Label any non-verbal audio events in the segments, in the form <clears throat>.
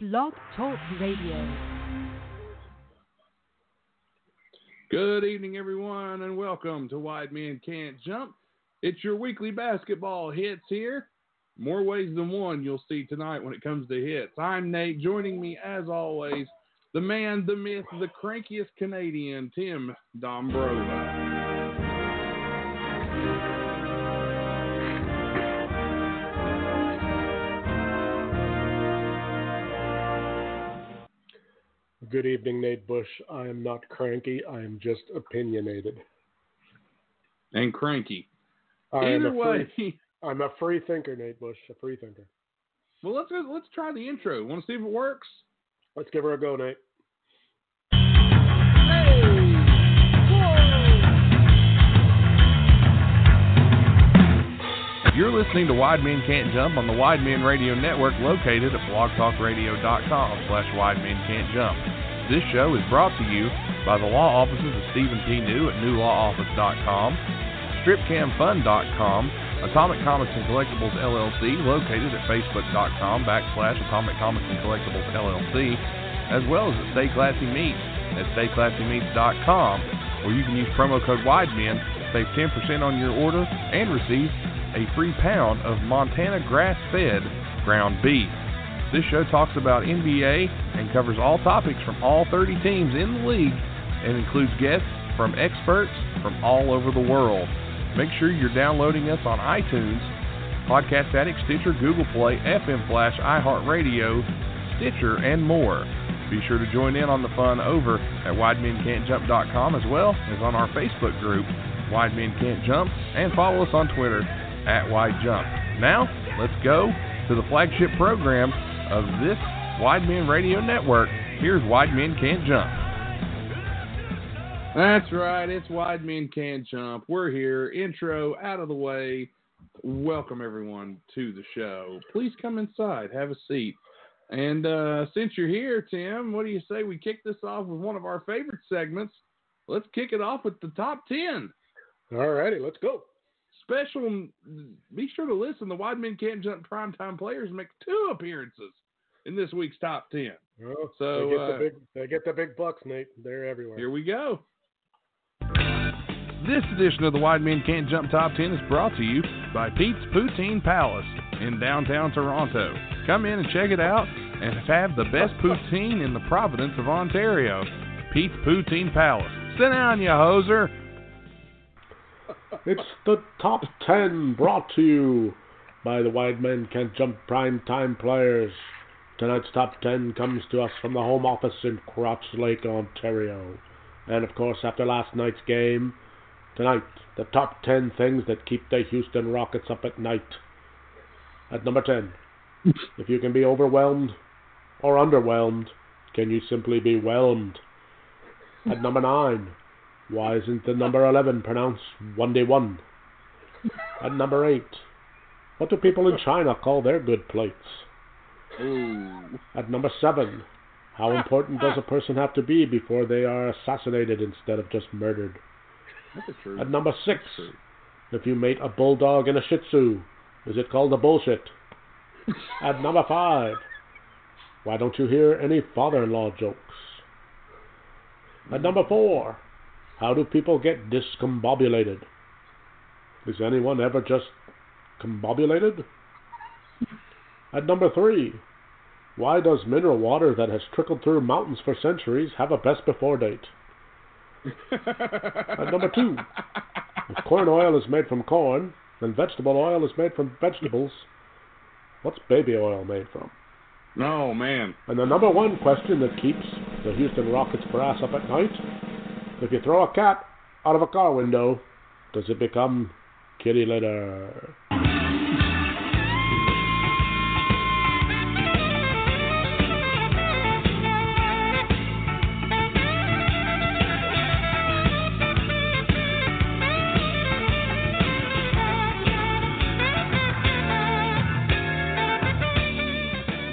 Blog Talk Radio. Good evening, everyone, and welcome to Wide Men Can't Jump. It's your weekly basketball hits here. More ways than one you'll see tonight when it comes to hits. I'm Nate. Joining me, as always, the man, the myth, the crankiest Canadian, Tim Dombrova. Good evening, Nate Bush. I am not cranky. I am just opinionated. And cranky. I Either way, free, <laughs> I'm a free thinker, Nate Bush. A free thinker. well, let's let's try the intro. Want to see if it works? Let's give her a go, Nate. If you're listening to Wide Men Can't Jump on the Wide Men Radio Network located at blogtalkradio.com slash Wide Men Can't Jump. This show is brought to you by the law offices of Stephen P. New at newlawoffice.com, stripcamfun.com, Atomic Comics and Collectibles LLC located at facebook.com backslash Atomic Comics and Collectibles LLC, as well as at Stay Classy Meats at stayclassymeats.com, where you can use promo code WIDEMEN to save 10% on your order and receive a free pound of Montana grass fed ground beef. This show talks about NBA and covers all topics from all 30 teams in the league and includes guests from experts from all over the world. Make sure you're downloading us on iTunes, Podcast Addict, Stitcher, Google Play, FM Flash, iHeartRadio, Stitcher, and more. Be sure to join in on the fun over at WideMenCan'tJump.com as well as on our Facebook group, Wide Men Can't Jump, and follow us on Twitter at Wide Jump. Now, let's go to the flagship program of this Wide Men Radio Network. Here's Wide Men Can't Jump. That's right, it's Wide Men Can't Jump. We're here, intro out of the way. Welcome everyone to the show. Please come inside, have a seat. And uh, since you're here, Tim, what do you say we kick this off with one of our favorite segments? Let's kick it off with the top 10 All righty, let's go. Special. Be sure to listen. The Wide Men Can't Jump primetime players make two appearances in this week's top ten. Oh, So, they get uh, the big, they get the big bucks, Nate. They're everywhere. Here we go. This edition of the Wide Men Can't Jump Top 10 is brought to you by Pete's Poutine Palace in downtown Toronto. Come in and check it out and have the best <laughs> poutine in the province of Ontario. Pete's Poutine Palace. Sit down, you hoser. It's the top 10 brought to you by the Wide Men Can't Jump Prime Time Players. Tonight's top 10 comes to us from the home office in Crouch Lake, Ontario. And of course, after last night's game, tonight, the top 10 things that keep the Houston Rockets up at night. At number 10, if you can be overwhelmed or underwhelmed, can you simply be whelmed? At number 9, why isn't the number 11 pronounced 1D1? At number 8, what do people in China call their good plates? Ooh. At number 7, how important does a person have to be before they are assassinated instead of just murdered? That's a true. At number 6, if you mate a bulldog and a shih tzu, is it called a bullshit? At number 5, why don't you hear any father-in-law jokes? At number 4, how do people get discombobulated? Is anyone ever just combobulated? At number 3, why does mineral water that has trickled through mountains for centuries have a best before date? At number 2, if corn oil is made from corn and vegetable oil is made from vegetables, what's baby oil made from? Oh man. And the number one question that keeps the Houston Rockets brass up at night if you throw a cat out of a car window, does it become kitty litter?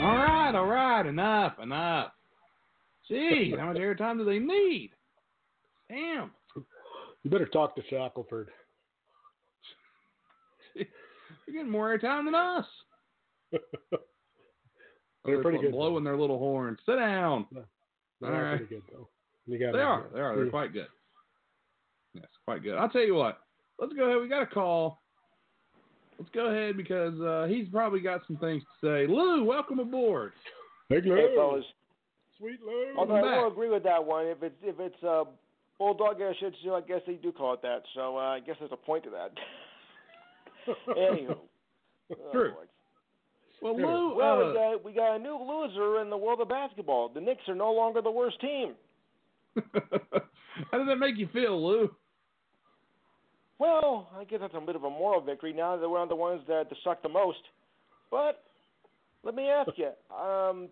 All right, all right, enough, enough. Gee, how much airtime do they need? Damn. You better talk to Shackelford. <laughs> You're getting more airtime than us. <laughs> They're pretty good. blowing their little horns. Sit down. They're All right. pretty good though. You got They are. They are. They're quite good. Yes, quite good. I'll tell you what. Let's go ahead. We got a call. Let's go ahead because uh, he's probably got some things to say. Lou, welcome aboard. Big Hey, Lou. fellas. Sweet Lou. Although I back. will agree with that one. If it's if it's uh, bulldog air shih tzu, I guess they do call it that. So uh, I guess there's a point to that. <laughs> Anywho. Oh, True. boy. Well, Sure. Lou, Well, uh, we got we got a new loser in the world of basketball. The Knicks are no longer the worst team. <laughs> how does that make you feel, Lou? Well, I guess that's a bit of a moral victory now that we're on the ones that suck the most. But let me ask you, um,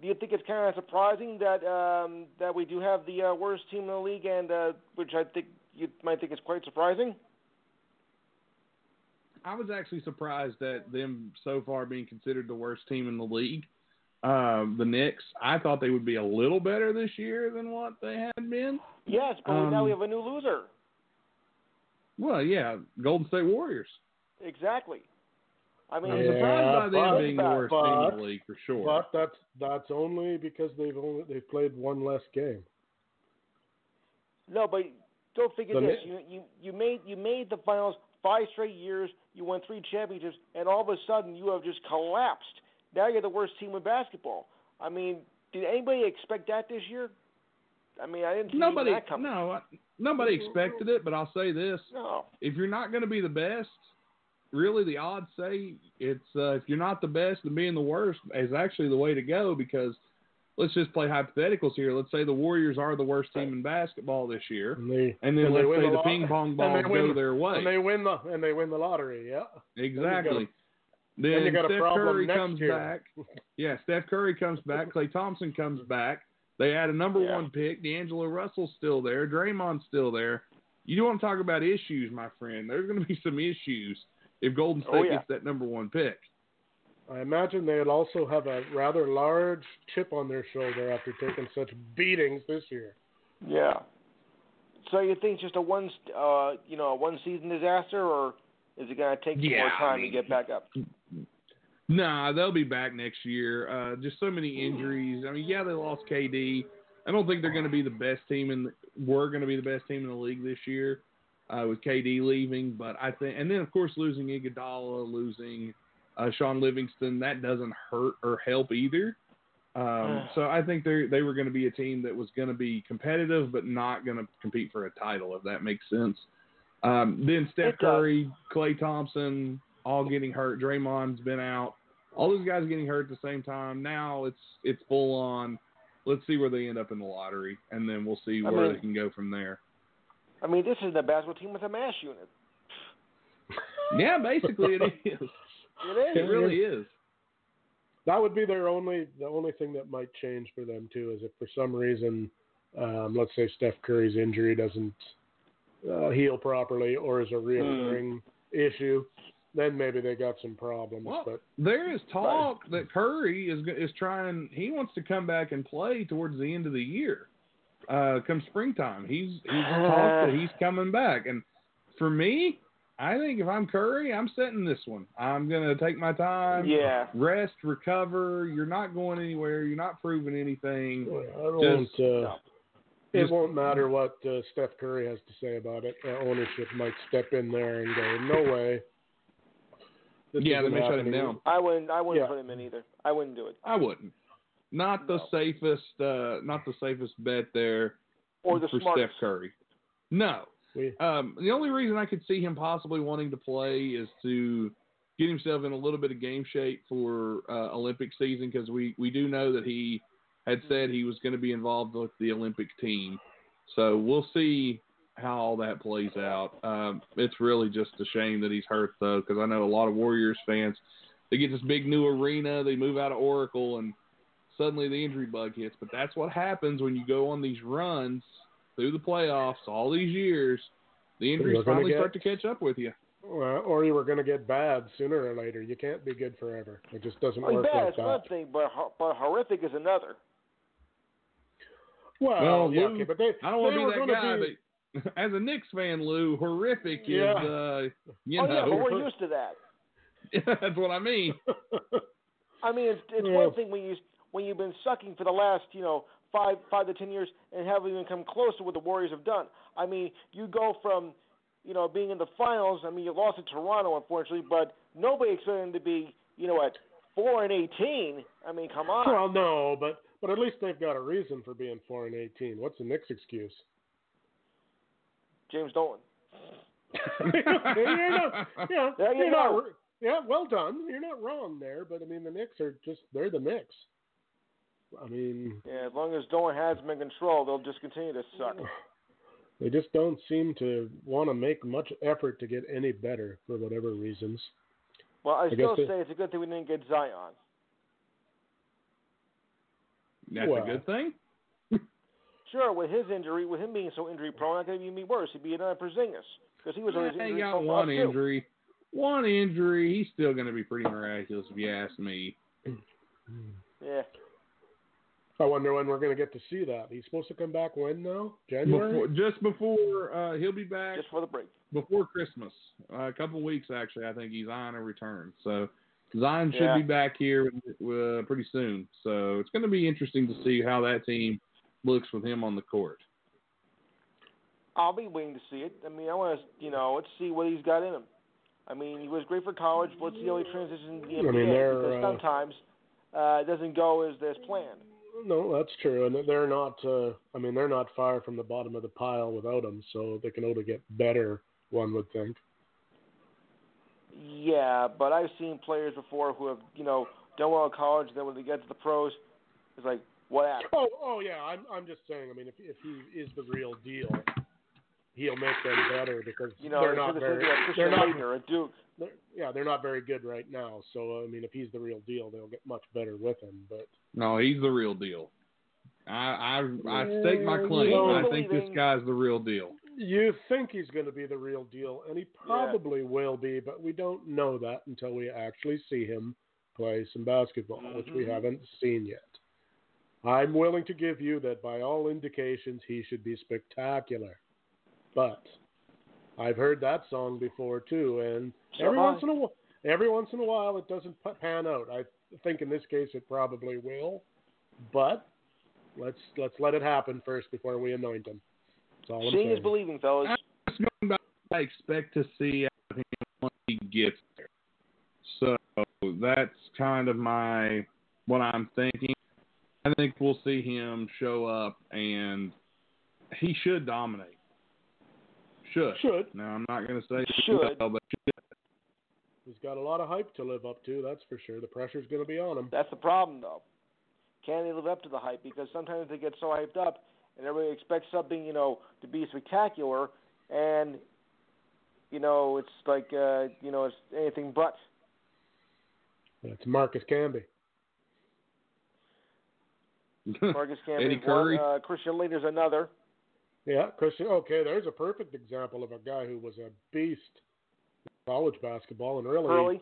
do you think it's kind of surprising that um, that we do have the uh, worst team in the league, and uh, which I think you might think is quite surprising? I was actually surprised at them so far being considered the worst team in the league. Um, the Knicks, I thought they would be a little better this year than what they had been. Yes, but Um, now we have a new loser. Well, yeah, Golden State Warriors. Exactly. I mean, I'm Yeah, surprised by them but- being the worst team in the league for sure. But that's that's only because they've only they've played one less game. No, but don't forget The this. Knicks- You, you you made you made the finals five straight years. You won three championships, and all of a sudden you have just collapsed. Now you're the worst team in basketball. I mean, did anybody expect that this year? I mean, I didn't see nobody, that coming. no, I- nobody expected it. But I'll say this: No. if you're not going to be the best, really the odds say it's uh, if you're not the best, then being the worst is actually the way to go because let's just play hypotheticals here. Let's say the Warriors are the worst team in basketball this year, And they and then and they let's say the, lot- ping pong and balls win- go their way. and they win the and they win the lottery. Yeah. exactly. then Then you got Steph problem Curry comes year. back. Yeah, Steph Curry comes back. Klay Thompson comes back. They add a number Yeah. one pick. D'Angelo Russell's still there. Draymond's still there. You don't want to talk about issues, my friend? There's going to be some issues if Golden State Oh, yeah. gets that number one pick. I imagine they'll also have a rather large chip on their shoulder after taking such beatings this year. Yeah. So you think it's just a one, uh, you know, a one season disaster, or is it going to take some Yeah, more I time mean- to get back up? Nah, they'll be back next year. Uh, just so many injuries. I mean, yeah, they lost KD. I don't think they're going to be the best team in. The, we're going to be the best team in the league this year uh, with KD leaving. But I think, and then of course losing Iguodala, losing uh, Shaun Livingston, that doesn't hurt or help either. Um, so I think they they were going to be a team that was going to be competitive, but not going to compete for a title, if that makes sense. Um, then Steph Curry, Klay Thompson, all getting hurt. Draymond's been out. All those guys getting hurt at the same time. Now it's it's full on. Let's see where they end up in the lottery, and then we'll see I where mean- they can go from there. I mean, this is the basketball team with a mass unit. <laughs> Yeah, basically it is. It It is. really is. That would be their only the only thing that might change for them too is if for some reason, um, let's say Steph Curry's injury doesn't uh, heal properly or is a reoccurring issue, then maybe they got some problems. Well, but there is talk that Curry is is trying. He wants to come back and play towards the end of the year, uh, come springtime. He's he's talked that he's coming back, and for me, I think if I'm Curry, I'm setting this one. I'm gonna take my time, Yeah. rest, recover. You're not going anywhere. You're not proving anything. I won't. Just- Uh, it just- won't matter what uh, Steph Curry has to say about it. Uh, ownership might step in there and go, "No way." This Yeah, they isn't may shut him down. I wouldn't. I wouldn't Yeah. put him in either. I wouldn't do it. I wouldn't. Not the No. safest. Uh, not the safest bet there Or the for smartest. Steph Curry. No. We, Um, the only reason I could see him possibly wanting to play is to get himself in a little bit of game shape for uh, Olympic season because we, we do know that he had said he was going to be involved with the Olympic team. So we'll see how all that plays out. Um, it's really just a shame that he's hurt though because I know a lot of Warriors fans. They get this big new arena, they move out of Oracle, and suddenly the injury bug hits. But that's what happens when you go on these runs through the playoffs all these years. The injuries finally get- start to catch up with you. well, or you were going to get bad sooner or later. You can't be good forever. It just doesn't I mean, work bad like is one thing, but but horrific is another. Well, Well, yeah, Lou, okay, but they, I don't want to be that guy, be, but <laughs> as a Knicks fan, Lou, horrific Yeah. is, uh, you oh yeah, but we're used to that. <laughs> that's what I mean. <laughs> I mean, it's it's Yeah. one thing when you when you've been sucking for the last you know five five to ten years and haven't even come close to what the Warriors have done. I mean, you go from you know being in the finals. I mean, you lost to Toronto, unfortunately, but nobody expected them to be you know at four and eighteen. I mean, come on. Well, no, but but at least they've got a reason for being four and eighteen. What's the Knicks' excuse? James Dolan. <laughs> you're not, yeah, There you you're not yeah, well done. You're not wrong there, but I mean the Knicks are just they're the Knicks. I mean, Yeah, as long as Dolan has them in control, they'll just continue to suck. they just don't seem to want to make much effort to get any better for whatever reasons. Well, I, I still guess say it's a good thing we didn't get Zion. That's Well. a good thing. <laughs> Sure, with his injury, with him being so injury prone, that could even be worse. He'd be another Porzingis because he was always Yeah, he injury got prone one us, too. injury. One injury. He's still going to be pretty miraculous if you ask me. Yeah, I wonder when we're going to get to see that. He's supposed to come back when now? January. Before, just before uh, he'll be back just for the break. before Christmas. Uh, a couple weeks actually. I think he's on a return. So Zion should Yeah. be back here uh, pretty soon. So it's going to be interesting to see how that team looks with him on the court. I'll be waiting to see it. I mean, I want to, you know, let's see what he's got in him. I mean, he was great for college. But let's see how he transitions to the I NBA mean, they're, because uh, sometimes uh, it doesn't go as as planned. No, that's true, and they're not. Uh, I mean, they're not far from the bottom of the pile without him, so they can only get better. One would think. Yeah, but I've seen players before who have, you know, done well in college. and Then when they get to the pros, it's like, what happened? Oh, oh yeah. I'm, I'm just saying. I mean, if if he is the real deal, he'll make them better because You know, they're not very. They're not. At Duke. They're, yeah, they're not very good right now. So I mean, if he's the real deal, they'll get much better with him. But No, he's the real deal. I I, I stake my claim. you I think this guy's the real deal. you think he's going to be the real deal, and he probably will be, but we don't know that until we actually see him play some basketball, which we Mhm. haven't seen yet. I'm willing to give you that by all indications he should be spectacular. But I've heard that song before too, and So every once in a while, every once in a while it doesn't pan out. I think in this case it probably will, but let's let's let it happen first before we anoint him. That's I'm Seeing is believing, fellas. That's going back what I expect to see out of him once he gets there. So that's kind of my what I'm thinking. I think we'll see him show up and he should dominate. Should. Should. Now I'm not going to say Should. will, but He's got a lot of hype to live up to, that's for sure. The pressure's going to be on him. That's the problem, though. Can they live up to the hype? Because sometimes they get so hyped up, and everybody expects something, you know, to be spectacular, and you know, it's like, uh, you know, it's anything but. That's Marcus Camby. Marcus <laughs> Camby, Eddie Curry. one, uh, Christian Laettner's another. Yeah, Christian. Okay, there's a perfect example of a guy who was a beast in college basketball, and really, Hurley.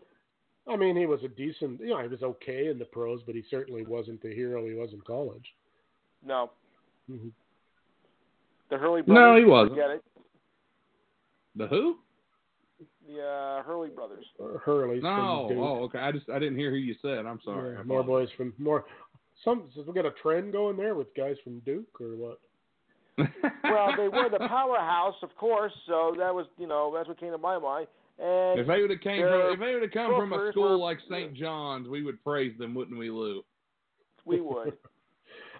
I mean, he was a decent. You know, he was okay in the pros, but he certainly wasn't the hero he was in college. No, hmm the Hurley brothers. No, he wasn't. Get it? the who? The uh, Hurley brothers. Hurley. No. Oh, okay. I just I didn't hear who you said. I'm sorry. Yeah, more boys from more. Some so we got a trend going there with guys from Duke or what? Well, they were the <laughs> powerhouse, of course. So that was, you know, that's what came to my mind. And If they would have came from if they would have come from a school were- like St. John's, we would praise them, wouldn't we, Lou? we would.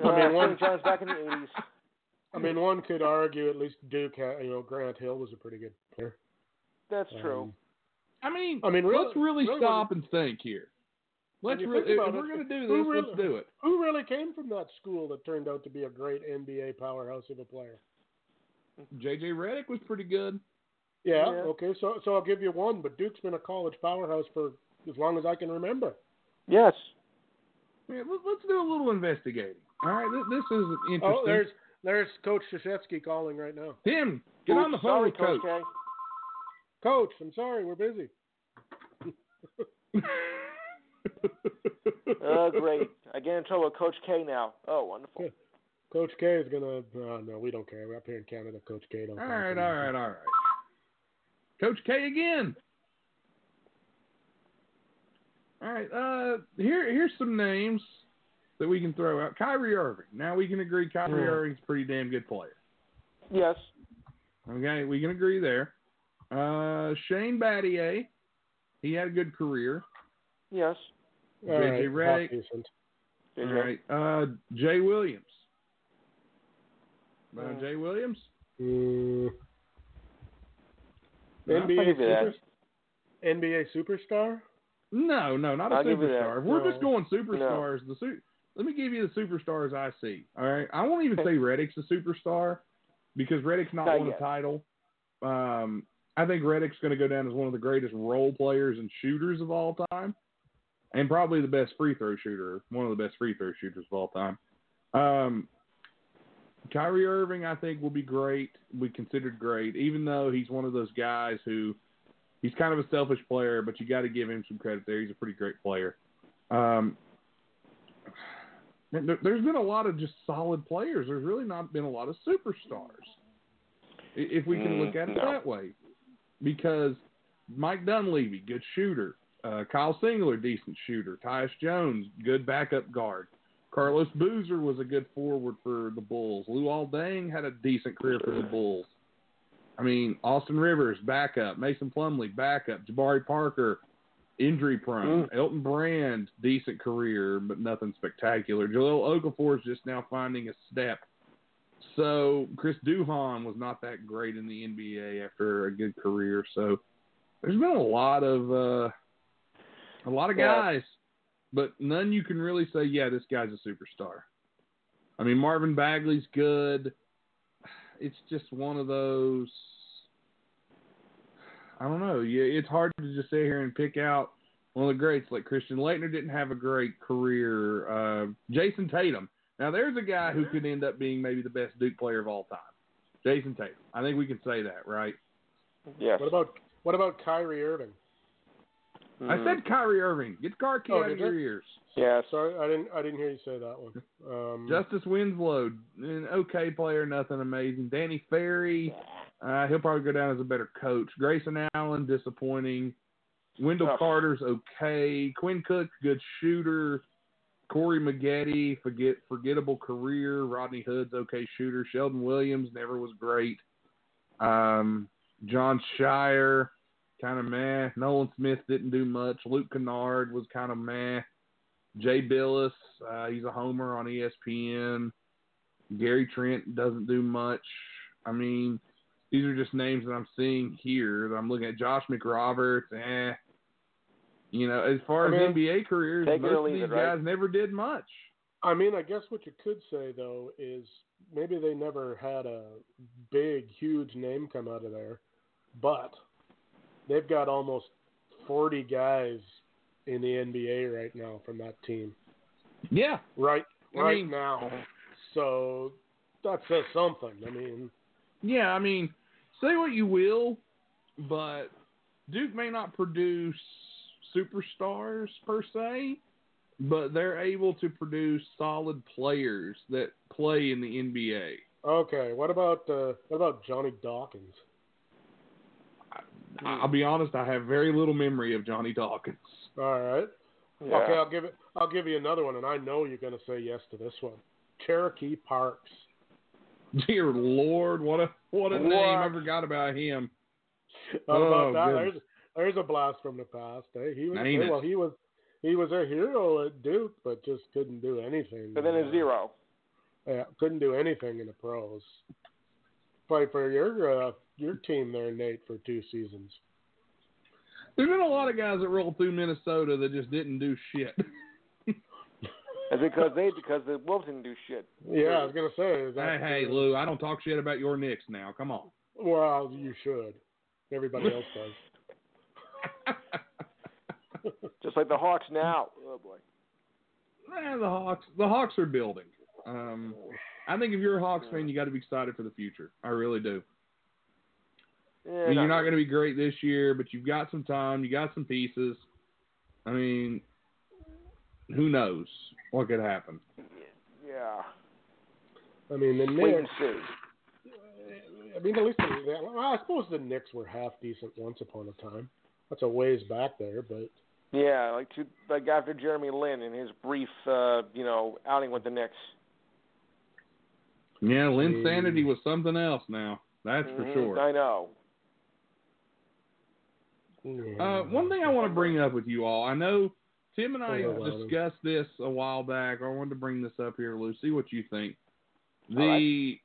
I mean, uh, one- St. John's back in the '80s. I mean, one could argue at least Duke. Had, you know, Grant Hill was a pretty good player. That's true. Um, I mean, I mean, really- let's really, really stop and think here. Let's you really, if about we're going to do this, really- let's do it. Who really came from that school that turned out to be a great NBA powerhouse of a player? JJ Redick was pretty good. Yeah, Yeah. okay, so so I'll give you one, but Duke's been a college powerhouse for as long as I can remember. Yes. Yeah, let, let's do a little investigating. All right, this, this is oh, interesting. Oh, there's there's Coach Krzyzewski calling right now. Tim. Get on the phone Sorry, with Coach. Coach, I'm sorry, we're busy. <laughs> <laughs> Oh, great. I get in trouble with Coach K now. Oh, wonderful. Coach K is gonna. Uh, no, we don't care. We're up here in Canada. Coach K don't. all call right, for all nothing. right, all right. Coach K again. All right. Uh, here here's some names that we can throw out. Kyrie Irving. Now we can agree Kyrie Yeah. Irving's a pretty damn good player. Yes. Okay, we can agree there. Uh, Shane Battier. He had a good career. Yes. All JJ right, Redick. half decent. All right. Uh, Jay Williams. Uh. Jay Williams. Mm. NBA give super, NBA superstar. No, no, not a I'll give you that. superstar. If we're No. just going superstars, the su- let me give you the superstars I see. All right, I won't even say Redick's a superstar because Redick's not Not won a title. Um, I think Redick's going to go down as one of the greatest role players and shooters of all time, and probably the best free throw shooter, one of the best free throw shooters of all time. Um, Kyrie Irving, I think, will be great. We considered great, even though he's one of those guys who he's kind of a selfish player, but you got to give him some credit there. He's a pretty great player. Um, there- there's been a lot of just solid players. There's really not been a lot of superstars, if we can Mm, look at it no. that way. Because Mike Dunleavy, good shooter. Uh, Kyle Singler, decent shooter. Tyus Jones, good backup guard. Carlos Boozer was a good forward for the Bulls. Luol Deng had a decent career for the Bulls. I mean, Austin Rivers, backup. Mason Plumlee, backup. Jabari Parker, injury prone. Elton Brand, decent career, but nothing spectacular. Jahlil is just now finding a step. So Chris Duhon was not that great in the NBA after a good career. So there's been a lot of uh, a lot of Yeah. guys, but none you can really say, yeah, this guy's a superstar. I mean, Marvin Bagley's good. It's just one of those. I don't know. Yeah, it's hard to just sit here and pick out one of the greats. Like Christian Laettner didn't have a great career. Uh, Jayson Tatum. Now there's a guy who could end up being maybe the best Duke player of all time. Jayson Tatum. I think we can say that, right? Yes. What about what about Kyrie Irving? I Mm, said Kyrie Irving. Get the car key Oh, out of your you? ears. Yes. Sorry, I didn't I didn't hear you say that one. Um, Justice Winslow, an okay player, nothing amazing. Danny Ferry, uh, he'll probably go down as a better coach. Grayson Allen, disappointing. Wendell Oh. Carter's okay. Quinn Cook, good shooter. Corey Maggette, forget forgettable career. Rodney Hood's okay shooter. Sheldon Williams never was great. Um, Jon Scheyer, kind of meh. Nolan Smith didn't do much. Luke Kennard was kind of meh. Jay Bilas, uh, he's a homer on ESPN. Gary Trent doesn't do much. I mean, these are just names that I'm seeing here that I'm looking at. Josh McRoberts, eh. You know, as far I as mean, NBA careers, take it or most of these it, right? guys never did much. I mean, I guess what you could say though is maybe they never had a big, huge name come out of there, but they've got almost forty guys in the NBA right now from that team. Yeah, Right, I right mean- now. So that says something. I mean, yeah. I mean, say what you will, but Duke may not produce superstars per se, but they're able to produce solid players that play in the NBA. okay. What about uh, what about Johnny Dawkins? I'll be honest, I have very little memory of Johnny Dawkins. All right. Yeah. Okay, I'll give it. I'll give you another one, and I know you're going to say yes to this one. Cherokee Parks. Dear Lord, what a what a name! I What? forgot about him. How Oh, about that? goodness. There's, there's a blast from the past. Eh? He was Ain't it? well. He was he was a hero at Duke, but just couldn't do anything. But then a zero. Yeah, couldn't do anything in the pros. Played for your uh, your team there, Nate, for two seasons. There's been a lot of guys that rolled through Minnesota that just didn't do shit. Is because they because the Wolves didn't do shit? Yeah, I was gonna say. Hey, hey, Lou, I don't talk shit about your Knicks now. Come on. Well, you should. Everybody else does. <laughs> Just like the Hawks now. Oh boy. Eh, the Hawks, the Hawks are building. Um, I think if you're a Hawks fan, you got to be excited for the future. I really do. Yeah, you're not going to be great this year, but you've got some time. You got some pieces. I mean, who knows what could happen? Yeah. I mean, the Wait Knicks. I mean, at least the, I suppose the Knicks were half decent once upon a time. That's a ways back there, but Yeah, like to, like after Jeremy Lin and his brief, uh, you know, outing with the Knicks. Yeah, Lin Mm. Sanity was something else now. That's for Mhm, sure. I know. Uh, one thing I want to bring up with you all, I know Tim and I Hold on. discussed this a while back. I wanted to bring this up here, Lou. See what you think. The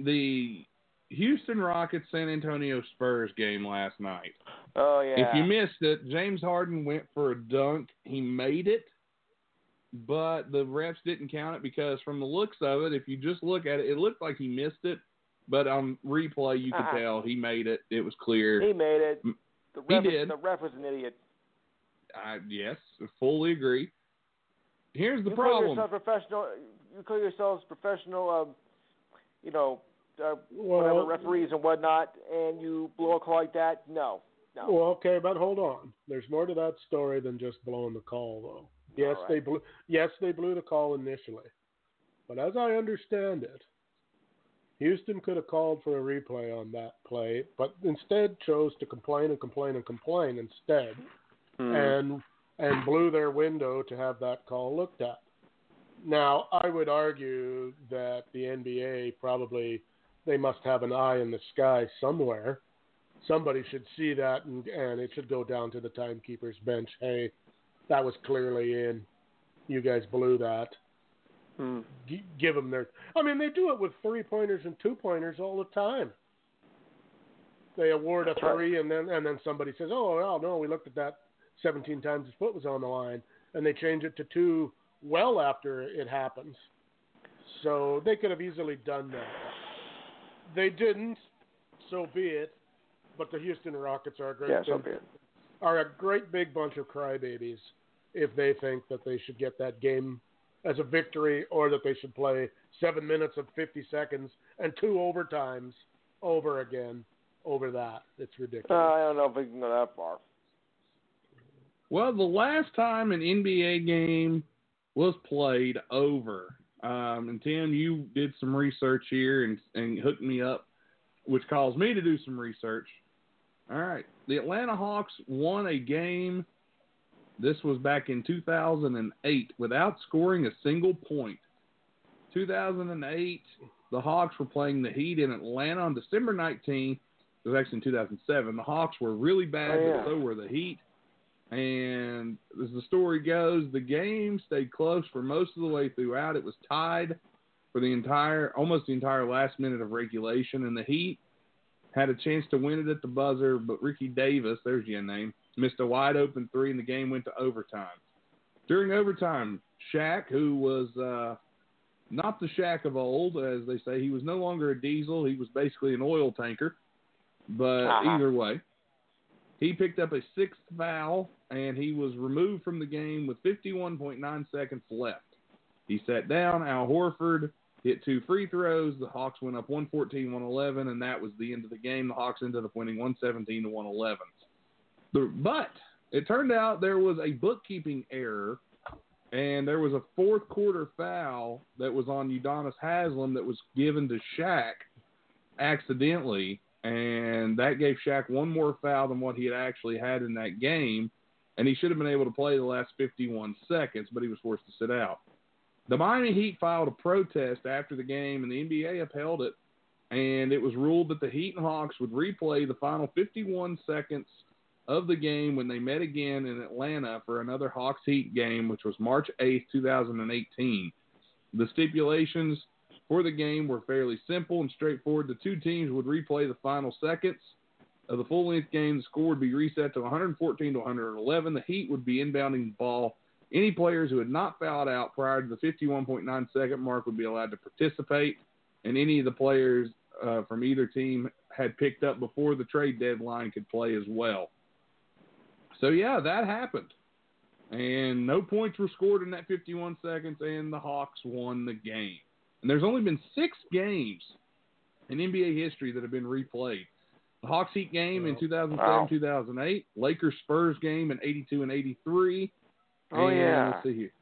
All the Houston Rockets San Antonio Spurs game last night. Oh yeah. If you missed it, James Harden went for a dunk. He made it, but the refs didn't count it because from the looks of it, if you just look at it, it looked like he missed it. But on replay, you could Uh-uh. tell he made it. It was clear. he made it. The he ref, did. The ref was an idiot. I, yes, I fully agree. Here's the you Call problem. yourself professional. You call yourselves professional. Um, you know, uh, Well- whatever referees and whatnot, and you blow a call like that. No, no. Well, okay, but hold on. There's more to that story than just blowing the call, though. Yes, All right. they blew. Yes, they blew the call initially, but as I understand it, Houston could have called for a replay on that play, but instead chose to complain and complain and complain instead, Hmm. and and blew their window to have that call looked at. Now, I would argue that the NBA probably they must have an eye in the sky somewhere. Somebody should see that, and, and it should go down to the timekeeper's bench. Hey, that was clearly in. You guys blew that. Hmm. G- give them their. I mean, they do it with three pointers and two pointers all the time. They award a three, and then and then somebody says, "Oh, well, no, we looked at that 17 times. His foot was on the line," and they change it to two well after it happens. So they could have easily done that. They didn't. So be it. But the Houston Rockets are a great Yeah, so big- be it. are a great big bunch of crybabies if they think that they should get that game as a victory or that they should play seven minutes of 50 seconds and two overtimes over again over that. It's ridiculous. Uh, I don't know if we can go that far. Well, the last time an NBA game was played over, um, and Tim, you did some research here and, and hooked me up, which caused me to do some research. All right. The Atlanta Hawks won a game. This was back in 2008 without scoring a single point. 2008, the Hawks were playing the Heat in Atlanta on December 19th. It was actually in 2007. The Hawks were really bad, Oh, yeah. but so were the Heat. And as the story goes, the game stayed close for most of the way throughout. It was tied for the entire, almost the entire last minute of regulation, and the Heat had a chance to win it at the buzzer, but Ricky Davis, there's your name, missed a wide open three, and the game went to overtime. During overtime, Shaq, who was uh, not the Shaq of old, as they say, he was no longer a diesel. He was basically an oil tanker. But Uh-huh. either way, he picked up a sixth foul and he was removed from the game with 51.9 seconds left. He sat down. Al Horford hit two free throws. The Hawks went up 114 111, and that was the end of the game. The Hawks ended up winning 117 to 111. The- But it turned out there was a bookkeeping error, and there was a fourth quarter foul that was on Udonis Haslem that was given to Shaq accidentally, and that gave Shaq one more foul than what he had actually had in that game, and he should have been able to play the last 51 seconds, but he was forced to sit out. The Miami Heat filed a protest after the game, and the NBA upheld it, and it was ruled that the Heat and Hawks would replay the final 51 seconds of the game when they met again in Atlanta for another Hawks Heat game, which was March 8th, 2018. The stipulations for the game were fairly simple and straightforward. The two teams would replay the final seconds of the full length game. The score would be reset to 114 to 111. The Heat would be inbounding the ball. Any players who had not fouled out prior to the 51.9 second mark would be allowed to participate, and any of the players uh, from either team had picked up before the trade deadline could play as well. So yeah, that happened. And no points were scored in that 51 seconds, and the Hawks won the game. And there's only been six games in NBA history that have been replayed. The Hawks Heat game in Wow. 2007 Wow. 2008, Lakers Spurs game in 82 and 83. Oh, and yeah. Let's see here.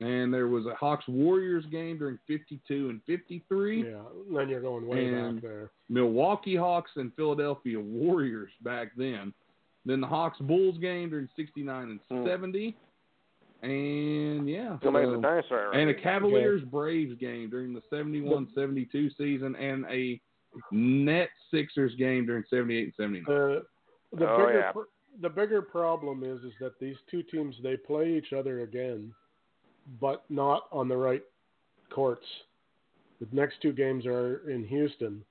And there was a Hawks Warriors game during 52 and 53. Yeah, then you're going way And- back there. Milwaukee Hawks and Philadelphia Warriors back then. Then the Hawks Bulls game during 69 and Hmm. 70. And yeah. Still so- the dinosaur era. and a Cavaliers Braves game during the 71 72 season, and a Net Sixers game during 78 and 79. The the Oh, bigger yeah. pr- the bigger problem is is that these two teams they play each other again, but not on the right courts. The next two games are in Houston.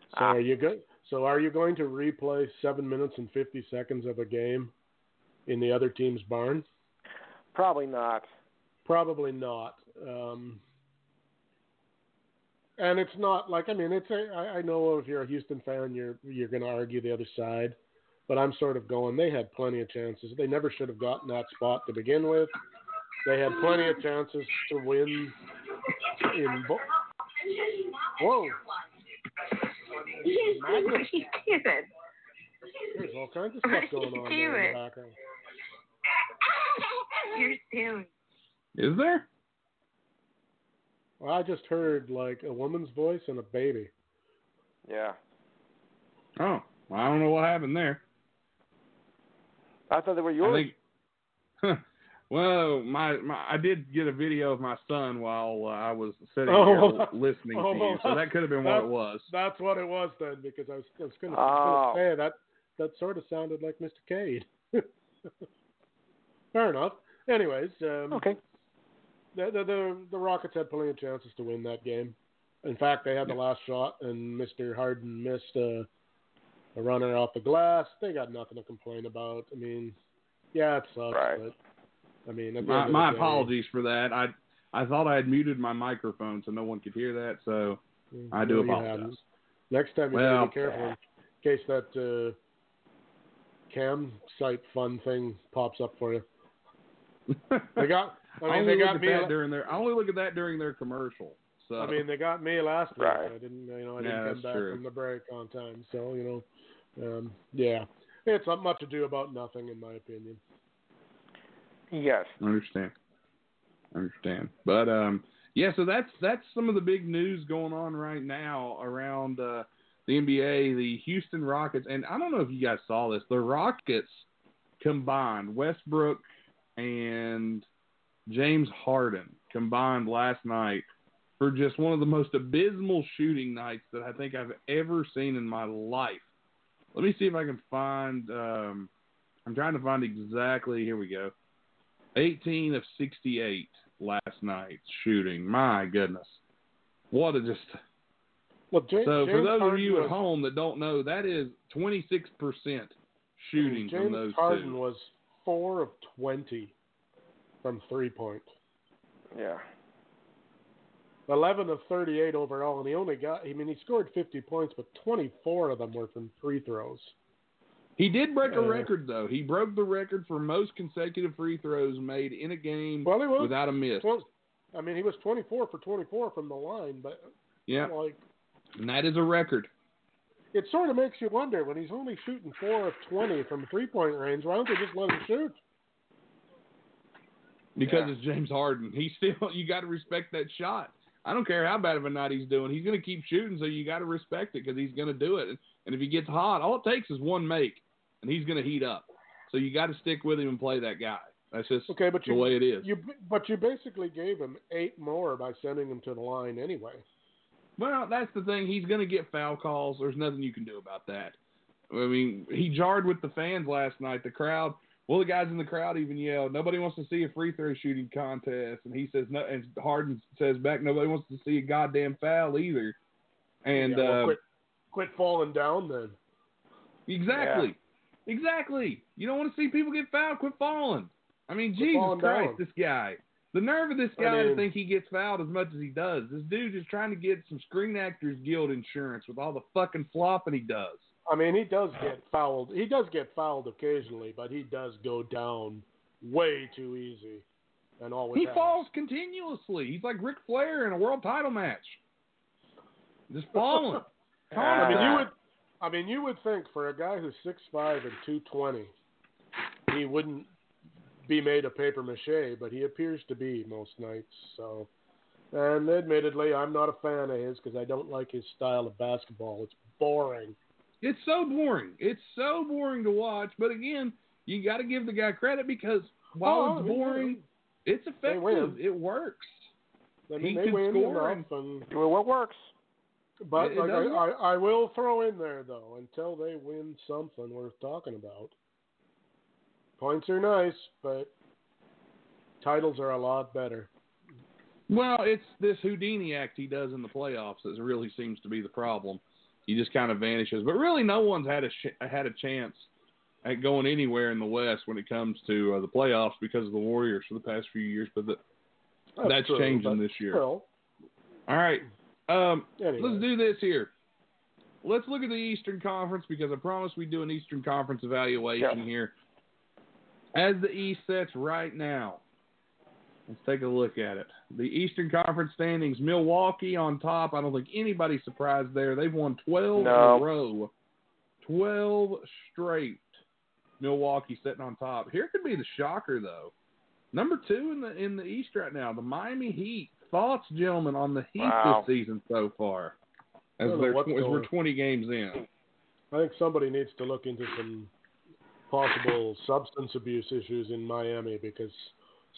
So Ah. are you go- So are you going to replay seven minutes and fifty seconds of a game in the other team's barn? Probably not. Probably not. Um, and it's not like I mean it's a, I, I know if you're a Houston fan you're you're going to argue the other side, but I'm sort of going they had plenty of chances. They never should have gotten that spot to begin with. They had plenty of chances to win in bo- Whoa, what are you doing? there's all kinds of stuff going on there in doing? the background. You're silly. Is there? Well, I just heard like a woman's voice and a baby. Yeah. Oh, well, I don't know what happened there. I thought they were I yours. think. <laughs> Well, my, my I did get a video of my son while uh, I was sitting Oh, here listening oh, to you, so that could have been what it was. That's what it was then, because I was, I was going Oh. to say that that sort of sounded like Mr. Cade. <laughs> Fair enough. Anyways, um, Okay. the, the the the Rockets had plenty of chances to win that game. In fact, they had the last shot, and Mr. Harden missed a, a runner off the glass. They got nothing to complain about. I mean, yeah, it sucks, Right. but I mean, at My, my day- apologies for that. I I thought I had muted my microphone so no one could hear that. So I do No, apologize. Next time you Well- gotta be careful in case that uh, cam site fun thing pops up for you. <laughs> They got. I mean, only they look got at me. that during their. I only look at that during their commercial. So I mean, they got me last week. Right. I didn't, you know, I didn't come back true. from the break on time. So, you know, um, yeah, it's not much to do about nothing, in my opinion. Yes. I understand. I understand. But um yeah, so that's that's some of the big news going on right now around uh the NBA, the Houston Rockets, and I don't know if you guys saw this. The Rockets combined Westbrook and James Harden combined last night for just one of the most abysmal shooting nights that I think I've ever seen in my life. Let me see if I can find um I'm trying to find exactly here we go. 18 of 68 last night shooting. My goodness. What a just. Well, James, So, for James those of Harden you was, at home that don't know, that is 26% shooting James from those Harden two. was four of twenty from three point. Yeah. 11 of 38 overall, and he only got, I mean, he scored 50 points, but 24 of them were from free throws. He did break a Uh, record, though. He broke the record for most consecutive free throws made in a game Well, he was. without a miss. Well, I mean, he was 24 for 24 from the line, but Yeah, like, and that is a record. it sort of makes you wonder when he's only shooting four of 20 from three point range, why don't they just let him shoot? because Yeah. it's James Harden. He still <laughs> you got to respect that shot. I don't care how bad of a night he's doing. He's going to keep shooting, so you got to respect it because he's going to do it. And if he gets hot, all it takes is one make, and he's going to heat up. So you got to stick with him and play that guy. That's just Okay, but the you, way it is. you, but you basically gave him eight more by sending him to the line anyway. Well, that's the thing. He's going to get foul calls. There's nothing you can do about that. I mean, he jarred with the fans last night. The crowd. Well, the guys in the crowd even yelled, "Nobody wants to see a free throw shooting contest," and he says, "No." And Harden says back, "Nobody wants to see a goddamn foul either." And Yeah, well, uh, quit, quit falling down then. exactly, exactly. You don't want to see people get fouled. Quit falling. I mean, Quit Jesus Christ, down. this guy. The nerve of this I guy to think he gets fouled as much as he does. This dude is trying to get some Screen Actors Guild insurance with all the fucking flopping he does. I mean, he does get fouled. He does get fouled occasionally, but he does go down way too easy, and always He has. falls continuously. He's like Ric Flair in a world title match. Just falling. <laughs> I mean, you would. I mean, you would think for a guy who's six five and two twenty, he wouldn't be made of paper mache, but he appears to be most nights. So, and admittedly, I'm not a fan of his because I don't like his style of basketball. It's boring. It's so boring. It's so boring to watch. But again, you got to give the guy credit because while Oh, it's uh-huh, yeah. boring, it's effective. It works. I He mean, they can win score and Well, what works? But It- it I, I, I will throw in there though, until they win something worth talking about. Points are nice, but titles are a lot better. Well, it's this Houdini act he does in the playoffs that really seems to be the problem. He just kind of vanishes. But really, no one's had a sh- had a chance at going anywhere in the West when it comes to uh, the playoffs because of the Warriors for the past few years. But the, That's true, changing this year. All right, um, anyway. let's do this here. Let's look at the Eastern Conference because I promised we'd do an Eastern Conference evaluation Yeah. here. As the East sets right now, let's take a look at it. The Eastern Conference standings: Milwaukee on top. I don't think anybody's surprised there. They've won 12 No. in a row, 12 straight. Milwaukee sitting on top. Here could be the shocker though. Number two in the in the East right now, the Miami Heat. Thoughts, gentlemen, on the Heat Wow. this season so far? As, I don't know they're, what's as we're 20 games in. I think somebody needs to look into some possible substance abuse issues in Miami because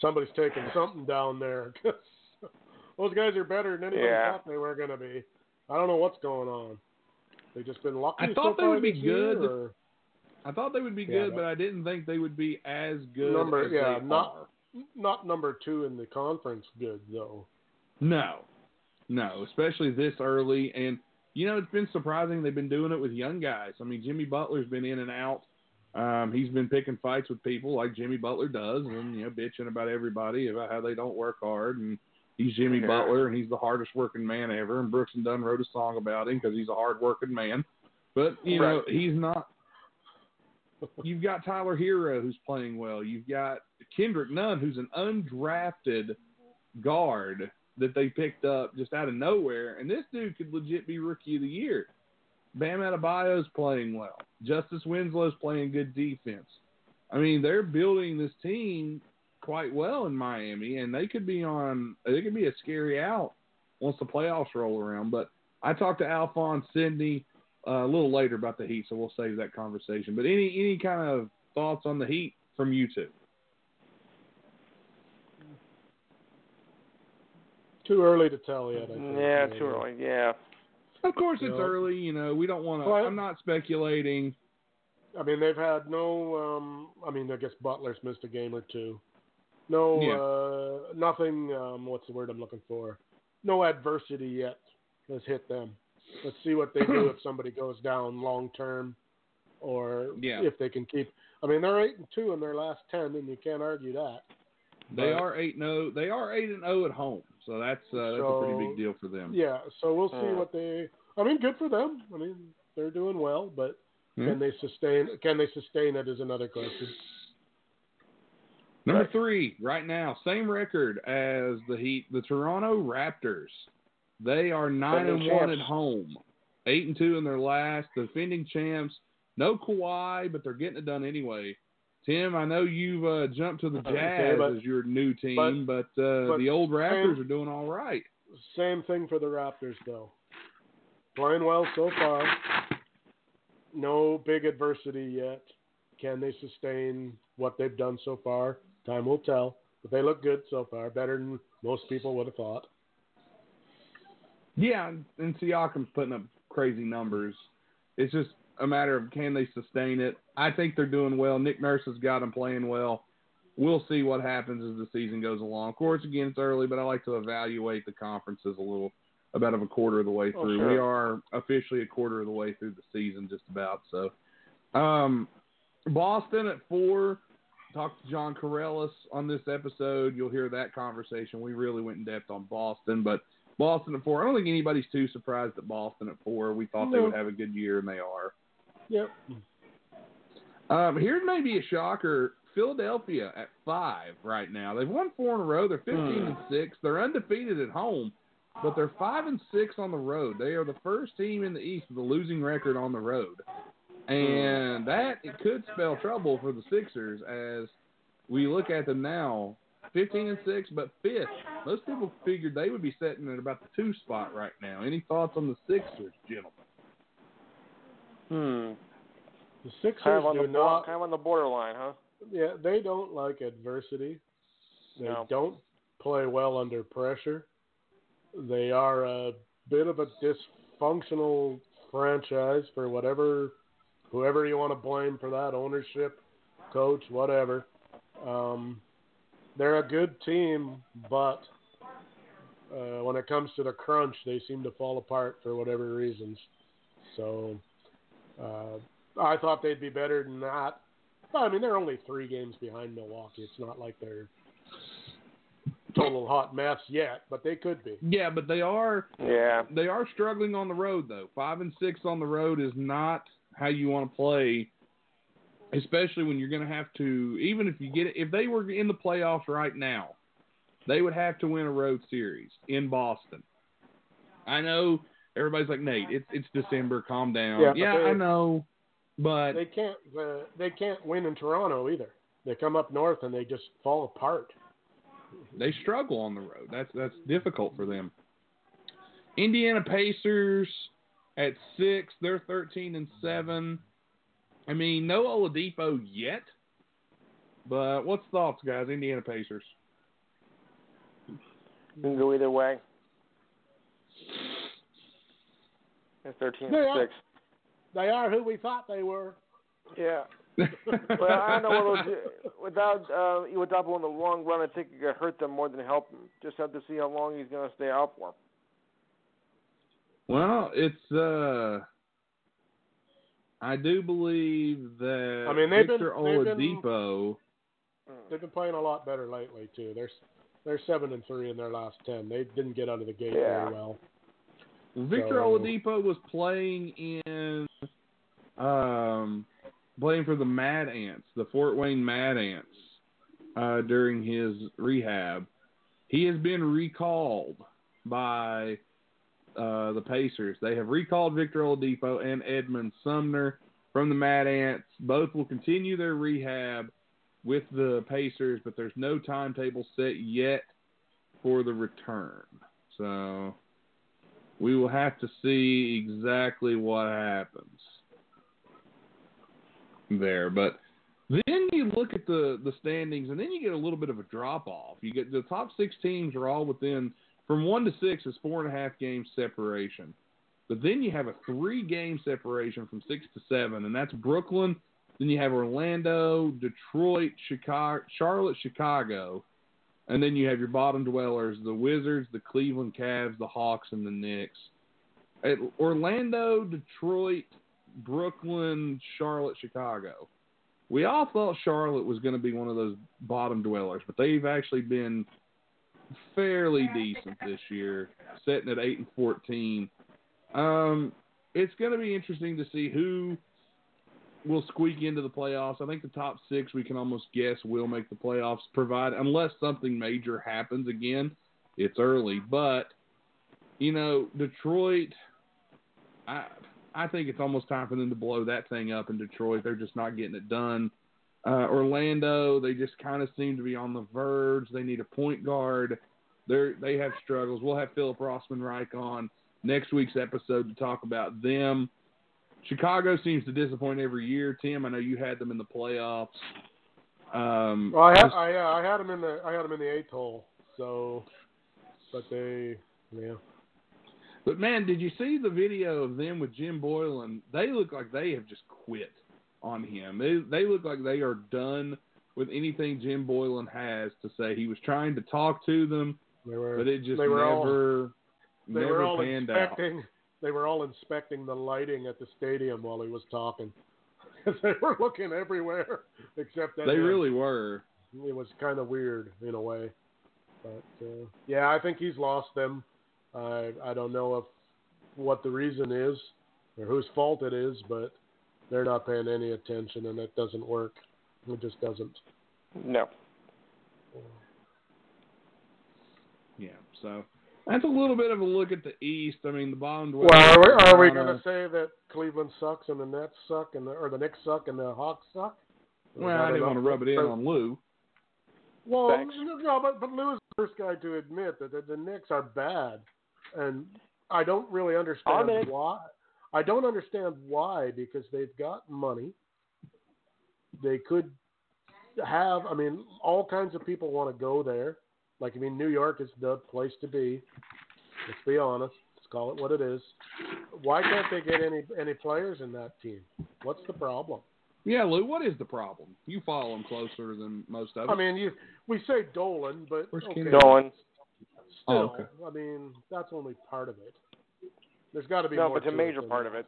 somebody's taking something down there. <laughs> Those guys are better than anybody Yeah. thought they were going to be. I don't know what's going on. They've just been lucky. I so thought they would be this year, good. or- I thought they would be Yeah, good, but- but I didn't think they would be as good Number- as yeah, they not- are. Not number two in the conference good though. No, no, especially this early. And you know, it's been surprising they've been doing it with young guys. I mean, Jimmy Butler's been in and out. Um, he's been picking fights with people like Jimmy Butler does, and you know, bitching about everybody about how they don't work hard. And he's Jimmy Yeah. Butler, and he's the hardest working man ever. And Brooks and Dunn wrote a song about him because he's a hard working man. But you know, he's not. You've got Tyler Herro who's playing well. You've got Kendrick Nunn who's an undrafted guard that they picked up just out of nowhere, and this dude could legit be rookie of the year. Bam Adebayo's playing well. Justice Winslow's playing good defense. I mean, they're building this team quite well in Miami, and they could be on. They could be a scary out once the playoffs roll around. But I talked to Alphonse Sidney uh, a little later about the Heat, so we'll save that conversation. But any any kind of thoughts on the Heat from you two? Too early to tell yet. I think. Yeah, too early. Yeah. Of course, it's early. You know, we don't want to. Well, I'm not speculating. I mean, they've had no. Um, I mean, I guess Butler's missed a game or two. No, Yeah. uh, nothing. Um, what's the word I'm looking for? No adversity yet has hit them. Let's see what they do <clears throat> if somebody goes down long term, or Yeah. if they can keep. I mean, they're eight and two in their last ten, and you can't argue that. They But- are eight and zero. They are eight and zero at home, so that's uh, that's a pretty big deal for them. Yeah, so we'll see Uh. what they. I mean, good for them. I mean, they're doing well, but Yeah. can they sustain? Can they sustain it? Is another question. Number three, right now, same record as the Heat, the Toronto Raptors. They are nine and Defending one at home, eight and two in their last. Defending champs. No Kawhi, but they're getting it done anyway. Tim, I know you've uh, jumped to the Okay, Jazz but- as your new team, but, uh, but the old Raptors same- are doing all right. Same thing for the Raptors, though. Playing well so far. No big adversity yet. Can they sustain what they've done so far? Time will tell. But they look good so far, better than most people would have thought. Yeah, and- and Siakam's putting up crazy numbers. It's just a matter of can they sustain it. I think they're doing well. Nick Nurse has got them playing well. We'll see what happens as the season goes along. Of course, again, it's early, but I like to evaluate the conferences a little, about of a quarter of the way Oh, through. sure. We are officially a quarter of the way through the season, just about. So, um, Boston at four. Talked to John Corellis on this episode. You'll hear that conversation. We really went in depth on Boston, but Boston at four. I don't think anybody's too surprised at Boston at four. We thought they would have a good year, and they are. Yep. Um, here's maybe a shocker. Philadelphia at five right now. They've won four in a row. They're 15 and six. They're undefeated at home, but they're five and six on the road. They are the first team in the East with a losing record on the road, and that it could spell trouble for the Sixers as we look at them now. 15 and six, but fifth. Most people figured they would be sitting at about the two spot right now. Any thoughts on the Sixers, gentlemen? Hmm. The Sixers Kind of on do the not. kind of on the borderline, huh? Yeah, they don't like adversity. They No. don't play well under pressure. They are a bit of a dysfunctional franchise for whatever, whoever you want to blame for that ownership, coach, whatever. Um, they're a good team, but uh, when it comes to the crunch, they seem to fall apart for whatever reasons. So uh, I thought they'd be better than that. Well, I mean, they're only three games behind Milwaukee. It's not like they're total hot mess yet, but they could be. Yeah, but they are Yeah. they are struggling on the road though. Five and six on the road is not how you want to play, especially when you're going to have to. Even if you get it, if they were in the playoffs right now, they would have to win a road series in Boston. I know everybody's like Nate. It's it's December. Calm down. Yeah, Yeah, I know, but They can't. Uh, they can't win in Toronto either. They come up north and they just fall apart. they struggle on the road. That's that's difficult for them. Indiana Pacers at six, they're thirteen and seven. I mean, no Oladipo yet, but what's thoughts, guys? Indiana Pacers. You can go either way. It's thirteen They and six. They are who we thought they were. Yeah. <laughs> Well, I don't know what those, without uh, Iwadapo in the long run. I think it could hurt them more than help them. Just have to see how long he's going to stay out for. well, it's uh, I do believe that I mean, they've been- Victor they've been- They've been playing a lot better lately too. They're they're seven and three in their last ten. They didn't get out of the gate Yeah. very well. Victor So- Oladipo was playing in, um, playing for the Mad Ants, the Fort Wayne Mad Ants, uh, during his rehab. He has been recalled by uh, the Pacers. They have recalled Victor Oladipo and Edmond Sumner from the Mad Ants. Both will continue their rehab with the Pacers, but there's no timetable set yet for the return. So we will have to see exactly what happens there. But then you look at the the standings, and then you get a little bit of a drop off. You get the top six teams are all within from one to six is four and a half game separation. But then you have a three game separation from six to seven, and that's Brooklyn. Then you have Orlando, Detroit, Chicago, Charlotte, Chicago, and then you have your bottom dwellers, the Wizards, the Cleveland Cavs, the Hawks, and the Knicks. At Orlando, Detroit, Brooklyn, Charlotte, Chicago. We all thought Charlotte was going to be one of those bottom dwellers, but they've actually been fairly decent this year, sitting at eight and fourteen. Um, it's going to be interesting to see who will squeak into the playoffs. I think the top six we can almost guess will make the playoffs, provide unless something major happens again. It's early, but you know Detroit. I I think it's almost time for them to blow that thing up in Detroit. They're just not getting it done. Uh, Orlando, they just kind of seem to be on the verge. They need a point guard. They they have struggles. We'll have Philip Rossman Reich on next week's episode to talk about them. Chicago seems to disappoint every year. Tim, I know you had them in the playoffs. Um, Well, I had just- I, I had them in the I had them in the eighth hole. So, but they yeah. But man, did you see the video of them with Jim Boylen? They look like they have just quit on him. They they look like they are done with anything Jim Boylen has to say. He was trying to talk to them, were but it just were all- never they never were all panned out. Inspecting they were all inspecting the lighting at the stadium while he was talking. <laughs> they were looking everywhere except that. They him. really were. it was kind of weird in a way. But uh, yeah, I think he's lost them. I I don't know if what the reason is or whose fault it is, but they're not paying any attention, and it doesn't work. It just doesn't. No. Yeah. So that's a little bit of a look at the East. I mean, the bottom. Well, are we, are we going to say that Cleveland sucks and the Nets suck and the or the Knicks suck and the Hawks suck? Well, I that didn't want to rub it in on Lou. Well, Thanks. no, but but Lou is the first guy to admit that the, the Knicks are bad, and I don't really understand I'm why. I don't understand why because they've got money. They could have. I mean, all kinds of people want to go there. Like I mean, New York is the place to be. Let's be honest. Let's call it what it is. Why can't they get any any players in that team? What's the problem? Yeah, Lou, what is the problem? You follow them closer than most of us. I mean, you we say Dolan, but Where's okay, Dolan. Oh, Still, Oh, okay. I mean, that's only part of it. There's got to be No, more but it's a to it major part that. of it.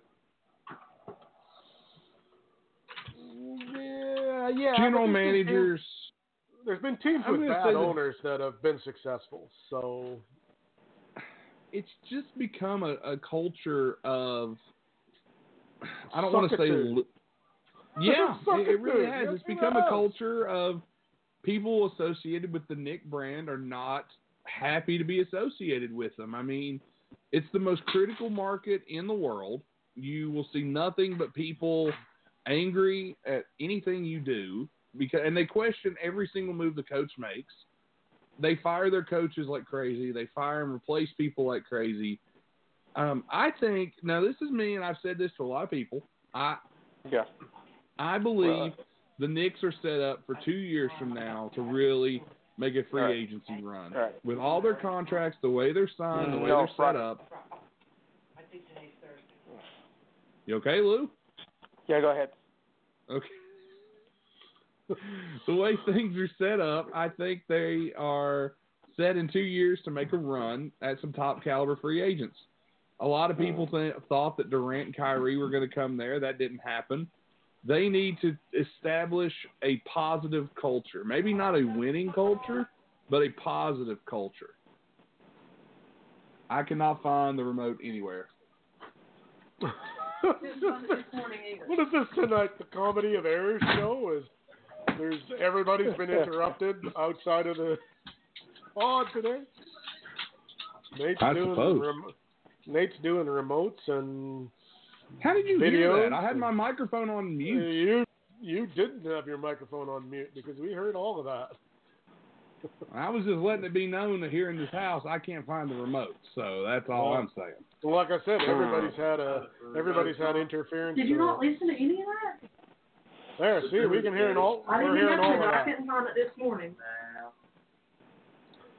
Yeah, yeah. General but there's been teams- managers. There's been teams I'm with bad say that- owners that have been successful. So It's just become a, a culture of. I don't want to say. Yeah, it, it really has. yes, It's it become a culture of people associated with the Knick brand are not happy to be associated with them. I mean, it's the most critical market in the world. You will see nothing but people angry at anything you do because and they question every single move the coach makes. They fire their coaches like crazy. They fire and replace people like crazy. Um, I think now this is me, and I've said this to a lot of people. I Yeah. I believe Well, the Knicks are set up for two years from now to really make a free All right. agency run. All right. With all their contracts, the way they're signed, the way No, they're set Friday. up. You okay, Lou? Yeah, go ahead. Okay. <laughs> the way things are set up, I think they are set in two years to make a run at some top caliber free agents. A lot of people hmm. th- thought that Durant and Kyrie were going to come there. That didn't happen. They need to establish a positive culture. Maybe not a winning culture, but a positive culture. I cannot find the remote anywhere. <laughs> what is this tonight? The comedy of errors show is there's everybody's been interrupted outside of the pod today. Nate's I doing suppose. rem- Nate's doing remotes and How did you hear that? I had my microphone on mute. you you didn't have your microphone on mute because we heard all of that. I was just letting it be known that here in this house I can't find the remote, so that's all I'm saying. Well, like I said, everybody's had a everybody's had interference. Did you uh, not listen to any of that? There, see, we can hear it all. I We're didn't hearing all of but I that. couldn't find it this morning.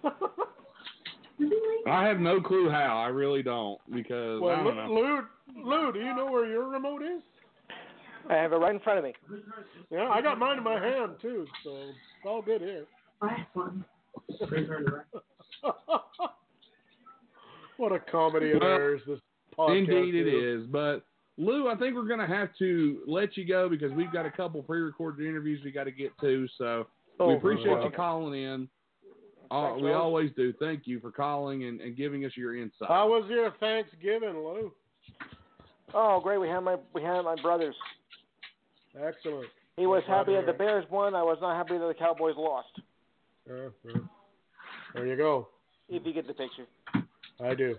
<laughs> I have no clue how. I really don't because I don't know. Lou, Lou, do you know where your remote is? I have it right in front of me. Yeah, I got mine in my hand too, so it's all good here. Last one. <laughs> what a comedy of Well, errors this podcast Indeed, it is. is. But Lou, I think we're going to have to let you go because we've got a couple pre-recorded interviews we got to get to. So we Oh, appreciate well. you calling in. Uh, we Lou. always do. Thank you for calling and, and giving us your insight. How was your Thanksgiving, Lou? Oh, great. We had my we had my brothers. Excellent. He was Glad happy that the Bears won. I was not happy that the Cowboys lost. Uh, uh, there you go. If you get the picture. I do.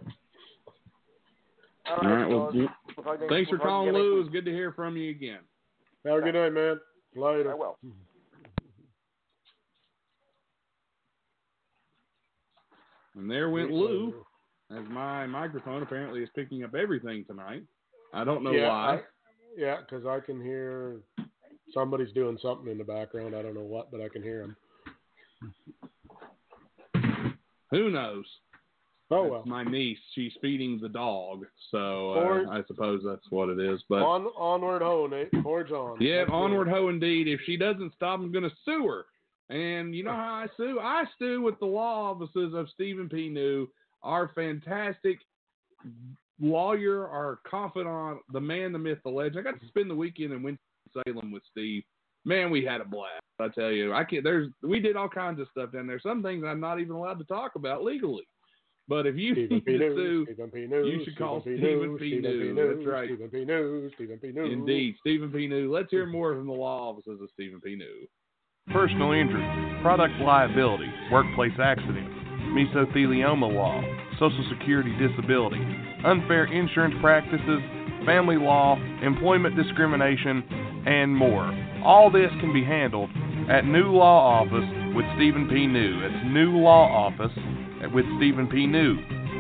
All All right. Well, fellas. We'll talk next- thanks for calling, Lou. week. It's good to hear from you again. Have a good night, man. Later. I will. And there went Lou, as my microphone apparently is picking up everything tonight. I don't know yeah, why. I, yeah, because I can hear somebody's doing something in the background. I don't know what, but I can hear them. Who knows? Oh well. my niece. She's feeding the dog, so uh, I suppose that's what it is. But On onward ho, Nate. Forge on. yeah, That's onward ho indeed. If she doesn't stop, I'm going to sue her. And you know how I sue? I sue with the law offices of Stephen P. New, our fantastic lawyer, our confidant, the man, the myth, the legend. I got to spend the weekend in Winston-Salem with Steve. Man, we had a blast. I tell you, I can't. There's we did all kinds of stuff down there. Some things I'm not even allowed to talk about legally. But if you Stephen need P. to News, sue, Stephen P. News, you should call Stephen Stephen P. Stephen News. News, That's right. Stephen P. News, Stephen P. News. Indeed, Stephen P. New. Let's hear more from the law offices of Stephen P. New. personal injury, product liability, workplace accident, mesothelioma law, Social Security disability, unfair insurance practices, family law, employment discrimination, and more. All this can be handled at New Law Office with Stephen P. New. It's New Law Office with Stephen P. New.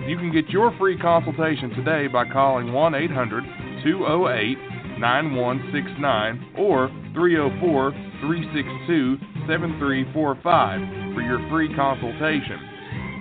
You can get your free consultation today by calling 1 800 208 9169 or 304 362 7345 for your free consultation.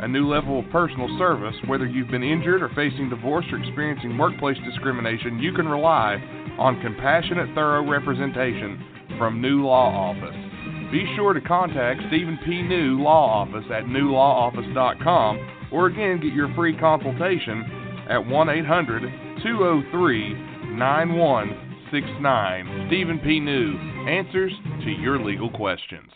A new level of personal service, whether you've been injured or facing divorce or experiencing workplace discrimination, you can rely on compassionate, thorough representation from New Law Office. Be sure to contact Stephen P. New Law Office at newlawoffice.com or again get your free consultation at 1 800 203 9169. Stephen P. New answers to your legal questions.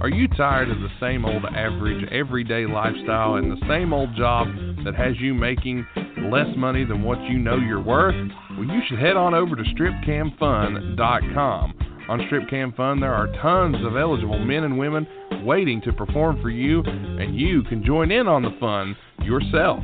Are you tired of the same old average everyday lifestyle and the same old job that has you making less money than what you know you're worth? Well, you should head on over to stripcamfun.com. On Stripcam Fun, there are tons of eligible men and women waiting to perform for you, and you can join in on the fun yourself.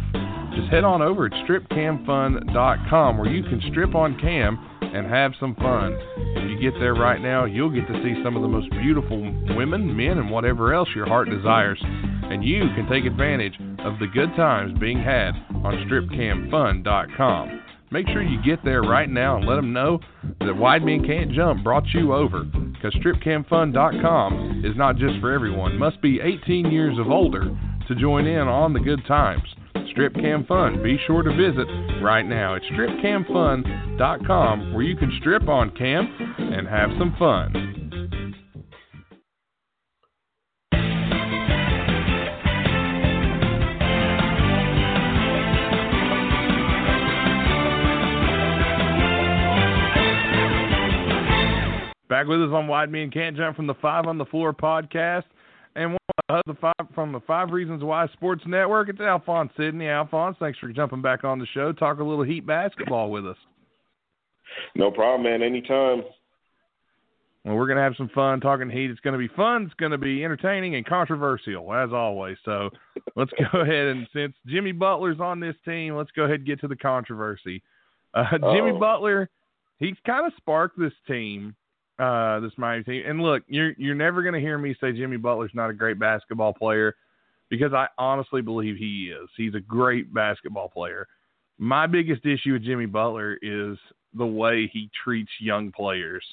Just head on over at stripcamfun.com where you can strip on cam and have some fun. If you get there right now, you'll get to see some of the most beautiful women, men, and whatever else your heart desires. And you can take advantage of the good times being had on stripcamfun.com. Make sure you get there right now and let them know that Wide Men Can't Jump brought you over. Because stripcamfun.com is not just for everyone. Must be 18 years of older to join in on the good times. Strip Cam Fun. Be sure to visit right now. It's stripcamfun.com where you can strip on cam and have some fun. Back with us on Wide Men Can't Jump from the Five on the Floor podcast. And one of the five from the Five Reasons Why Sports Network. It's Alphonse Sidney. Alphonse, thanks for jumping back on the show. Talk a little Heat basketball with us. No problem, man. Anytime. Well, we're going to have some fun talking Heat. It's going to be fun. It's going to be entertaining and controversial, as always. So let's go <laughs> ahead and since Jimmy Butler's on this team, let's go ahead and get to the controversy. Uh, Jimmy Uh-oh. Butler, he's kind of sparked this team uh, this Miami team. And look, you're you're never going to hear me say Jimmy Butler's not a great basketball player because I honestly believe he is. He's a great basketball player. My biggest issue with Jimmy Butler is the way he treats young players.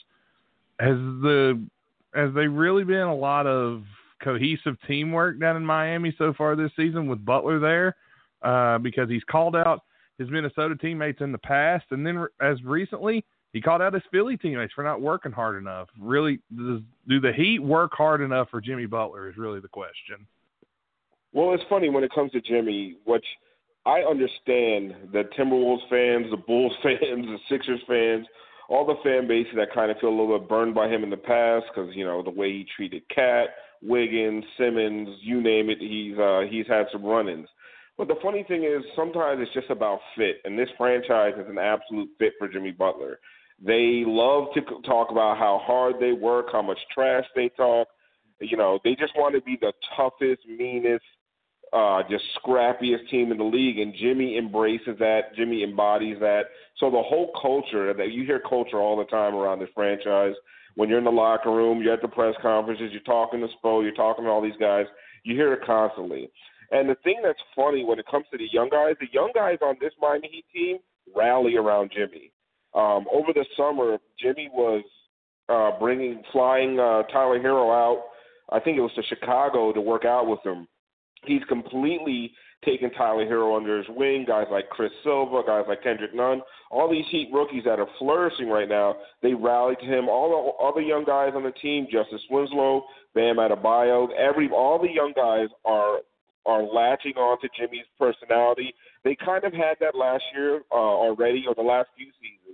Has the has they really been a lot of cohesive teamwork down in Miami so far this season with Butler there? Uh, because he's called out his Minnesota teammates in the past, and then as recently he called out his Philly teammates for not working hard enough. Really, does, do the Heat work hard enough for Jimmy Butler? Is really the question. Well, it's funny when it comes to Jimmy, which I understand the Timberwolves fans, the Bulls <laughs> fans, the Sixers fans, all the fan bases that kind of feel a little bit burned by him in the past because you know the way he treated KAT, Wiggins, Simmons, you name it. He's uh, he's had some run-ins. But the funny thing is, sometimes it's just about fit, and this franchise is an absolute fit for Jimmy Butler. They love to talk about how hard they work, how much trash they talk. You know, they just want to be the toughest, meanest, uh, just scrappiest team in the league, and Jimmy embraces that. Jimmy embodies that. So the whole culture that you hear culture all the time around this franchise. When you're in the locker room, you're at the press conferences, you're talking to Spo, you're talking to all these guys. You hear it constantly. And the thing that's funny when it comes to the young guys, the young guys on this Miami Heat team rally around Jimmy. Um, over the summer, Jimmy was uh, bringing, flying uh, Tyler Herro out. I think it was to Chicago to work out with him. He's completely taken Tyler Herro under his wing. Guys like Chris Silva, guys like Kendrick Nunn, all these Heat rookies that are flourishing right now, they rally to him. All the other young guys on the team, Justice Winslow, Bam Adebayo, every all the young guys are are latching on to Jimmy's personality. They kind of had that last year uh, already, or the last few seasons.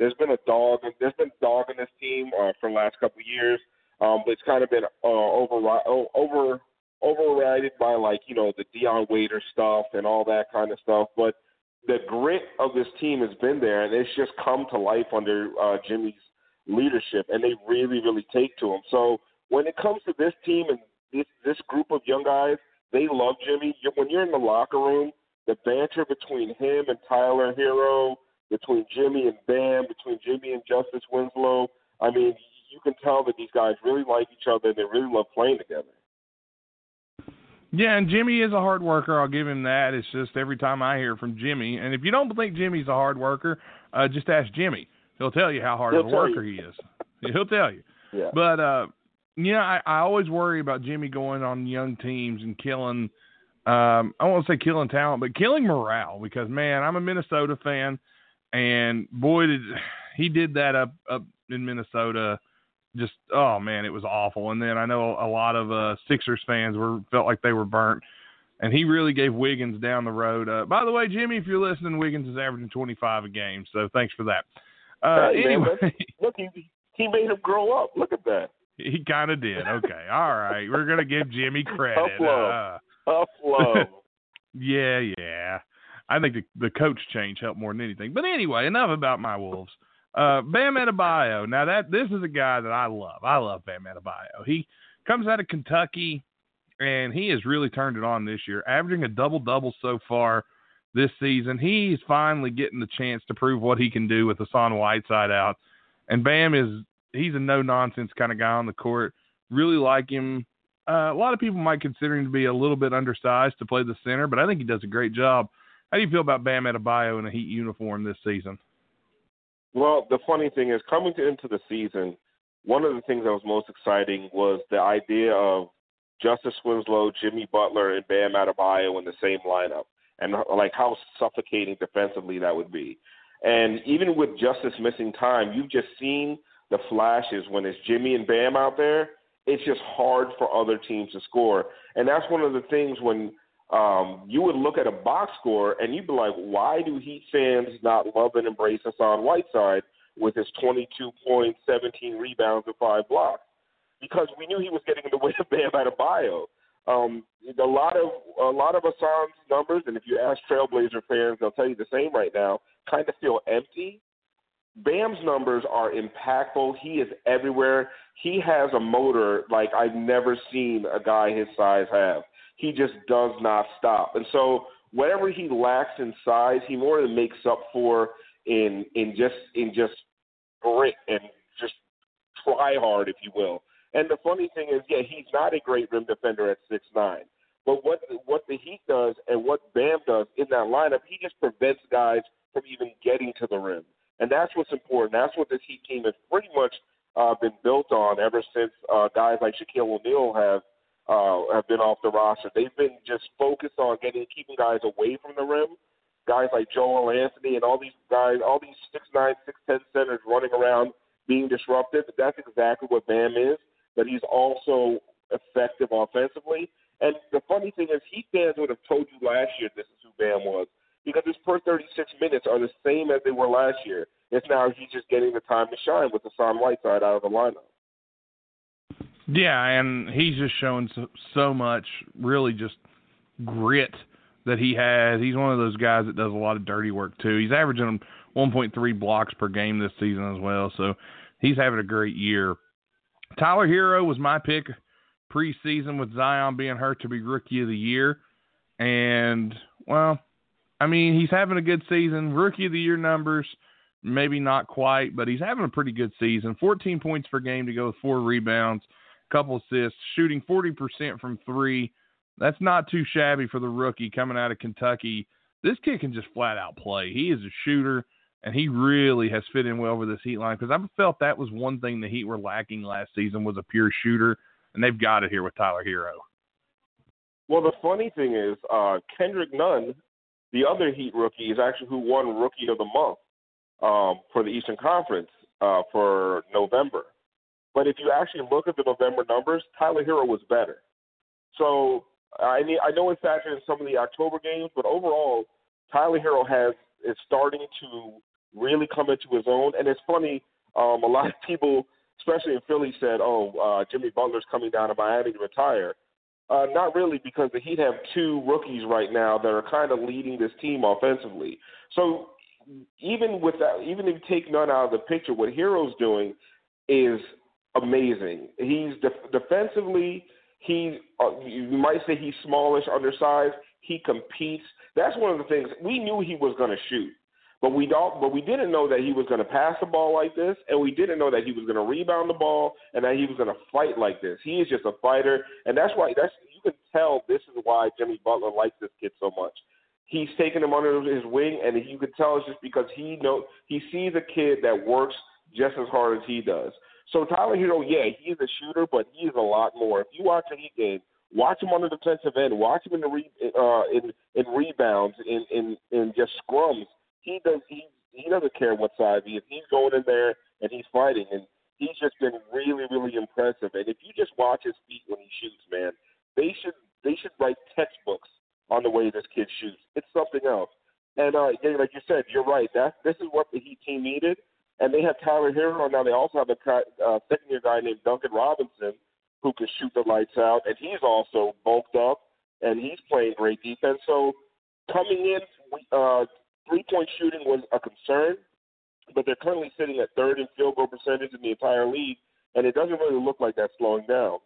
There's been a dog. There's been dog in this team uh, for the last couple of years, um, but it's kind of been uh, over over overridden by like you know the Dion Waiter stuff and all that kind of stuff. But the grit of this team has been there, and it's just come to life under uh, Jimmy's leadership, and they really really take to him. So when it comes to this team and this this group of young guys, they love Jimmy. When you're in the locker room, the banter between him and Tyler Herro, between Jimmy and Bam, between Jimmy and Justice Winslow. I mean, you can tell that these guys really like each other and they really love playing together. Yeah, and Jimmy is a hard worker. I'll give him that. It's just every time I hear from Jimmy, and if you don't think Jimmy's a hard worker, uh, just ask Jimmy. He'll tell you how hard He'll of a worker you. he is. He'll tell you. Yeah. But uh, you know, I, I always worry about Jimmy going on young teams and killing. Um, I won't say killing talent, but killing morale because man, I'm a Minnesota fan, and boy, did he did that up up in Minnesota. Just oh man, it was awful. And then I know a lot of uh, Sixers fans were felt like they were burnt, and he really gave Wiggins down the road. Uh, by the way, Jimmy, if you're listening, Wiggins is averaging 25 a game, so thanks for that. Uh, Hey, anyway, that's- Look, he he made him grow up. Look at that. he kind of did. Okay, all right, we're gonna give Jimmy <laughs> credit. Uh, Tough love. <laughs> yeah, yeah. I think the, the coach change helped more than anything. But anyway, enough about my Wolves. Uh, Bam Adebayo. Now that this is a guy that I love. I love Bam Adebayo. He comes out of Kentucky, and he has really turned it on this year, averaging a double double so far this season. He's finally getting the chance to prove what he can do with Hassan Whiteside out. And Bam is he's a no nonsense kind of guy on the court. Really like him. Uh, a lot of people might consider him to be a little bit undersized to play the center, but I think he does a great job. How do you feel about Bam Adebayo in a Heat uniform this season? Well, the funny thing is, coming to, into the season, one of the things that was most exciting was the idea of Justice Winslow, Jimmy Butler, and Bam Adebayo in the same lineup, and like how suffocating defensively that would be. And even with Justice missing time, you've just seen the flashes when it's Jimmy and Bam out there. It's just hard for other teams to score, and that's one of the things when um, you would look at a box score and you'd be like, why do Heat fans not love and embrace Hassan Whiteside with his 22 points, 17 rebounds, and five blocks? Because we knew he was getting in the way of Bam Adebayo. Um, a lot of a lot of Hassan's numbers, and if you ask Trailblazer fans, they'll tell you the same right now. Kind of feel empty. Bam's numbers are impactful. He is everywhere. He has a motor like I've never seen a guy his size have he just does not stop. And so whatever he lacks in size, he more than makes up for in in just in just grit and just try hard, if you will. And the funny thing is, yeah, he's not a great rim defender at six nine. But what what the Heat does and what Bam does in that lineup, he just prevents guys from even getting to the rim. And that's what's important. That's what this Heat team has pretty much uh, been built on ever since uh, guys like Shaquille O'Neal have uh, have been off the roster. They've been just focused on getting keeping guys away from the rim. Guys like Joel Anthony and all these guys, all these six nine, six ten centers running around being disruptive. That's exactly what Bam is. But he's also effective offensively. And the funny thing is, Heat fans would have told you last year this is who Bam was because his per 36 minutes are the same as they were last year. It's now he's just getting the time to shine with the Hassan Whiteside out of the lineup. Yeah, and he's just showing so, so much, really just grit that he has. He's one of those guys that does a lot of dirty work too. He's averaging 1.3 blocks per game this season as well, so he's having a great year. Tyler Herro was my pick preseason with Zion being hurt to be rookie of the year, and well, I mean he's having a good season. Rookie of the year numbers maybe not quite, but he's having a pretty good season. 14 points per game to go with four rebounds couple assists, shooting 40% from three. That's not too shabby for the rookie coming out of Kentucky. This kid can just flat out play. He is a shooter, and he really has fit in well with this Heat line because I felt that was one thing the Heat were lacking last season was a pure shooter, and they've got it here with Tyler Herro. Well, the funny thing is, uh, Kendrick Nunn, the other Heat rookie, is actually who won Rookie of the Month um, for the Eastern Conference uh, for November. But if you actually look at the November numbers, Tyler Herro was better. So I mean, I know it's factored in some of the October games, but overall, Tyler Herro has is starting to really come into his own. And it's funny, um, a lot of people, especially in Philly, said, "Oh, uh, Jimmy Butler's coming down to Miami to retire." Uh, not really, because the Heat have two rookies right now that are kind of leading this team offensively. So even with that, even if you take Nunn out of the picture, what Herro's doing is amazing. He's def- defensively, he uh, you might say he's smallish, undersized. He competes. That's one of the things we knew he was going to shoot, But we don't. But we didn't know that he was going to pass the ball like this, and we didn't know that he was going to rebound the ball, and that he was going to fight like this. He is just a fighter, and that's why. That's you can tell. This is why Jimmy Butler likes this kid so much. He's taken him under his wing, and you can tell it's just because he know he sees a kid that works just as hard as he does. So Tyler Herro, yeah, he's a shooter, but he's a lot more. If you watch any game, watch him on the defensive end, watch him in the re, uh, in in rebounds, in in in just scrums he does he he doesn't care what side he is. He's going in there and he's fighting, and he's just been really really impressive. And if you just watch his feet when he shoots, man, they should they should write textbooks on the way this kid shoots. It's something else. And uh, yeah, like you said, you're right. That this is what the Heat team needed. And they have Tyler Herro now. They also have a uh, second year guy named Duncan Robinson who can shoot the lights out, and he's also bulked up and he's playing great defense. So coming in, uh, three point shooting was a concern, but they're currently sitting at third in field goal percentage in the entire league, and it doesn't really look like that's slowing down.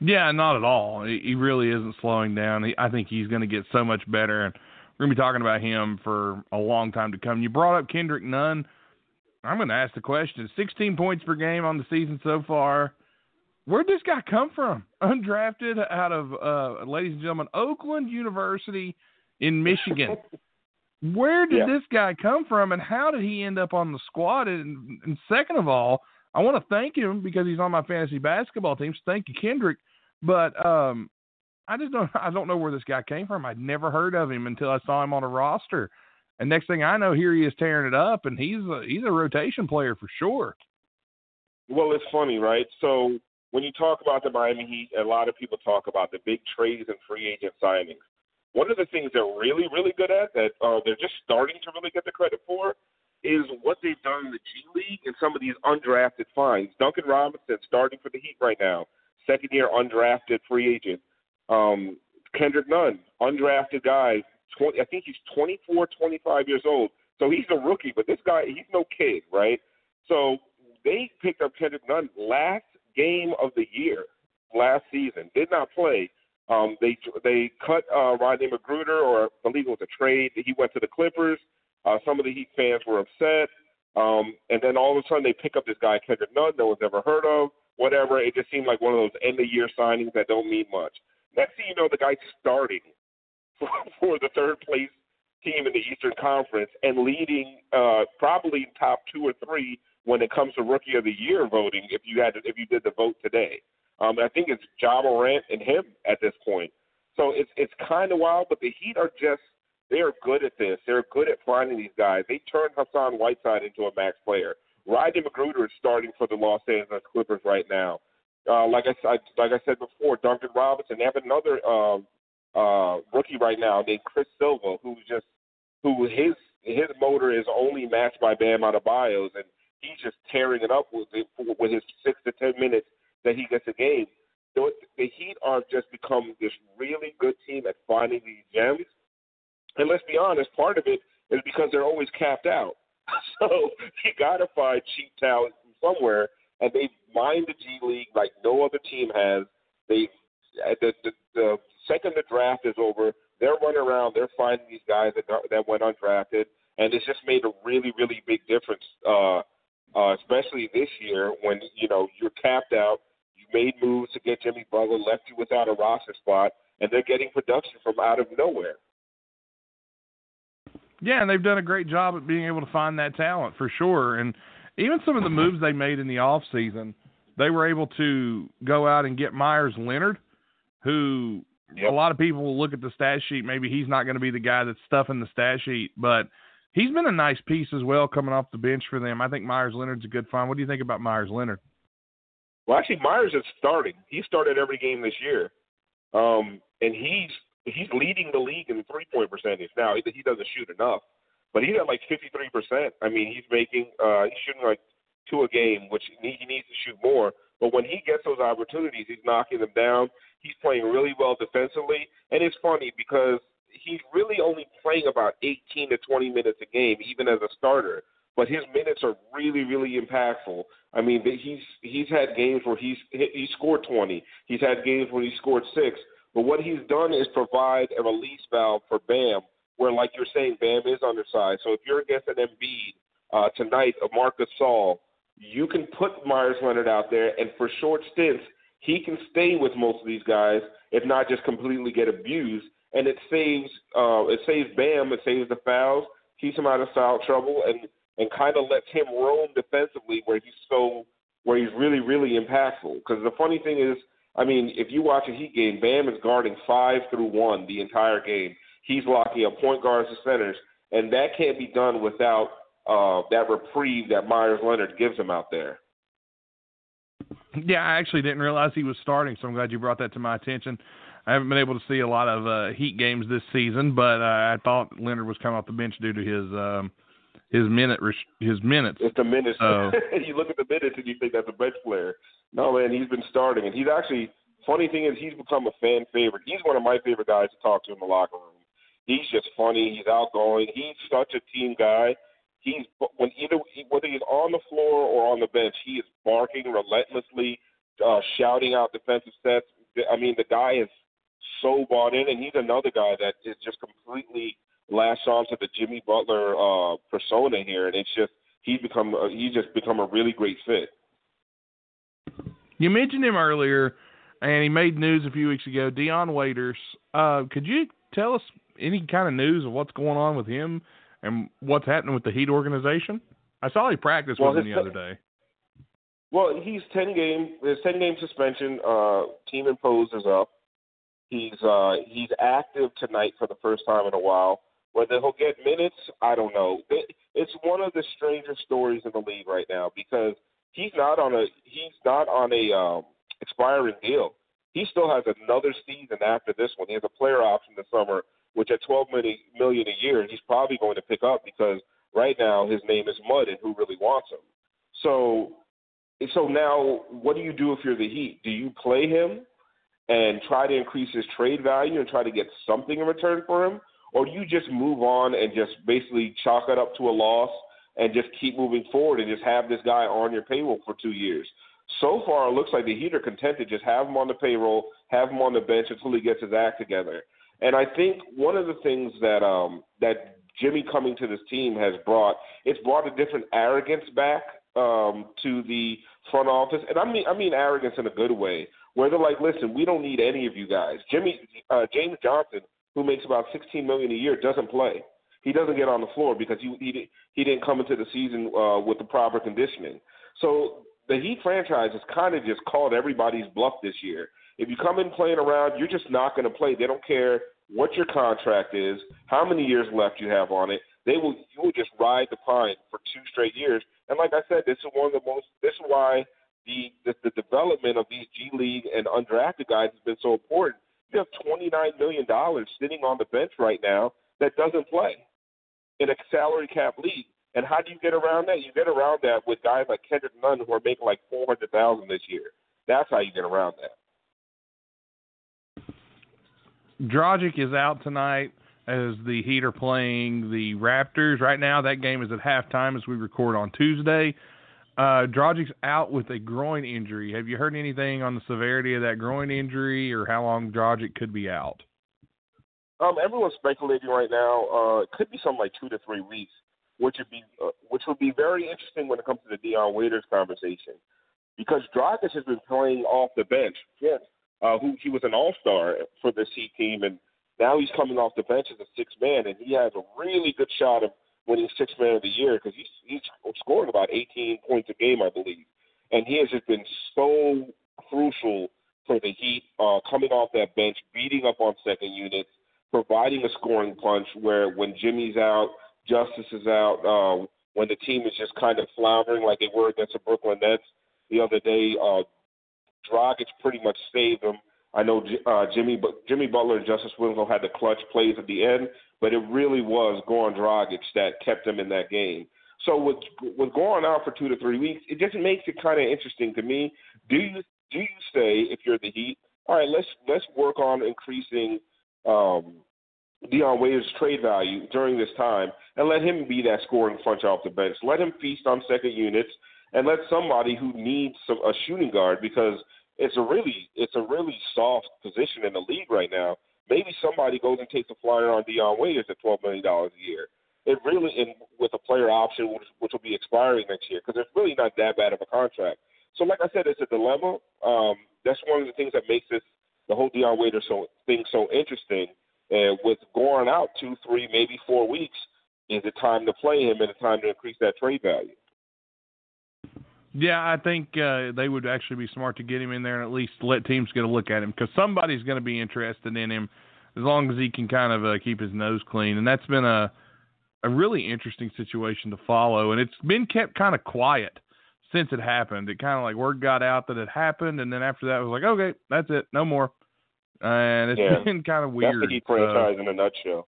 Yeah, not at all. He really isn't slowing down. I think he's going to get so much better, and we're going to be talking about him for a long time to come. You brought up Kendrick Nunn. I'm going to ask the question: 16 points per game on the season so far. Where'd this guy come from? Undrafted out of, uh, ladies and gentlemen, Oakland University in Michigan. <laughs> Where did yeah. this guy come from, and how did he end up on the squad? And, and second of all, I want to thank him because he's on my fantasy basketball team. So thank you, Kendrick. But um, I just don't <laughs> I don't know where this guy came from. I'd never heard of him until I saw him on a roster. And next thing I know, here he is tearing it up, and he's a, he's a rotation player for sure. Well, it's funny, right? So when you talk about the Miami Heat, a lot of people talk about the big trades and free agent signings. One of the things they're really, really good at that uh, they're just starting to really get the credit for is what they've done in the G League and some of these undrafted finds. Duncan Robinson starting for the Heat right now, second year undrafted free agent. Um, Kendrick Nunn, undrafted guy. 20, I think he's 24, 25 years old. So he's a rookie, but this guy, he's no kid, right? So they picked up Kendrick Nunn last game of the year, last season. Did not play. Um, they they cut uh, Rodney McGruder, or I believe it was a trade. He went to the Clippers. Uh, some of the Heat fans were upset, um, and then all of a sudden they pick up this guy Kendrick Nunn, no one's ever heard of. Whatever. It just seemed like one of those end of year signings that don't mean much. Next thing you know, the guy's starting <laughs> for, for the third place team in the Eastern Conference and leading uh, probably top two or three when it comes to Rookie of the Year voting. If you had to, if you did the vote today. Um, I think it's Ja Morant and him at this point. So it's it's kind of wild, but the Heat are just they are good at this. They're good at finding these guys. They turned Hassan Whiteside into a max player. Rodney McGruder is starting for the Los Angeles Clippers right now. Uh, like I said, like I said before, Duncan Robinson. They have another um, uh, rookie right now named Chris Silva, who's just who his his motor is only matched by Bam Adebayo's, and he's just tearing it up with with his six to ten minutes that he gets a game. The, the Heat are just become this really good team at finding these gems. And let's be honest, part of it is because they're always capped out. <laughs> So you got to find cheap talent from somewhere, and they've mined the G League like no other team has. They the, the the second the draft is over, they're running around, they're finding these guys that that went undrafted, and it's just made a really really big difference. Uh, uh, especially this year when you know you're capped out You made moves to get Jimmy Butler, left you without a roster spot, and they're getting production from out of nowhere. Yeah, and they've done a great job at being able to find that talent for sure. And even some of the moves they made in the off season, they were able to go out and get Meyers Leonard, who yep. a lot of people will look at the stat sheet. Maybe he's not going to be the guy that's stuffing the stat sheet, but he's been a nice piece as well coming off the bench for them. I think Meyers Leonard's a good find. What do you think about Meyers Leonard? Well, actually, Meyers is starting. He started every game this year, um, and he's he's leading the league in three point percentage now. He, he doesn't shoot enough, but he's at like fifty three percent. I mean, he's making uh, he's shooting like two a game, which he needs to shoot more. But when he gets those opportunities, he's knocking them down. He's playing really well defensively, and it's funny because he's really only playing about 18 to 20 minutes a game, even as a starter but his minutes are really, really impactful. I mean, he's he's had games where he's he scored 20. He's had games where he scored six. But what he's done is provide a release valve for Bam where, like you're saying, Bam is undersized. So if you're against an Embiid uh, tonight, a Marcus Gasol, you can put Meyers Leonard out there, and for short stints, he can stay with most of these guys, if not just completely get abused. And it saves uh, it saves Bam, it saves the fouls, keeps him out of foul trouble, and and kind of lets him roam defensively where he's so where he's really really impactful. Because the funny thing is, I mean, if you watch a Heat game, Bam is guarding five through one the entire game. He's locking up point guards and centers, and that can't be done without uh, that reprieve that Meyers Leonard gives him out there. Yeah, I actually didn't realize he was starting, so I'm glad you brought that to my attention. I haven't been able to see a lot of uh, Heat games this season, but uh, I thought Leonard was coming off the bench due to his um, his minute his minutes. It's the minutes. So, <laughs> you look at the minutes and you think that's a bench player. No man, he's been starting, and he's actually. Funny thing is, he's become a fan favorite. He's one of my favorite guys to talk to in the locker room. He's just funny. He's outgoing. He's such a team guy. He's when either whether he's on the floor or on the bench, he is barking relentlessly, uh, shouting out defensive sets. I mean, the guy is so bought in, and he's another guy that is just completely latched onto the Jimmy Butler uh, persona here, and it's just he's become uh, he's just become a really great fit. You mentioned him earlier, and he made news a few weeks ago. Dion Waiters, uh, could you tell us any kind of news of what's going on with him and what's happening with the Heat organization? I saw he practiced well, with him the other day. Well, he's ten game his ten game suspension. Uh, team imposed is up. He's uh, he's active tonight for the first time in a while. Whether he'll get minutes, I don't know. It's one of the strangest stories in the league right now because he's not on a he's not on a um, expiring deal. He still has another season after this one. He has a player option this summer, which at twelve million million a year, he's probably going to pick up because right now his name is Mud, and who really wants him? So, so now what do you do if you're the Heat? Do you play him and try to increase his trade value and try to get something in return for him? or do you just move on and just basically chalk it up to a loss and just keep moving forward and just have this guy on your payroll for two years? So far, it looks like the Heat are content to just have him on the payroll, have him on the bench until he gets his act together. And I think one of the things that um, that Jimmy coming to this team has brought it's brought a different arrogance back um, to the front office, and I mean I mean arrogance in a good way, where they're like, listen, we don't need any of you guys. Jimmy uh, James Johnson who makes about 16 million a year doesn't play. He doesn't get on the floor because he he, he didn't come into the season uh, with the proper conditioning. So the Heat franchise has kind of just called everybody's bluff this year. If you come in playing around, you're just not going to play. They don't care what your contract is, how many years left you have on it. They will you will just ride the pine for two straight years. And like I said, this is one of the most. This is why the the, the development of these G League and undrafted guys has been so important you have $29 million sitting on the bench right now that doesn't play in a salary cap league. And how do you get around that? You get around that with guys like Kendrick Nunn who are making like four hundred thousand this year. That's how you get around that. Dragic is out tonight as the Heat are playing the Raptors. Right now, that game is at halftime as we record on Tuesday. Uh, Dragic's out with a groin injury. Have you heard anything on the severity of that groin injury or how long Dragic could be out? Um, everyone's speculating right now. Uh, it could be something like two to three weeks, which would be uh, which would be very interesting when it comes to the Dion Waiters conversation, because Dragic has been playing off the bench. Yes, uh, who he was an All Star for the C team, and now he's coming off the bench as a six man, and he has a really good shot of winning six man of the year because he's he's scoring about 18 points a game, I believe, and he has just been so crucial for the Heat, uh, coming off that bench, beating up on second units, providing a scoring punch where when Jimmy's out, Justice is out, uh, when the team is just kind of floundering like they were against the Brooklyn Nets the other day, uh, Dragic pretty much saved them. I know uh, Jimmy but Jimmy Butler and Justice Winslow had the clutch plays at the end, but it really was Goran Dragic that kept them in that game. So with with Goran out for two to three weeks, it just makes it kind of interesting to me. Do you do you say if you're the Heat, all right, let's let's work on increasing um, Dion Waiters' trade value during this time, and let him be that scoring punch off the bench. Let him feast on second units, and let somebody who needs some, a shooting guard because it's a really it's a really soft position in the league right now maybe somebody goes and takes a flyer on Dion Waiters at twelve million dollars a year. It really, and with a player option which, which will be expiring next year, because it's really not that bad of a contract. So, like I said, it's a dilemma. Um, that's one of the things that makes this the whole Dion Waiters so thing so interesting. And with going out two, three, maybe four weeks, is it time to play him and it's time to increase that trade value? Yeah, I think uh, they would actually be smart to get him in there and at least let teams get a look at him because somebody's going to be interested in him as long as he can kind of uh, keep his nose clean. And that's been a a really interesting situation to follow, and it's been kept kind of quiet since it happened. It kind of like word got out that it happened, and then after that it was like, okay, that's it, no more. And it's Yeah. <laughs> been kind of weird. That's the Heat Uh, franchise in a nutshell.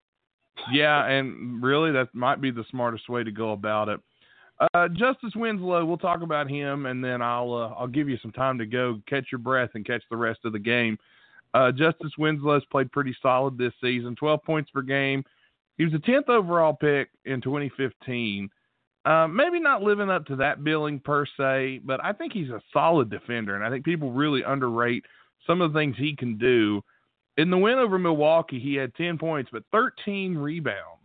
yeah, and really that might be the smartest way to go about it. Uh, Justice Winslow, we'll talk about him, and then I'll uh, I'll give you some time to go catch your breath and catch the rest of the game. Uh, Justice Winslow's played pretty solid this season, 12 points per game. He was a 10th overall pick in 2015. Uh, maybe not living up to that billing per se, but I think he's a solid defender, and I think people really underrate some of the things he can do. In the win over Milwaukee, he had 10 points, but 13 rebounds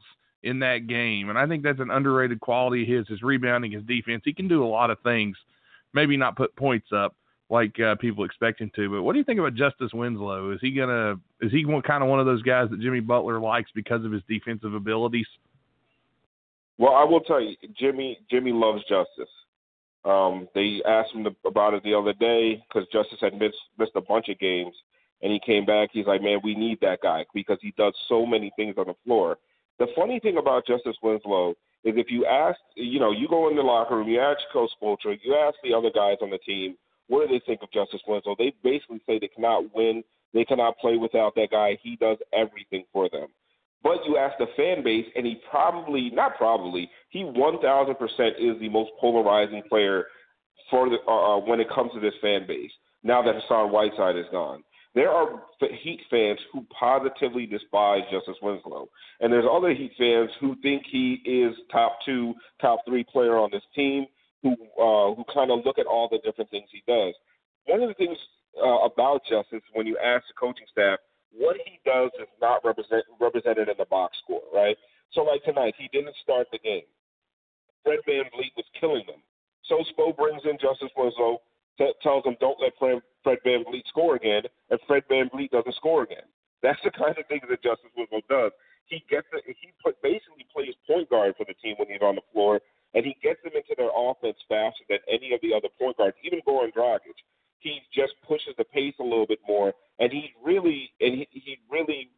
in that game. And I think that's an underrated quality of his, his rebounding, his defense. He can do a lot of things, maybe not put points up like uh, people expect him to. But what do you think about Justice Winslow? Is he gonna is he one, kind of one of those guys that Jimmy Butler likes because of his defensive abilities? Well, I will tell you, Jimmy Jimmy loves Justice. Um, they asked him to, about it the other day because Justice had missed missed a bunch of games, and he came back. He's like, "Man, we need that guy because he does so many things on the floor." The funny thing about Justice Winslow is if you ask, you know, you go in the locker room, you ask Coach Spoelstra, you ask the other guys on the team, what do they think of Justice Winslow? They basically say they cannot win, they cannot play without that guy. He does everything for them. But you ask the fan base, and he probably, not probably, he 1,000% is the most polarizing player for the, uh, when it comes to this fan base. Now that Hassan Whiteside is gone, there are Heat fans who positively despise Justice Winslow, and there's other Heat fans who think he is top two, top three player on this team. Who uh, who kind of look at all the different things he does. One of the things uh, about Justice, when you ask the coaching staff, what he does is not represent, represented in the box score, right? So, like tonight, he didn't start the game. Fred VanVleet was killing them. So Spo brings in Justice Winslow, t- tells him, don't let Fred, Fred VanVleet score again, and Fred VanVleet doesn't score again. That's the kind of thing that Justice Winslow does. He gets it, he put, basically plays point guard for the team when he's on the floor, and he gets them into their offense faster than any of the other point guards, even Goran Dragic. He just pushes the pace a little bit more, and he really and he, he really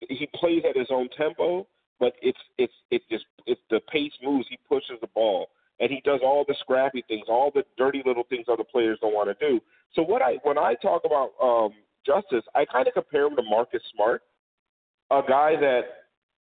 he plays at his own tempo, but it's it's it's just it's the pace moves. He pushes the ball, and he does all the scrappy things, all the dirty little things other players don't want to do. So what I when I talk about um, Justice, I kind of compare him to Marcus Smart, a guy that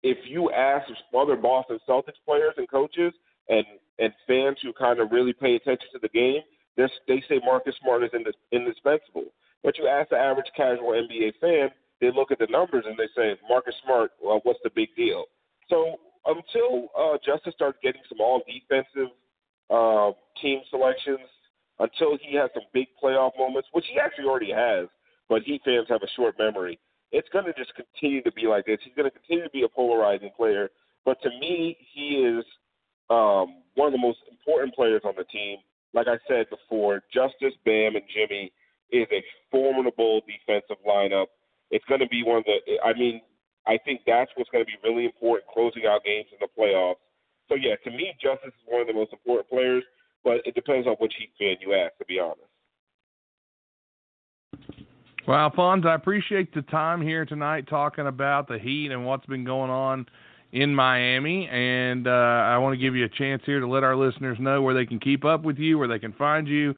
if you ask other Boston Celtics players and coaches and and fans who kind of really pay attention to the game, they're, say Marcus Smart is indis, indispensable. But you ask the average casual NBA fan, they look at the numbers and they say Marcus Smart, well, what's the big deal? So until uh, Justice starts getting some all defensive uh, team selections, until he has some big playoff moments, which he actually already has, but Heat fans have a short memory. It's going to just continue to be like this. He's going to continue to be a polarizing player. But to me, he is um, one of the most important players on the team. Like I said before, Justice, Bam, and Jimmy is a formidable defensive lineup. It's going to be one of the. I mean, I think that's what's going to be really important closing out games in the playoffs. So yeah, to me, Justice is one of the most important players, but it depends on which Heat fan you ask. To be honest. Well, Alphonse, I appreciate the time here tonight talking about the Heat and what's been going on in Miami. And uh, I want to give you a chance here to let our listeners know where they can keep up with you, where they can find you,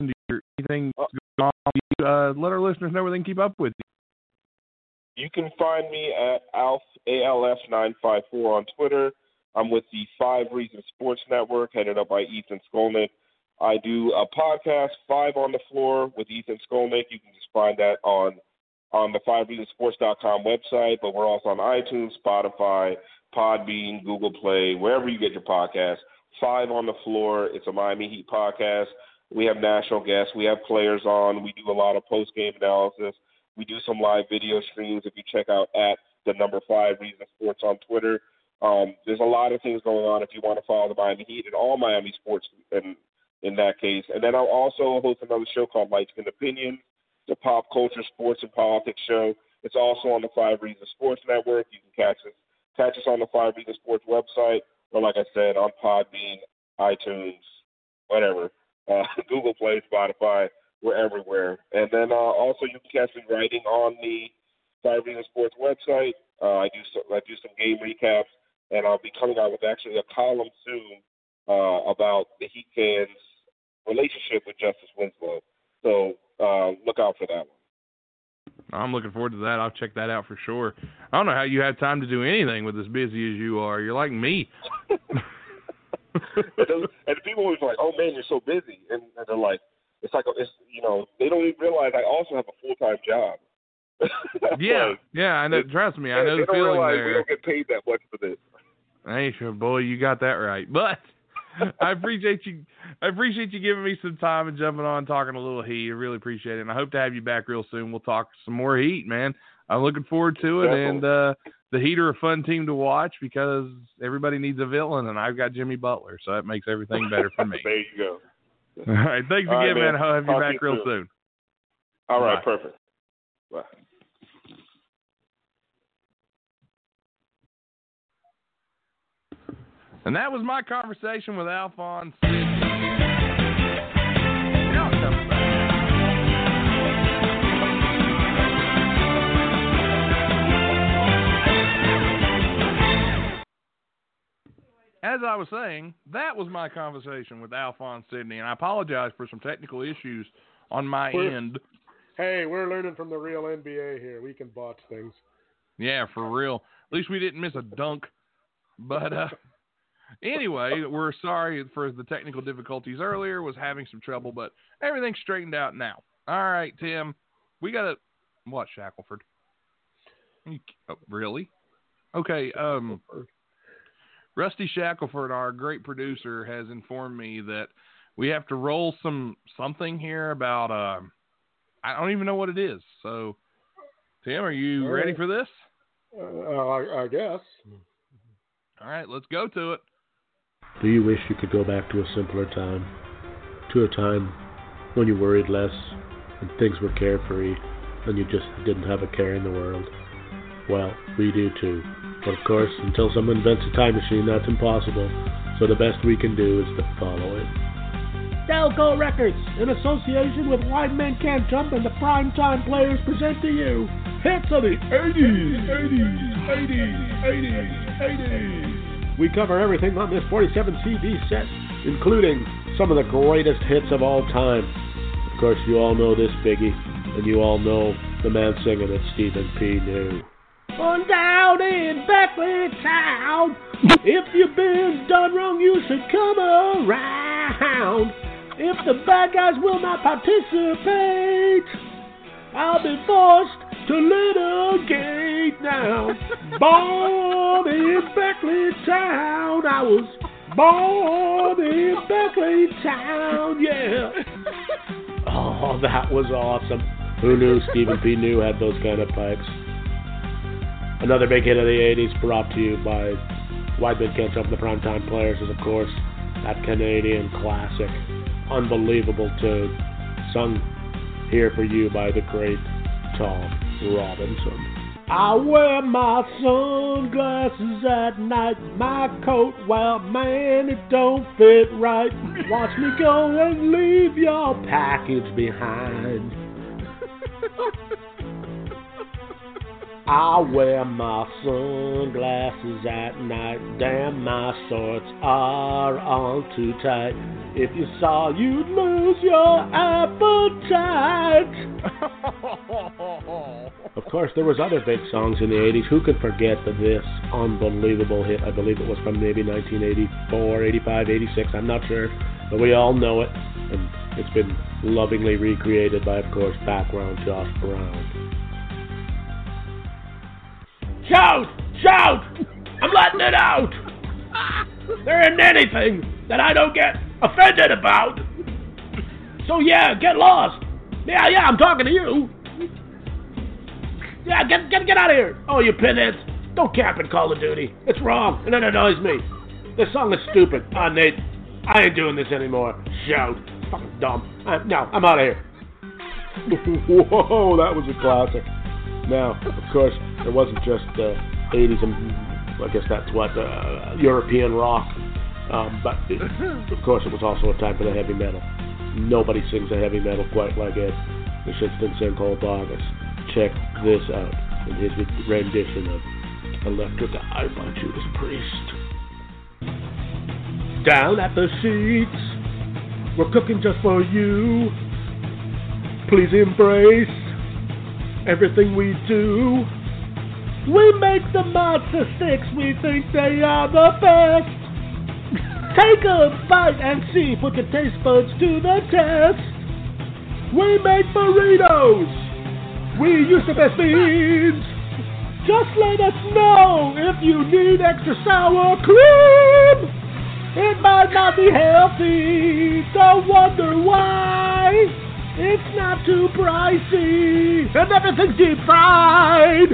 anything going on. With you. Uh, let our listeners know where they can keep up with you. You can find me at Alf ALF nine five four on Twitter. I'm with the Five Reasons Sports Network, headed up by Ethan Skolnick. I do a podcast, Five on the Floor, with Ethan Skolnick. You can just find that on on the FiveReasonsSports.com website, but we're also on iTunes, Spotify, Podbean, Google Play, wherever you get your podcast. Five on the Floor. It's a Miami Heat podcast. We have national guests. We have players on. We do a lot of post game analysis. We do some live video streams if you check out at the number five Reason Sports on Twitter. Um, there's a lot of things going on if you want to follow the Miami Heat and all Miami sports in in that case. And then I'll also host another show called Light Skin Opinion, the pop culture, sports, and politics show. It's also on the Five Reasons Sports Network. You can catch us catch us on the Five Reasons Sports website, or like I said, on Podbean, iTunes, whatever, uh, <laughs> Google Play, Spotify. We're everywhere. And then uh, also you can catch me writing on the Five Reasons Sports website. Uh, I do I do some game recaps, and I'll be coming out with actually a column soon uh, about the Heat fans' relationship with Justice Winslow. So uh, look out for that one. I'm looking forward to that. I'll check that out for sure. I don't know how you have time to do anything with as busy as you are. You're like me. <laughs> <laughs> and the people was like, "Oh man, you're so busy," and, and they're like, "It's like it's you know they don't even realize I also have a full time job." Yeah, like, yeah, I know. Trust me, I know the feeling there. We don't get paid that much for this. Hey, sure, boy, you got that right. But <laughs> I appreciate you. I appreciate you giving me some time and jumping on, talking a little heat. I really appreciate it, and I hope to have you back real soon. We'll talk some more heat, man. I'm looking forward to it, Definitely. and uh, the Heat are a fun team to watch because everybody needs a villain, and I've got Jimmy Butler, so that makes everything better for me. <laughs> there you go. All right, thanks All right, again, man. man. I'll have you Talk back you real soon. soon. All right, Bye. perfect. Bye. And that was my conversation with Alphonse. Sidney. Now it comes back. As I was saying, that was my conversation with Alphonse Sidney, and I apologize for some technical issues on my We're- end. Hey, we're learning from the real NBA here. We can botch things. Yeah, for real. At least we didn't miss a dunk. But uh anyway, we're sorry for the technical difficulties earlier. Was having some trouble, but everything's straightened out now. All right, Tim. We got to what Shackelford? Oh, really? Okay. Um, Rusty Shackelford, our great producer, has informed me that we have to roll some something here about. Um, I don't even know what it is. So, Tim, are you All ready for this? Uh, I, I guess. All right, let's go to it. Do you wish you could go back to a simpler time? To a time when you worried less and things were carefree and you just didn't have a care in the world? Well, we do too. But of course, until someone invents a time machine, that's impossible. So the best we can do is to follow it. Delco Records, in association with Wide Men Can't Jump and the Primetime Players, present to you hits of the 80s, 80s, 80s, 80s, 80s. We cover everything on this 47 CD set, including some of the greatest hits of all time. Of course, you all know this biggie, and you all know the man singing it, Stephen P. New. On down in Beckley Town, if you've been done wrong, you should come around. If the bad guys will not participate, I'll be forced to litigate now. born in Beckley Town, I was born in Beckley Town, yeah. Oh, that was awesome. Who knew Stephen P. New had those kind of pipes? Another big hit of the 80s brought to you by Wide Men Can't Jump the Primetime Players is, of course, that Canadian classic. Unbelievable tune. Sung here for you by the great Tom Robinson. I wear my sunglasses at night, my coat, well, man, it don't fit right. Watch me go and leave your package behind. <laughs> I wear my sunglasses at night. Damn, my shorts are on too tight. If you saw, you'd lose your appetite. <laughs> Of course, there was other big songs in the 80s. Who could forget this unbelievable hit? I believe it was from maybe 1984, 85, 86. I'm not sure, but we all know it, and it's been lovingly recreated by, of course, background Josh Brown. Shout! Shout! I'm letting it out! There isn't anything that I don't get offended about. So yeah, get lost. Yeah, yeah, I'm talking to you. Yeah, get get get out of here! Oh, you pinheads! Don't camp in Call of Duty. It's wrong, and it annoys me. This song is stupid. Ah, Nate, I ain't doing this anymore. Shout. Fucking dumb. Uh, no, I'm out of here. <laughs> Whoa, that was a classic. Now, of course, it wasn't just uh, 80s and I guess that's what uh, European rock, um, but it, <clears throat> of course it was also a time for the heavy metal. Nobody sings a heavy metal quite like Ed. The Shitston Sinkhole August. Check this out in his rendition of Electric Eye by Judas Priest. Down at the sheets, we're cooking just for you. Please embrace everything we do. We make the monster sticks, we think they are the best. Take a bite and see, put your taste buds to the test. We make burritos, we use the best beans. Just let us know if you need extra sour cream. It might not be healthy, don't wonder why. It's not too pricey, and everything's deep fried.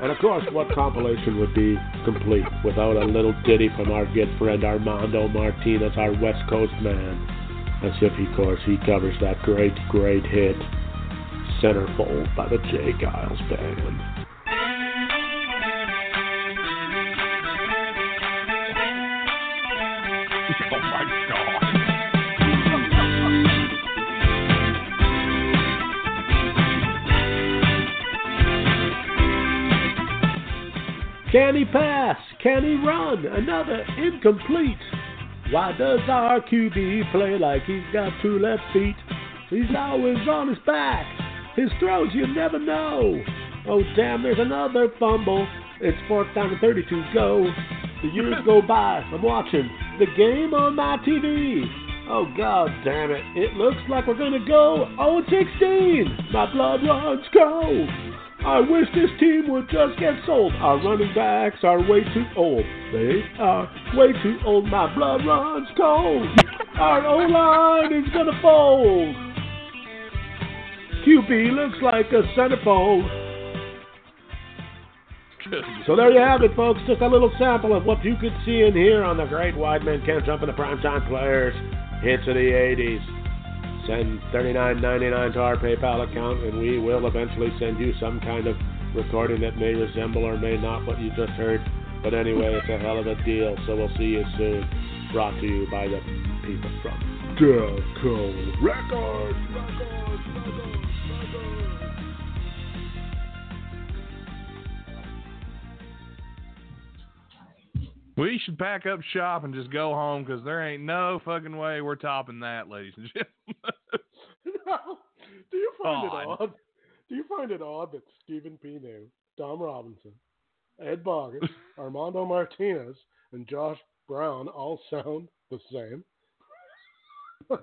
And of course, what compilation would be complete without a little ditty from our good friend Armando Martinez, our West Coast man? As if, of course, he covers that great, great hit, Centerfold by the J. Geils Band. <laughs> he pass? Can he run? Another incomplete. Why does our QB play like he's got two left feet? He's always on his back. His throws you never know. Oh damn, there's another fumble. It's fourth down and 32 go. The years go <laughs> by. I'm watching the game on my TV. Oh god damn it. It looks like we're gonna go 0-16. My blood runs cold. I wish this team would just get sold. Our running backs are way too old. They are way too old. My blood runs cold. <laughs> Our O line is gonna fold. QB looks like a centerfold. So there you have it, folks. Just a little sample of what you could see and hear on the Great Wide Men Can't Jump in the Primetime Players hits of the 80s. Send $39.99 to our PayPal account, and we will eventually send you some kind of recording that may resemble or may not what you just heard. But anyway, it's a hell of a deal, so we'll see you soon. Brought to you by the people from Delco Records. Records. We should pack up shop and just go home because there ain't no fucking way we're topping that, ladies and gentlemen. no. <laughs> Do you find God. it odd? Do you find it odd that Stephen Pino, Tom Robinson, Ed Bogus, <laughs> Armando Martinez, and Josh Brown all sound the same? <laughs>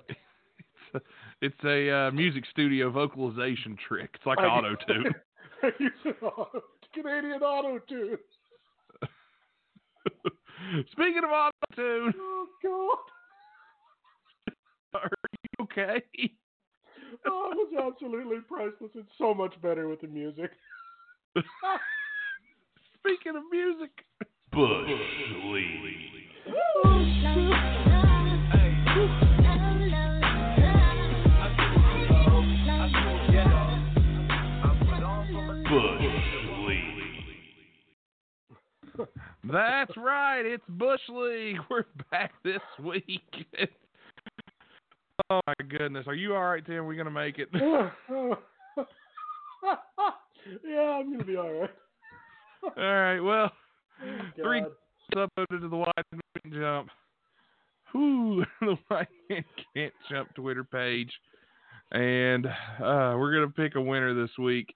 it's a uh, music studio vocalization trick. It's like auto tune. Canadian auto tune. Speaking of auto tune, Oh God! are you okay? Oh, it was absolutely priceless. It's so much better with the music. <laughs> Speaking of music, Bush League. Oh, That's right. It's Bush League. <laughs> We're back this week. oh my goodness. Are you all right, Tim? We're gonna make it. <laughs> yeah, I'm gonna be all right. <laughs> all right. Well, Oh, Three- God. uploaded to the White Man Can't Jump. Whoo, the White Can't Jump Twitter page. And uh, we're going to pick a winner this week.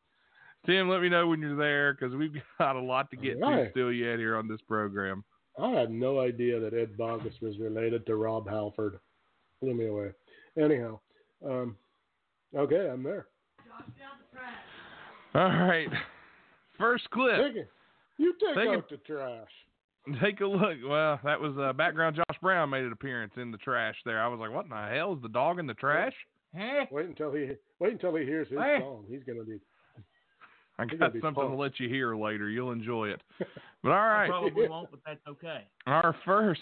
Tim, let me know when you're there because we've <laughs> got a lot to get to still yet here on this program. I had no idea that Ed Bogus was related to Rob Halford. Blew me away. Anyhow, um, okay, I'm there. All right. First clip. Take it. You take Take out the trash. Take a look. Well, that was uh, background. Josh Brown made an appearance in the trash there. I was like, what in the hell is the dog in the trash? Huh? Wait until he wait until he hears his Hey. song. He's gonna be I got gonna something to let you hear later. You'll enjoy it. <laughs> But all right. I probably won't, but that's okay. our first,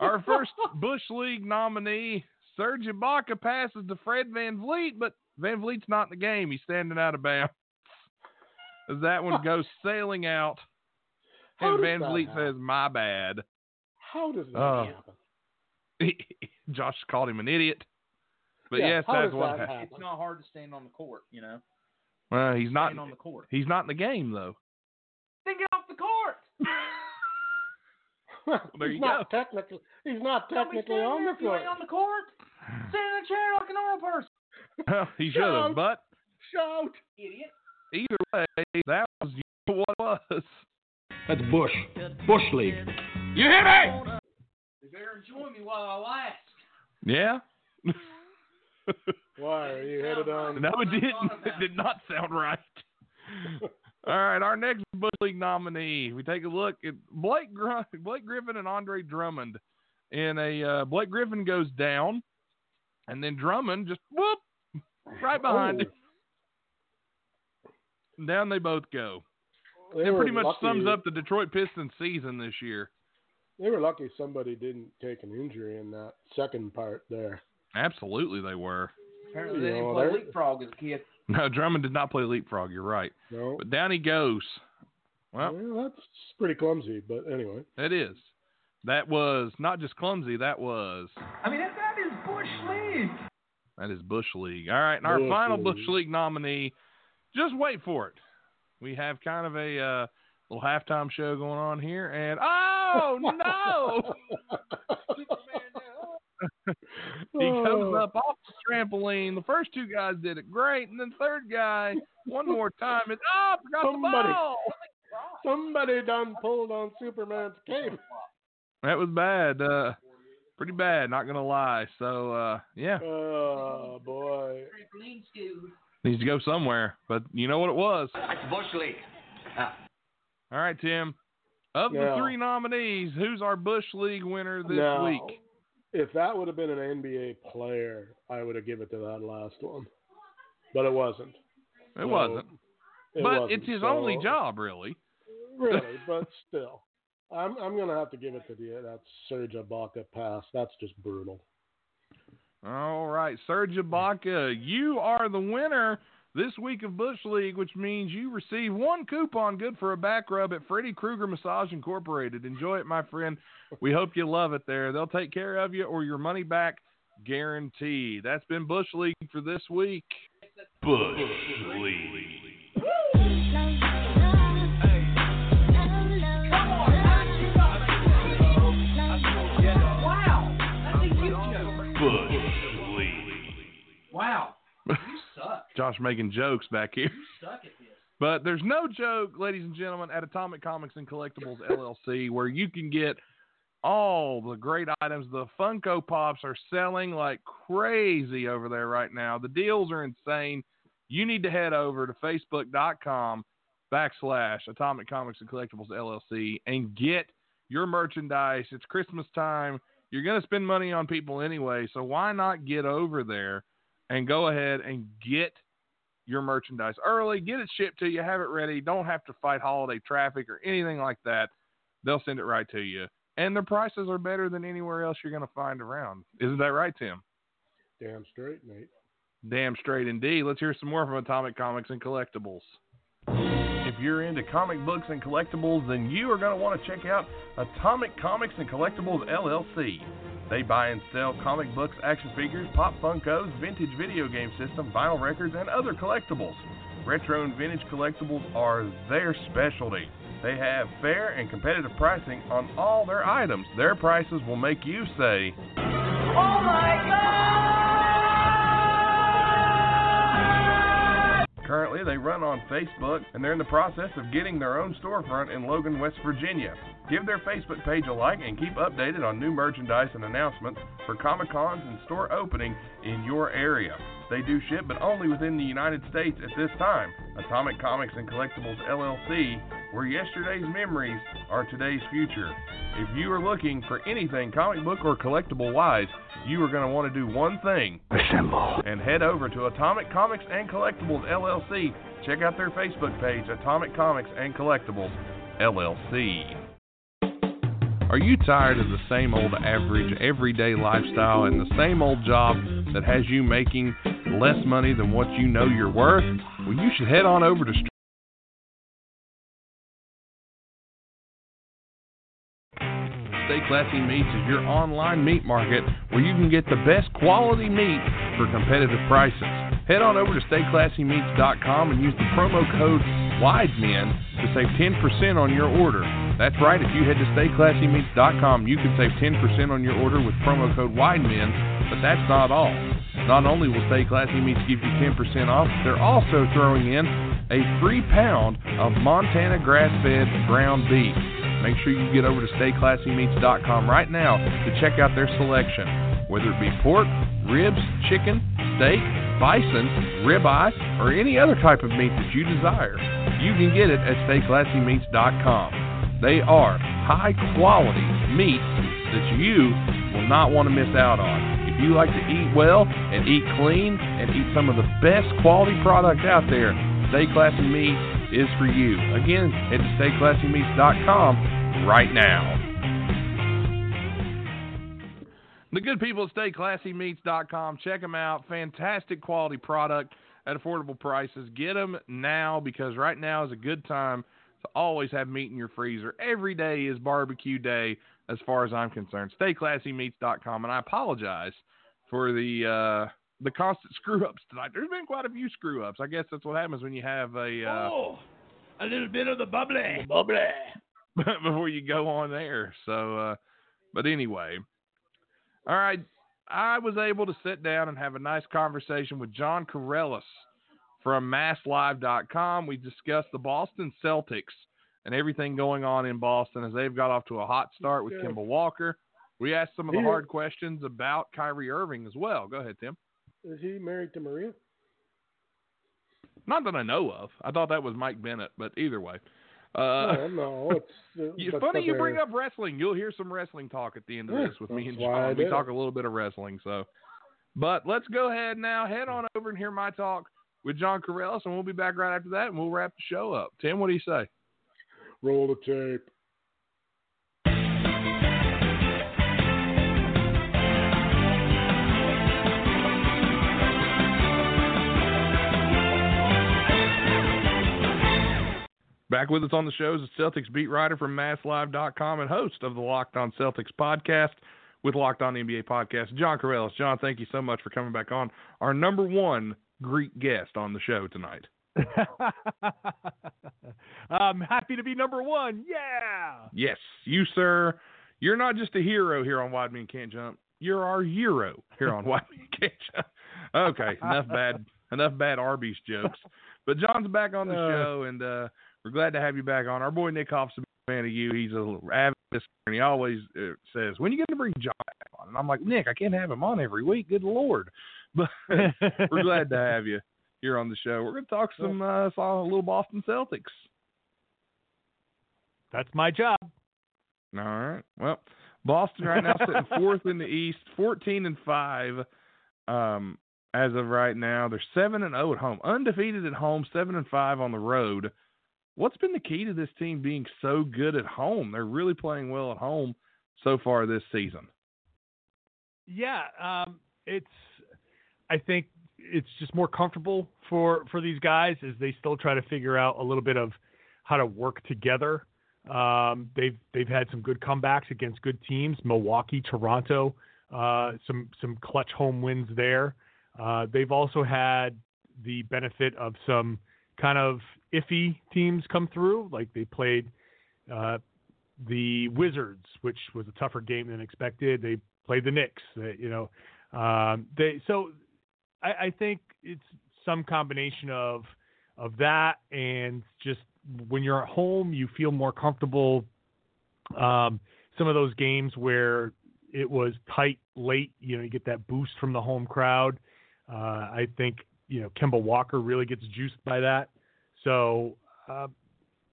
our first <laughs> Bush League nominee, Serge Ibaka, passes to Fred VanVleet, but VanVleet's not in the game. He's standing out of bounds. As that one <laughs> goes sailing out, How and does Van that Vliet happen? says, "My bad." How does that Oh. happen? Josh called him an idiot. But Yeah, yes, that's what that happened. It's not hard to stand on the court, you know. Well, he's not. On the court. He's not in the game though. Then get off the court. <laughs> there he's you not technically he's not technically on the if you court. ain't on the court. Sit in a chair like a normal person. <laughs> Well, he should have, but Shout! Idiot. either way, that was what it was. That's Bush. Bush League. You hear me? You better enjoy me while I last. Yeah. <laughs> <laughs> Why are you headed on? no, it didn't. <laughs> It did not sound right. <laughs> All right, our next Bush League nominee. We take a look at Blake Gr- Blake Griffin and Andre Drummond. In a uh, Blake Griffin goes down, and then Drummond just whoop right behind Oh, him. And down they both go. they It pretty much lucky, sums up the Detroit Pistons season this year. They were lucky somebody didn't take an injury in that second part there. Absolutely, they were. Apparently they didn't play they're- leapfrog as a kid. No, Drummond did not play leapfrog. You're right. No, But down he goes. Well, well, that's pretty clumsy, but anyway. it is. That was not just clumsy. That was I mean, that, that is Bush League. that is Bush League. All right, and our Bush final League. Bush League nominee. Just wait for it. We have kind of a uh, little halftime show going on here, and oh <laughs> no! <laughs> <laughs> he comes Oh. up off the trampoline. The first two guys did it great, and then third guy one <laughs> more time and oh, forgot Somebody. the ball. <laughs> Somebody done pulled on Superman's cape. That was bad. Uh, pretty bad. Not gonna lie. So uh, yeah, Oh boy. Trampoline school. needs to go somewhere. But you know what it was. That's Bush League. All right, Tim. Of the Now- three nominees, who's our Bush League winner this Now, week? If that would have been an NBA player, I would have given it to that last one. But it wasn't. It So, wasn't. it but wasn't, it's his so- only job, really. Really, <laughs> but still. I'm I'm gonna have to give it to the that Serge Ibaka pass. That's just brutal. All right, Serge Ibaka, you are the winner this week of Bush League, which means you receive one coupon good for a back rub at Freddy Krueger Massage Incorporated. Enjoy it, my friend. We hope you love it there. They'll take care of you or your money back guaranteed. That's been Bush League for this week. Bush League. Wow. That's a huge joke. Bush League. Wow. <laughs> Josh making jokes back here. You suck at this. But there's no joke, ladies and gentlemen, at Atomic Comics and Collectibles LLC, where you can get all the great items. The Funko Pops are selling like crazy over there right now. The deals are insane. You need to head over to facebook.com backslash Atomic Comics and Collectibles LLC and get your merchandise. It's Christmas time. You're going to spend money on people anyway, so why not get over there and go ahead and get your merchandise early, get it shipped to you, have it ready. Don't have to fight holiday traffic or anything like that. They'll send it right to you. And the prices are better than anywhere else you're going to find around. Isn't that right, Tim? Damn straight, Nate. Damn straight indeed. Let's hear some more from Atomic Comics and Collectibles. If you're into comic books and collectibles, then you are going to want to check out Atomic Comics and Collectibles LLC. They buy and sell comic books, action figures, pop Funkos, vintage video game system, vinyl records, and other collectibles. Retro and vintage collectibles are their specialty. They have fair and competitive pricing on all their items. Their prices will make you say, Currently, they run on Facebook and they're in the process of getting their own storefront in Logan, West Virginia. Give their Facebook page a like and keep updated on new merchandise and announcements for Comic Cons and store opening in your area. They do ship, but only within the United States at this time. Atomic Comics and Collectibles LLC where yesterday's memories are today's future. If you are looking for anything comic book or collectible wise, you are going to want to do one thing. Assemble. And head over to Atomic Comics and Collectibles LLC. Check out their Facebook page, Atomic Comics and Collectibles LLC. Are you tired of the same old average everyday lifestyle and the same old job that has you making less money than what you know you're worth? Well, you should head on over to Stay Classy Meats is your online meat market where you can get the best quality meat for competitive prices. Head on over to StayClassyMeats.com and use the promo code WIDEMEN to save 10% on your order. That's right, if you head to StayClassyMeats.com, you can save 10% on your order with promo code WIDEMEN, but that's not all. Not only will Stay Classy Meats give you 10% off, they're also throwing in a free pound of Montana grass-fed ground beef. Make sure you get over to StayClassyMeats.com right now to check out their selection. Whether it be pork, ribs, chicken, steak, bison, ribeye, or any other type of meat that you desire, you can get it at StayClassyMeats.com. They are high quality meats that you will not want to miss out on. If you like to eat well and eat clean and eat some of the best quality product out there, Stay Classy Meats is for you. Again, head to StayClassyMeats.com right now. The good people at StayClassyMeats.com. Check them out. Fantastic quality product at affordable prices. Get them now because right now is a good time to always have meat in your freezer. Every day is barbecue day as far as I'm concerned. StayClassyMeats.com. And I apologize for the uh, the constant screw ups tonight. There's been quite a few screw ups. I guess that's what happens when you have a uh, Oh, a little bit of the bubbly. bubbly <laughs> before you go on there. So, uh, but anyway, all right. I was able to sit down and have a nice conversation with John Karalis from MassLive.com. We discussed the Boston Celtics and everything going on in Boston as they've got off to a hot start with Okay. Kemba Walker. We asked some of the hard questions about Kyrie Irving as well. Go ahead, Tim. Is he married to Maria? Not that I know of. I thought that was Mike Bennett, but either way. Uh, no, no. It's <laughs> uh, It's funny you bring up wrestling. You'll hear some wrestling talk at the end of Yeah, this with me and that's why I John. We talk a little bit of wrestling. So, but let's go ahead now. Head on over and hear my talk with John Karalis, and we'll be back right after that, and we'll wrap the show up. Tim, what do you say? Roll the tape. Back with us on the show is the Celtics beat writer from MassLive.com and host of the Locked On Celtics podcast with Locked On NBA podcast, John Karalis. John, thank you so much for coming back on. Our number one Greek guest on the show tonight. <laughs> I'm happy to be number one. Yeah. Yes, you, sir. You're not just a hero here on Wide Men Can't Jump. You're our hero here on Wide Men Can't Jump. Okay, enough bad <laughs> enough bad Arby's jokes. But John's back on the Uh. show, and uh, we're glad to have you back on. Our boy Nick Hoff's a fan of you. He's a avid listener, and he always uh, says, "When are you going to bring John back on?" And I'm like, Nick, I can't have him on every week. Good lord! <laughs> But we're glad to have you here on the show. We're going to talk some uh, some a little Boston Celtics. That's my job. All right. Well, Boston right now sitting <laughs> fourth in the East, fourteen and five. Um, as of right now, they're seven and zero at home, undefeated at home, seven and five on the road. What's been the key to this team being so good at home? They're really playing well at home so far this season. Yeah, um, it's. I think it's just more comfortable for for these guys as they still try to figure out a little bit of how to work together. Um, they've they've had some good comebacks against good teams, Milwaukee, Toronto, uh, some some clutch home wins there. Uh, they've also had the benefit of some kind of iffy teams come through, like they played uh, the Wizards, which was a tougher game than expected. They played the Knicks, uh, you know. Um, they so I, I think it's some combination of of that and just when you're at home, you feel more comfortable. Um, some of those games where it was tight late, you know, you get that boost from the home crowd. Uh, I think you know Kemba Walker really gets juiced by that. So uh,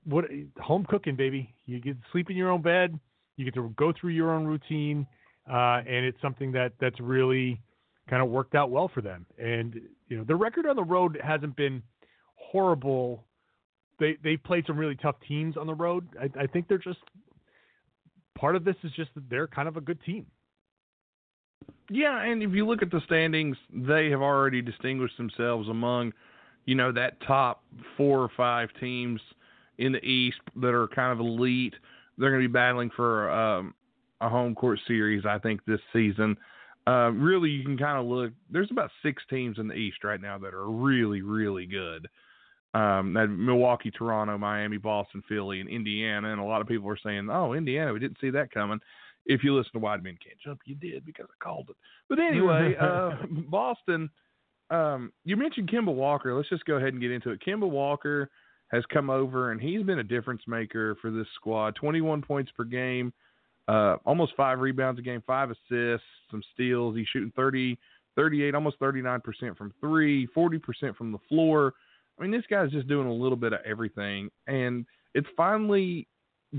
what home cooking, baby. You get to sleep in your own bed. You get to go through your own routine, uh, and it's something that that's really kind of worked out well for them. And you know, the record on the road hasn't been horrible. They they played some really tough teams on the road. I, I think they're just part of this is just that they're kind of a good team. Yeah, and if you look at the standings, they have already distinguished themselves among, you know, that top four or five teams in the East that are kind of elite. They're going to be battling for um, a home court series, I think, this season. Uh, really, you can kind of look. There's about six teams in the East right now that are really, really good. Um, that Milwaukee, Toronto, Miami, Boston, Philly, and Indiana. And a lot of people are saying, "Oh, Indiana, we didn't see that coming." If you listen to Wide Men Can't Jump, you did because I called it. But anyway, uh, <laughs> Boston. Um, you mentioned Kemba Walker. Let's just go ahead and get into it. Kemba Walker has come over and he's been a difference maker for this squad. 21 points per game, uh, almost five rebounds a game, five assists, some steals. He's shooting 30, 38, almost 39% from three, 40% from the floor. I mean, this guy's just doing a little bit of everything. And it's finally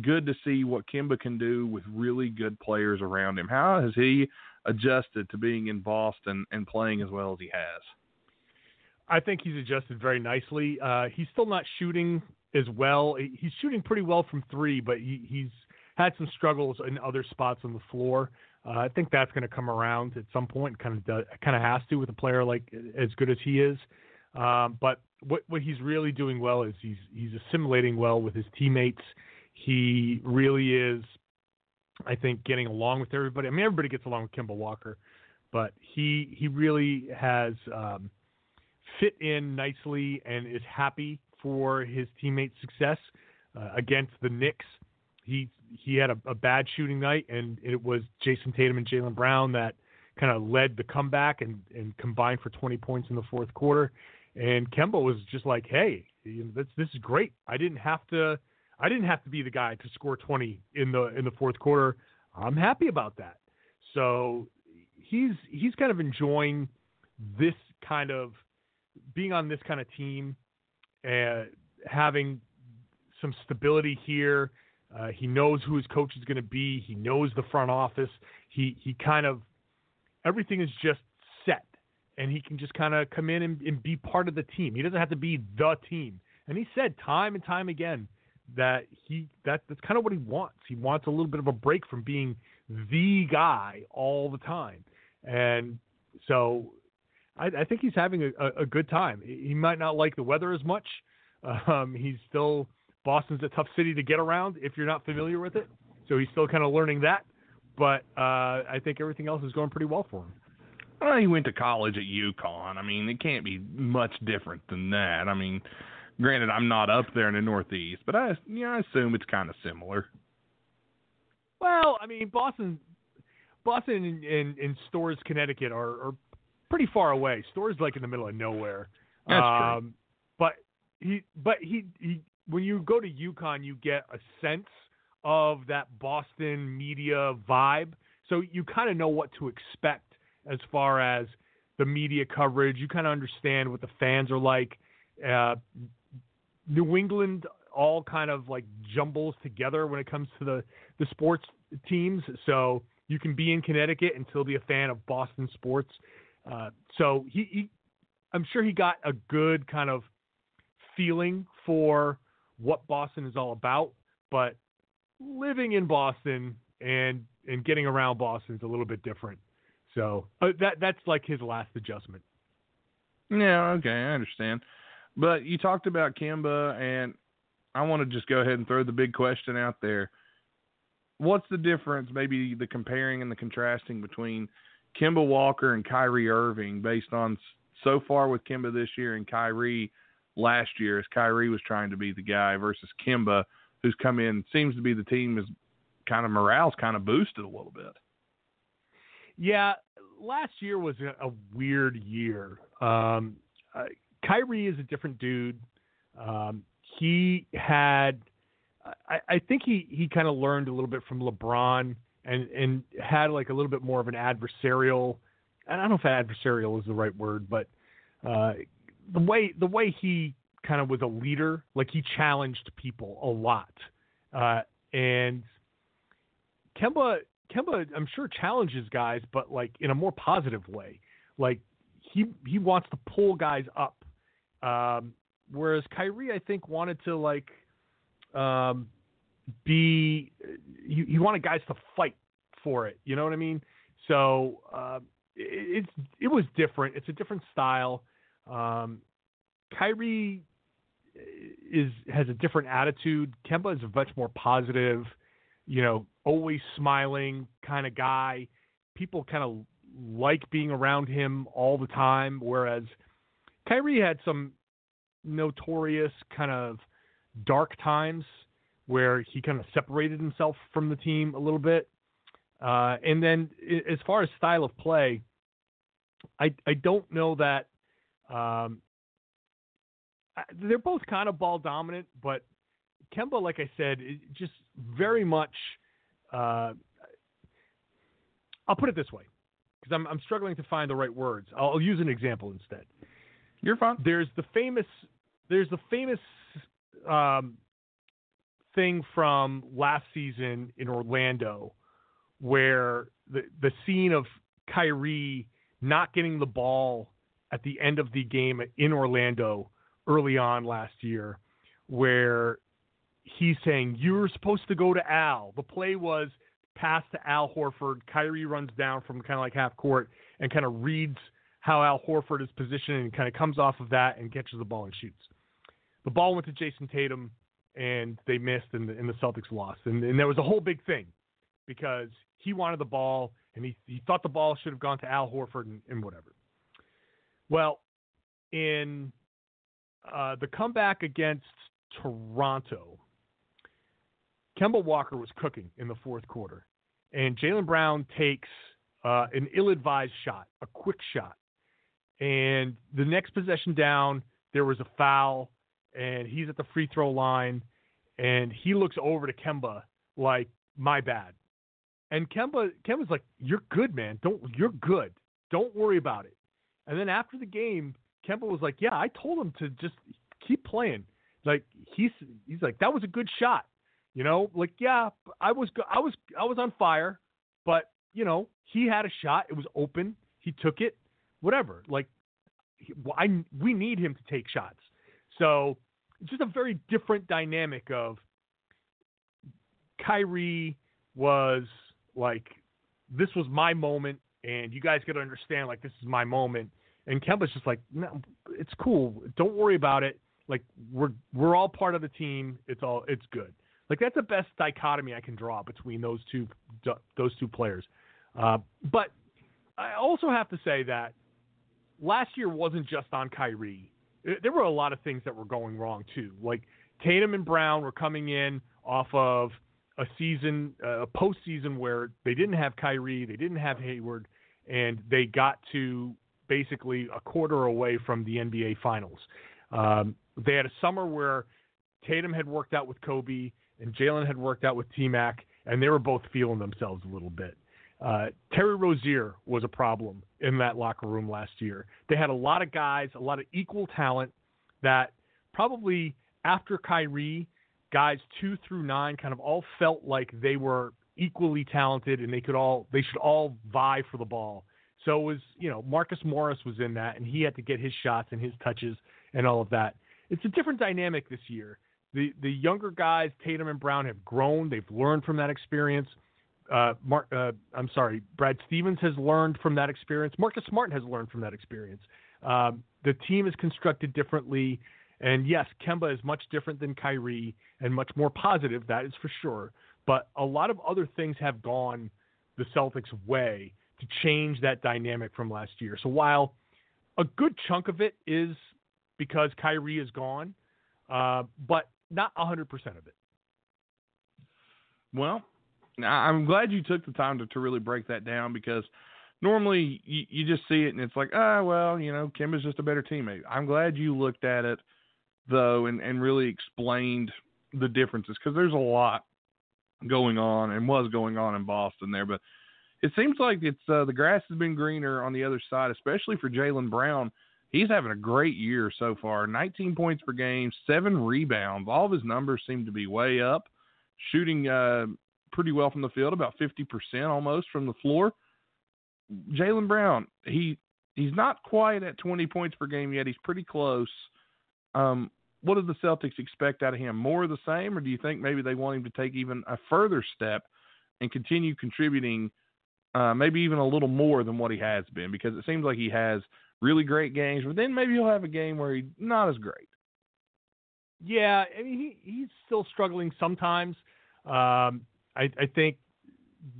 good to see what Kemba can do with really good players around him. How has he adjusted to being in Boston and playing as well as he has? I think he's adjusted very nicely. Uh, he's still not shooting as well. He's shooting pretty well from three, but he, he's had some struggles in other spots on the floor. Uh, I think that's going to come around at some point. Kind of does, kind of has to with a player like as good as he is. Um, but what what he's really doing well is he's he's assimilating well with his teammates. He really is, I think, getting along with everybody. I mean, everybody gets along with Kemba Walker, but he he really has. Um, fit in nicely and is happy for his teammates' success uh, against the Knicks. He he had a, a, bad shooting night, and it was Jayson Tatum and Jaylen Brown that kind of led the comeback and, and combined for 20 points in the fourth quarter. And Kemba was just like, "Hey, this this is great. I didn't have to I didn't have to be the guy to score 20 in the in the fourth quarter. I'm happy about that." So he's he's kind of enjoying this kind of being on this kind of team, and having some stability here. Uh, he knows who his coach is going to be. He knows the front office. He he kind of everything is just set, and he can just kind of come in and, and be part of the team. He doesn't have to be the team. And he said time and time again that he that that's kind of what he wants. He wants a little bit of a break from being the guy all the time. And so I, I think he's having a, a, good time. He might not like the weather as much. Um, he's still Boston's a tough city to get around if you're not familiar with it. So he's still kind of learning that. But uh, I think everything else is going pretty well for him. Well, he went to college at UConn. I mean, it can't be much different than that. I mean, granted, I'm not up there in the Northeast, but I, you know, I assume it's kind of similar. Well, I mean, Boston, Boston and, and, and Storrs, Connecticut are, are pretty far away. Storrs like in the middle of nowhere. That's um, true. But he, but he, he, when you go to UConn, you get a sense of that Boston media vibe. So you kind of know what to expect as far as the media coverage. You kind of understand what the fans are like. Uh, New England all kind of like jumbles together when it comes to the the sports teams. So you can be in Connecticut and still be a fan of Boston sports. Uh, so he, he, I'm sure he got a good kind of feeling for what Boston is all about, but living in Boston and and getting around Boston is a little bit different. So uh, that that's like his last adjustment. Yeah, okay, I understand. But you talked about Kemba, and I want to just go ahead and throw the big question out there. What's the difference, maybe the comparing and the contrasting between Kemba Walker and Kyrie Irving based on so far with Kemba this year and Kyrie last year as Kyrie was trying to be the guy versus Kemba who's come in seems to be the team is kind of morale's kind of boosted a little bit. Yeah, last year was a, weird year. Um, uh, Kyrie is a different dude. Um, he had, I, I think he he kind of learned a little bit from LeBron and and had like a little bit more of an adversarial. I don't know if adversarial is the right word, but uh, the way the way he kind of was a leader. Like he challenged people a lot, uh, and Kemba Kemba I'm sure challenges guys, but like in a more positive way. Like he he wants to pull guys up, um, whereas Kyrie I think wanted to like um, be he, he wanted guys to fight for it. You know what I mean? So uh, it, it's it was different. It's a different style. Um, Kyrie is has a different attitude. Kemba is a much more positive, you know, always smiling kind of guy. People kind of like being around him all the time, whereas Kyrie had some notorious kind of dark times where he kind of separated himself from the team a little bit. Uh, and then as far as style of play, I I don't know that um, they're both kind of ball dominant, but Kemba, like I said, just very much. Uh, I'll put it this way, because I'm I'm struggling to find the right words. I'll use an example instead. You're fine. There's the famous. There's the famous um, thing from last season in Orlando, where the the scene of Kyrie not getting the ball at the end of the game in Orlando early on last year, where he's saying you're supposed to go to Al. The play was pass to Al Horford. Kyrie runs down from kind of like half court and kind of reads how Al Horford is positioned and kind of comes off of that and catches the ball and shoots. The ball went to Jayson Tatum and they missed and the, and the Celtics lost. And, and there was a whole big thing because he wanted the ball and he, he thought the ball should have gone to Al Horford and, and whatever. Well, in uh, the comeback against Toronto, Kemba Walker was cooking in the fourth quarter, and Jaylen Brown takes uh, an ill-advised shot, a quick shot, and the next possession down, there was a foul, and he's at the free throw line, and he looks over to Kemba like, "My bad," and Kemba Kemba's like, "You're good, man. Don't you're good. Don't worry about it." And then after the game, Kemba was like, "Yeah, I told him to just keep playing." Like he's he's like, "That was a good shot." You know, like yeah, I was I was I was on fire, but you know, he had a shot. It was open. He took it. Whatever. Like I we need him to take shots. So it's just a very different dynamic of Kyrie was like, this was my moment, and you guys got to understand, like, this is my moment. And Kemba's just like, no, it's cool. Don't worry about it. Like, we're we're all part of the team. It's all it's good. Like, that's the best dichotomy I can draw between those two those two players. Uh, but I also have to say that last year wasn't just on Kyrie. There were a lot of things that were going wrong too. Like Tatum and Brown were coming in off of a season, a postseason where they didn't have Kyrie, they didn't have Hayward, and they got to basically a quarter away from the NBA Finals. Um, they had a summer where Tatum had worked out with Kobe and Jaylen had worked out with T Mac, and they were both feeling themselves a little bit. Uh, Terry Rozier was a problem in that locker room last year. They had a lot of guys, a lot of equal talent that probably after Kyrie, guys two through nine kind of all felt like they were equally talented and they could all they should all vie for the ball. So it was you know Marcus Morris was in that and he had to get his shots and his touches and all of that. It's a different dynamic this year. The the younger guys, Tatum and Brown, have grown. They've learned from that experience. Uh, Mark, uh, I'm sorry, Brad Stevens has learned from that experience. Marcus Smart has learned from that experience. Um, the team is constructed differently, and yes, Kemba is much different than Kyrie and much more positive. That is for sure. But a lot of other things have gone the Celtics' way to change that dynamic from last year. So while a good chunk of it is because Kyrie is gone, uh, but not 100% of it. Well, I'm glad you took the time to, to really break that down because normally you, you just see it and it's like, ah, well, you know, Kim is just a better teammate. I'm glad you looked at it though and, and really explained the differences because there's a lot going on and was going on in Boston there, but it seems like it's uh, the grass has been greener on the other side, especially for Jaylen Brown. he's having a great year so far. 19 points per game, seven rebounds. All of his numbers seem to be way up. Shooting uh, pretty well from the field, about 50% almost from the floor. Jaylen Brown, he he's not quite at 20 points per game yet. He's pretty close. Um, what do the Celtics expect out of him? More of the same, or do you think maybe they want him to take even a further step and continue contributing, uh, maybe even a little more than what he has been? Because it seems like he has really great games, but then maybe he'll have a game where he's not as great. Yeah, I mean he he's still struggling sometimes. Um, I, I think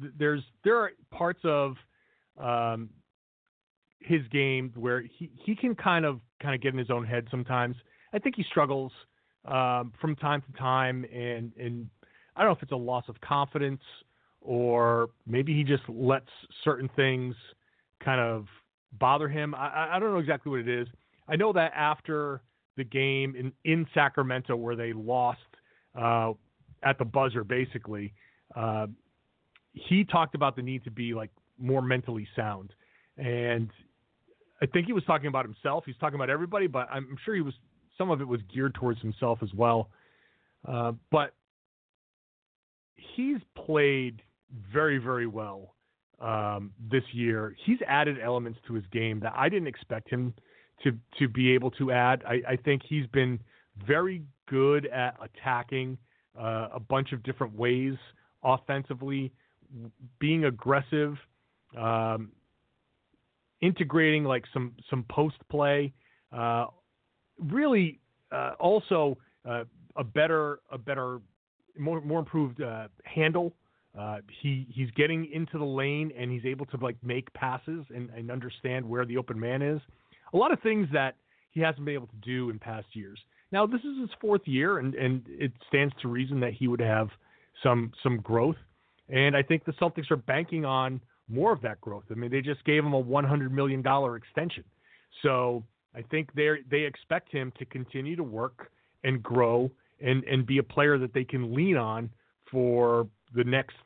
th- there's there are parts of um, his game where he, he can kind of kind of get in his own head sometimes. I think he struggles um, from time to time, and and I don't know if it's a loss of confidence or maybe he just lets certain things kind of bother him. I, I don't know exactly what it is. I know that after the game in in Sacramento where they lost uh, at the buzzer, basically, uh, he talked about the need to be like more mentally sound, and I think he was talking about himself. He's talking about everybody, but I'm sure he was some of it was geared towards himself as well. Uh, but he's played very, very well um, this year. He's added elements to his game that I didn't expect him to to be able to add. I, I think he's been very good at attacking uh, a bunch of different ways offensively, being aggressive, um, integrating like some some post play. Uh, really, uh, also uh, a better a better more more improved uh, handle. Uh, he he's getting into the lane and he's able to like make passes and, and understand where the open man is. A lot of things that he hasn't been able to do in past years. Now this is his fourth year and, and it stands to reason that he would have some some growth. And I think the Celtics are banking on more of that growth. I mean, they just gave him a $100 million extension. So I think they they expect him to continue to work and grow and, and be a player that they can lean on for the next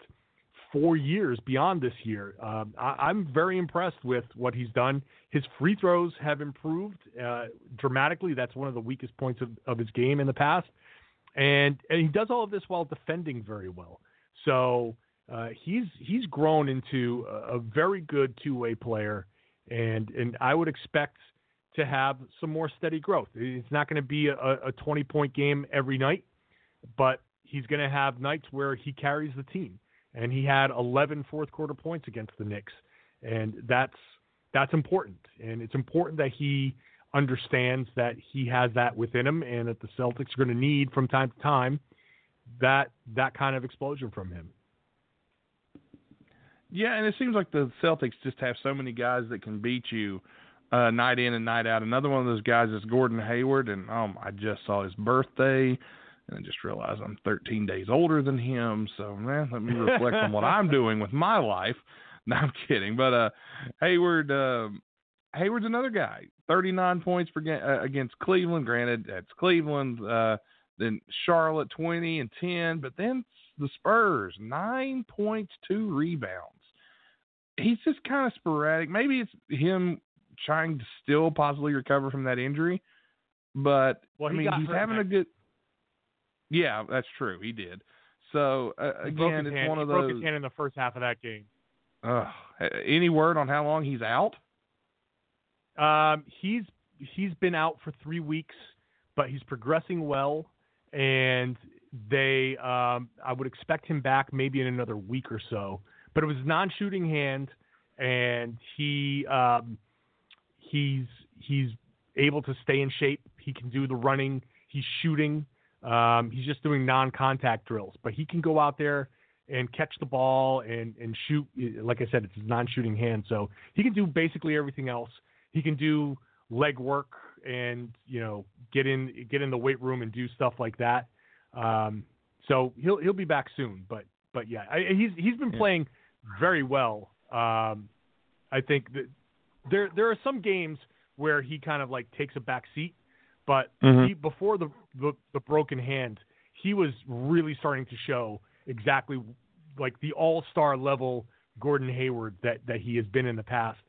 four years beyond this year. Um, I, am very impressed with what he's done. His free throws have improved uh, dramatically. That's one of the weakest points of, of his game in the past. And, and he does all of this while defending very well. So uh, he's he's grown into a, a very good two way player, and and I would expect to have some more steady growth. It's not going to be a, a 20 point game every night, but he's going to have nights where he carries the team. And he had 11 fourth quarter points against the Knicks, and that's that's important. And it's important that he understands that he has that within him, and that the Celtics are going to need from time to time that that kind of explosion from him. Yeah, and it seems like the Celtics just have so many guys that can beat you uh, night in and night out. Another one of those guys is Gordon Hayward, and um, I just saw his birthday, and I just realized I'm 13 days older than him. So, man, let me reflect on what I'm doing with my life. <laughs> No, I'm kidding. But uh, Hayward, uh, Hayward's another guy. 39 points per game uh, against Cleveland. Granted, that's Cleveland. Uh, then Charlotte 20 and 10, but then the Spurs nine points, two rebounds. He's just kind of sporadic. Maybe it's him trying to still possibly recover from that injury, but well, I mean he's having a good. Yeah, that's true. He did. So uh, again, it's hand. one of he those. Broke his hand in the first half of that game. Uh, any word on how long he's out? Um, he's he's been out for three weeks, but he's progressing well, and they um, I would expect him back maybe in another week or so. But it was non-shooting hand, and he um, he's he's able to stay in shape. He can do the running. He's shooting. Um, he's just doing non-contact drills, but he can go out there and catch the ball and and shoot. Like I said, it's non-shooting hand, so he can do basically everything else. He can do leg work and you know get in get in the weight room and do stuff like that. Um, so he'll he'll be back soon, but but yeah, I, he's he's been playing very well. Um, I think that there there are some games where he kind of like takes a back seat, but Mhm. he, before the, the the broken hand, he was really starting to show exactly like the all star level Gordon Hayward that that he has been in the past.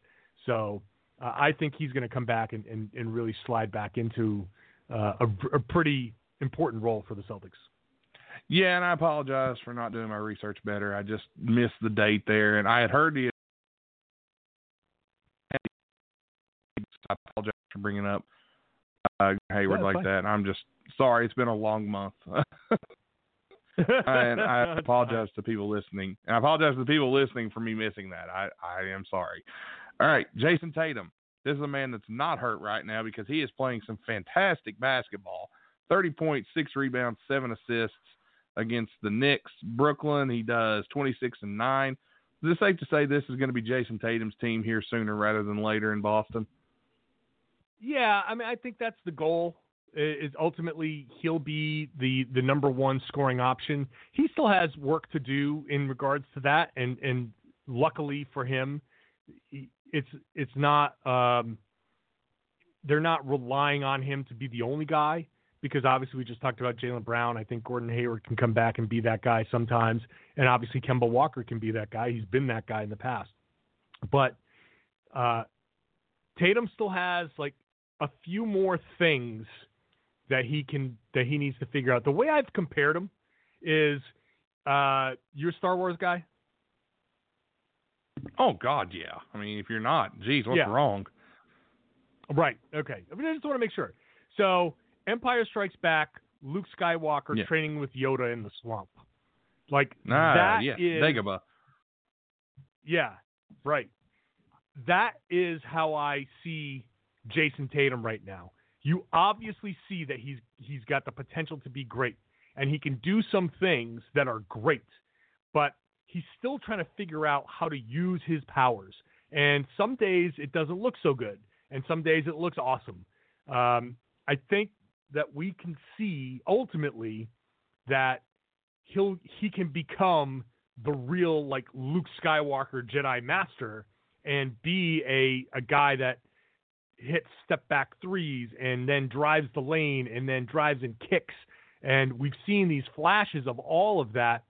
So uh, I think he's going to come back and, and, and really slide back into uh, a, a pretty important role for the Celtics. Yeah, and I apologize for not doing my research better. I just missed the date there, and I had heard the. I apologize for bringing up uh, Hayward Yeah, like fine. that. I'm just sorry. It's been a long month. <laughs> and I <laughs> apologize to people listening. And I apologize to the people listening for me missing that. I, I am sorry. All right, Jayson Tatum. This is a man that's not hurt right now because he is playing some fantastic basketball. 30 points, six rebounds, seven assists against the Knicks. Brooklyn, he does 26 and 9. Is it safe to say this is going to be Jayson Tatum's team here sooner rather than later in Boston? Yeah, I mean, I think that's the goal. Is ultimately he'll be the the number one scoring option. He still has work to do in regards to that, and and luckily for him, it's it's not um, they're not relying on him to be the only guy because obviously we just talked about Jaylen Brown. I think Gordon Hayward can come back and be that guy sometimes, and obviously Kemba Walker can be that guy. He's been that guy in the past, but uh, Tatum still has like a few more things that he can that he needs to figure out. The way I've compared him is uh you're a Star Wars guy? Oh God, yeah. I mean, if you're not, geez, what's Yeah. wrong? Right. Okay. I, mean, I just want to make sure. So Empire Strikes Back, Luke Skywalker Yeah. training with Yoda in the swamp. Like Nah, that yeah, is- Dagobah. Yeah, right. That is how I see Jayson Tatum right now. You obviously see that he's he's got the potential to be great, and he can do some things that are great, but he's still trying to figure out how to use his powers. And some days it doesn't look so good, and some days it looks awesome. Um, I think that we can see ultimately that he'll he can become the real like Luke Skywalker Jedi Master and be a a guy that hits step back threes and then drives the lane and then drives and kicks and we've seen these flashes of all of that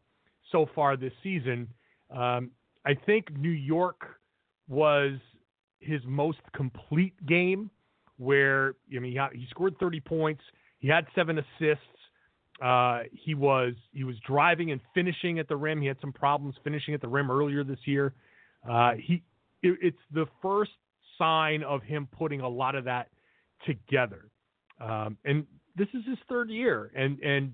so far this season. Um, I think New York was his most complete game where I mean he, he scored 30 points, he had seven assists. Uh, he was he was driving and finishing at the rim. He had some problems finishing at the rim earlier this year. Uh, he it, it's the first sign of him putting a lot of that together. Um, and this is his third year, and and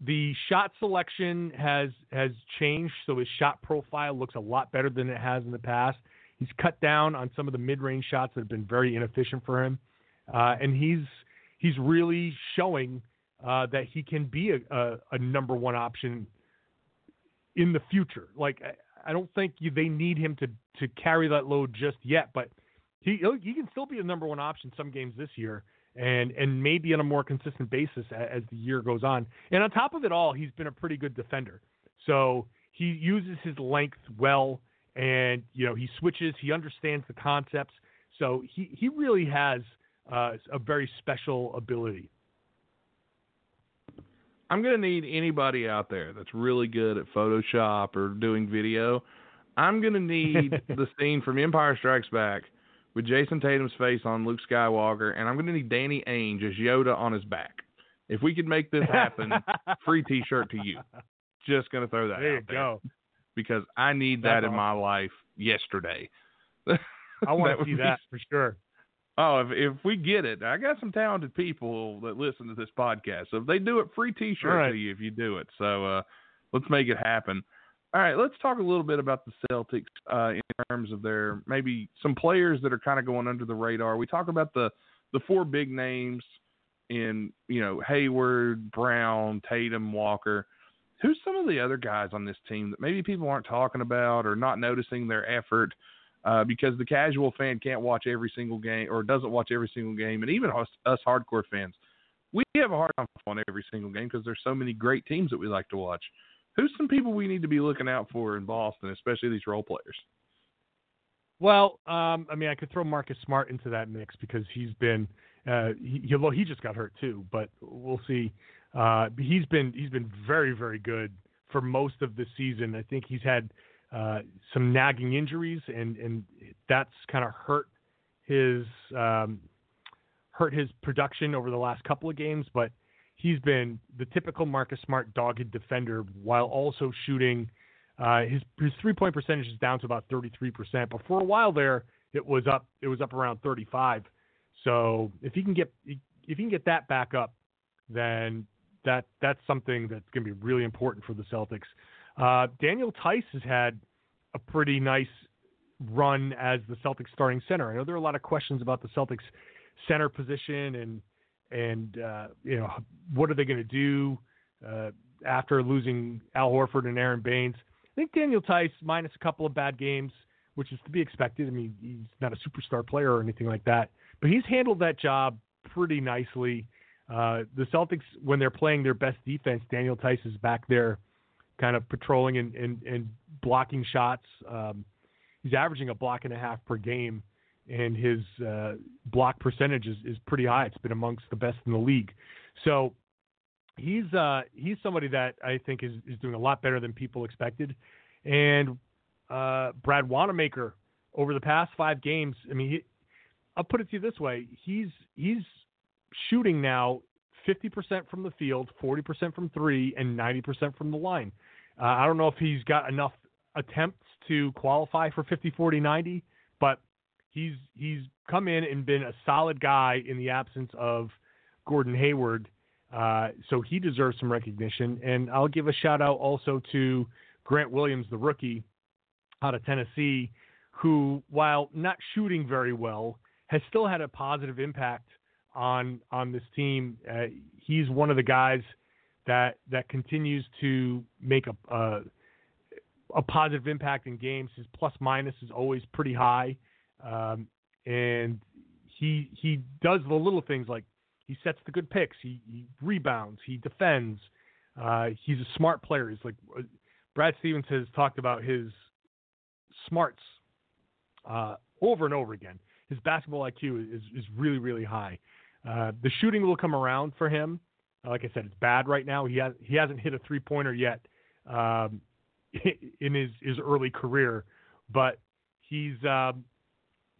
the shot selection has has changed, so his shot profile looks a lot better than it has in the past. He's cut down on some of the mid-range shots that have been very inefficient for him, uh, and he's he's really showing uh, that he can be a, a, a number one option in the future. Like I, I don't think you, they need him to to carry that load just yet, but he he can still be a number one option some games this year, and and maybe on a more consistent basis as, as the year goes on. And on top of it all, he's been a pretty good defender. So he uses his length well, and you know he switches. He understands the concepts. So he he really has uh, a very special ability. I'm going to need anybody out there that's really good at Photoshop or doing video. I'm going to need <laughs> the scene from Empire Strikes Back with Jayson Tatum's face on Luke Skywalker, and I'm going to need Danny Ainge as Yoda on his back. If we could make this happen, <laughs> free T-shirt to you. Just going to throw that There you out there go. because I need that That's in my life yesterday. <laughs> I want <laughs> That to see be that for sure. Oh, if if we get it, I got some talented people that listen to this podcast. So if they do it, free T-shirt right. to you if you do it. So uh, let's make it happen. All right, let's talk a little bit about the Celtics uh, in terms of their maybe some players that are kind of going under the radar. We talk about the the four big names in you know Hayward, Brown, Tatum, Walker. Who's some of the other guys on this team that maybe people aren't talking about or not noticing their effort? uh, because the casual fan can't watch every single game or doesn't watch every single game, and even us, us hardcore fans, we have a hard time on every single game because there's so many great teams that we like to watch. Who's some people we need to be looking out for in Boston, especially these role players? Well, um, I mean, I could throw Marcus Smart into that mix because he's been, uh, he, he- he just got hurt too, but we'll see. Uh, he's been he's been very very good for most of the season. I think he's had uh, some nagging injuries, and and that's kind of hurt his um, hurt his production over the last couple of games, but he's been the typical Marcus Smart dogged defender while also shooting. Uh, his his three point percentage is down to about 33 percent, but for a while there it was up it was up around 35. So if he can get if he can get that back up, then that that's something that's going to be really important for the Celtics. Uh, Daniel Theis has had a pretty nice run as the Celtics starting center. I know there are a lot of questions about the Celtics center position and and uh, you know what are they going to do uh, after losing Al Horford and Aron Baynes. I think Daniel Theis, minus a couple of bad games, which is to be expected. I mean, he's not a superstar player or anything like that, but he's handled that job pretty nicely. Uh, the Celtics, when they're playing their best defense, Daniel Theis is back there, kind of patrolling and, and, and blocking shots. Um, he's averaging a block and a half per game, and his uh, block percentage is, is pretty high. It's been amongst the best in the league. So he's uh, he's somebody that I think is, is doing a lot better than people expected. And uh, Brad Wanamaker over the past five games, I mean, he, I'll put it to you this way: he's he's shooting now 50% from the field, 40% from three, and 90% from the line. Uh, I don't know if he's got enough attempts to qualify for 50, 40, 90, but he's he's come in and been a solid guy in the absence of Gordon Hayward. Uh, so he deserves some recognition. And I'll give a shout out also to Grant Williams, the rookie out of Tennessee, who, while not shooting very well, has still had a positive impact on on this team. Uh, he's one of the guys that that continues to make a, a a positive impact in games. His plus minus is always pretty high, um, and he he does the little things like he sets the good picks, he, he rebounds, he defends. Uh, he's a smart player. He's like Brad Stevens has talked about his smarts uh, over and over again. His basketball IQ is is really really high. Uh, the shooting will come around for him. like I said, it's bad right now. He has he hasn't hit a three pointer yet um, <laughs> in his his early career, but he's um,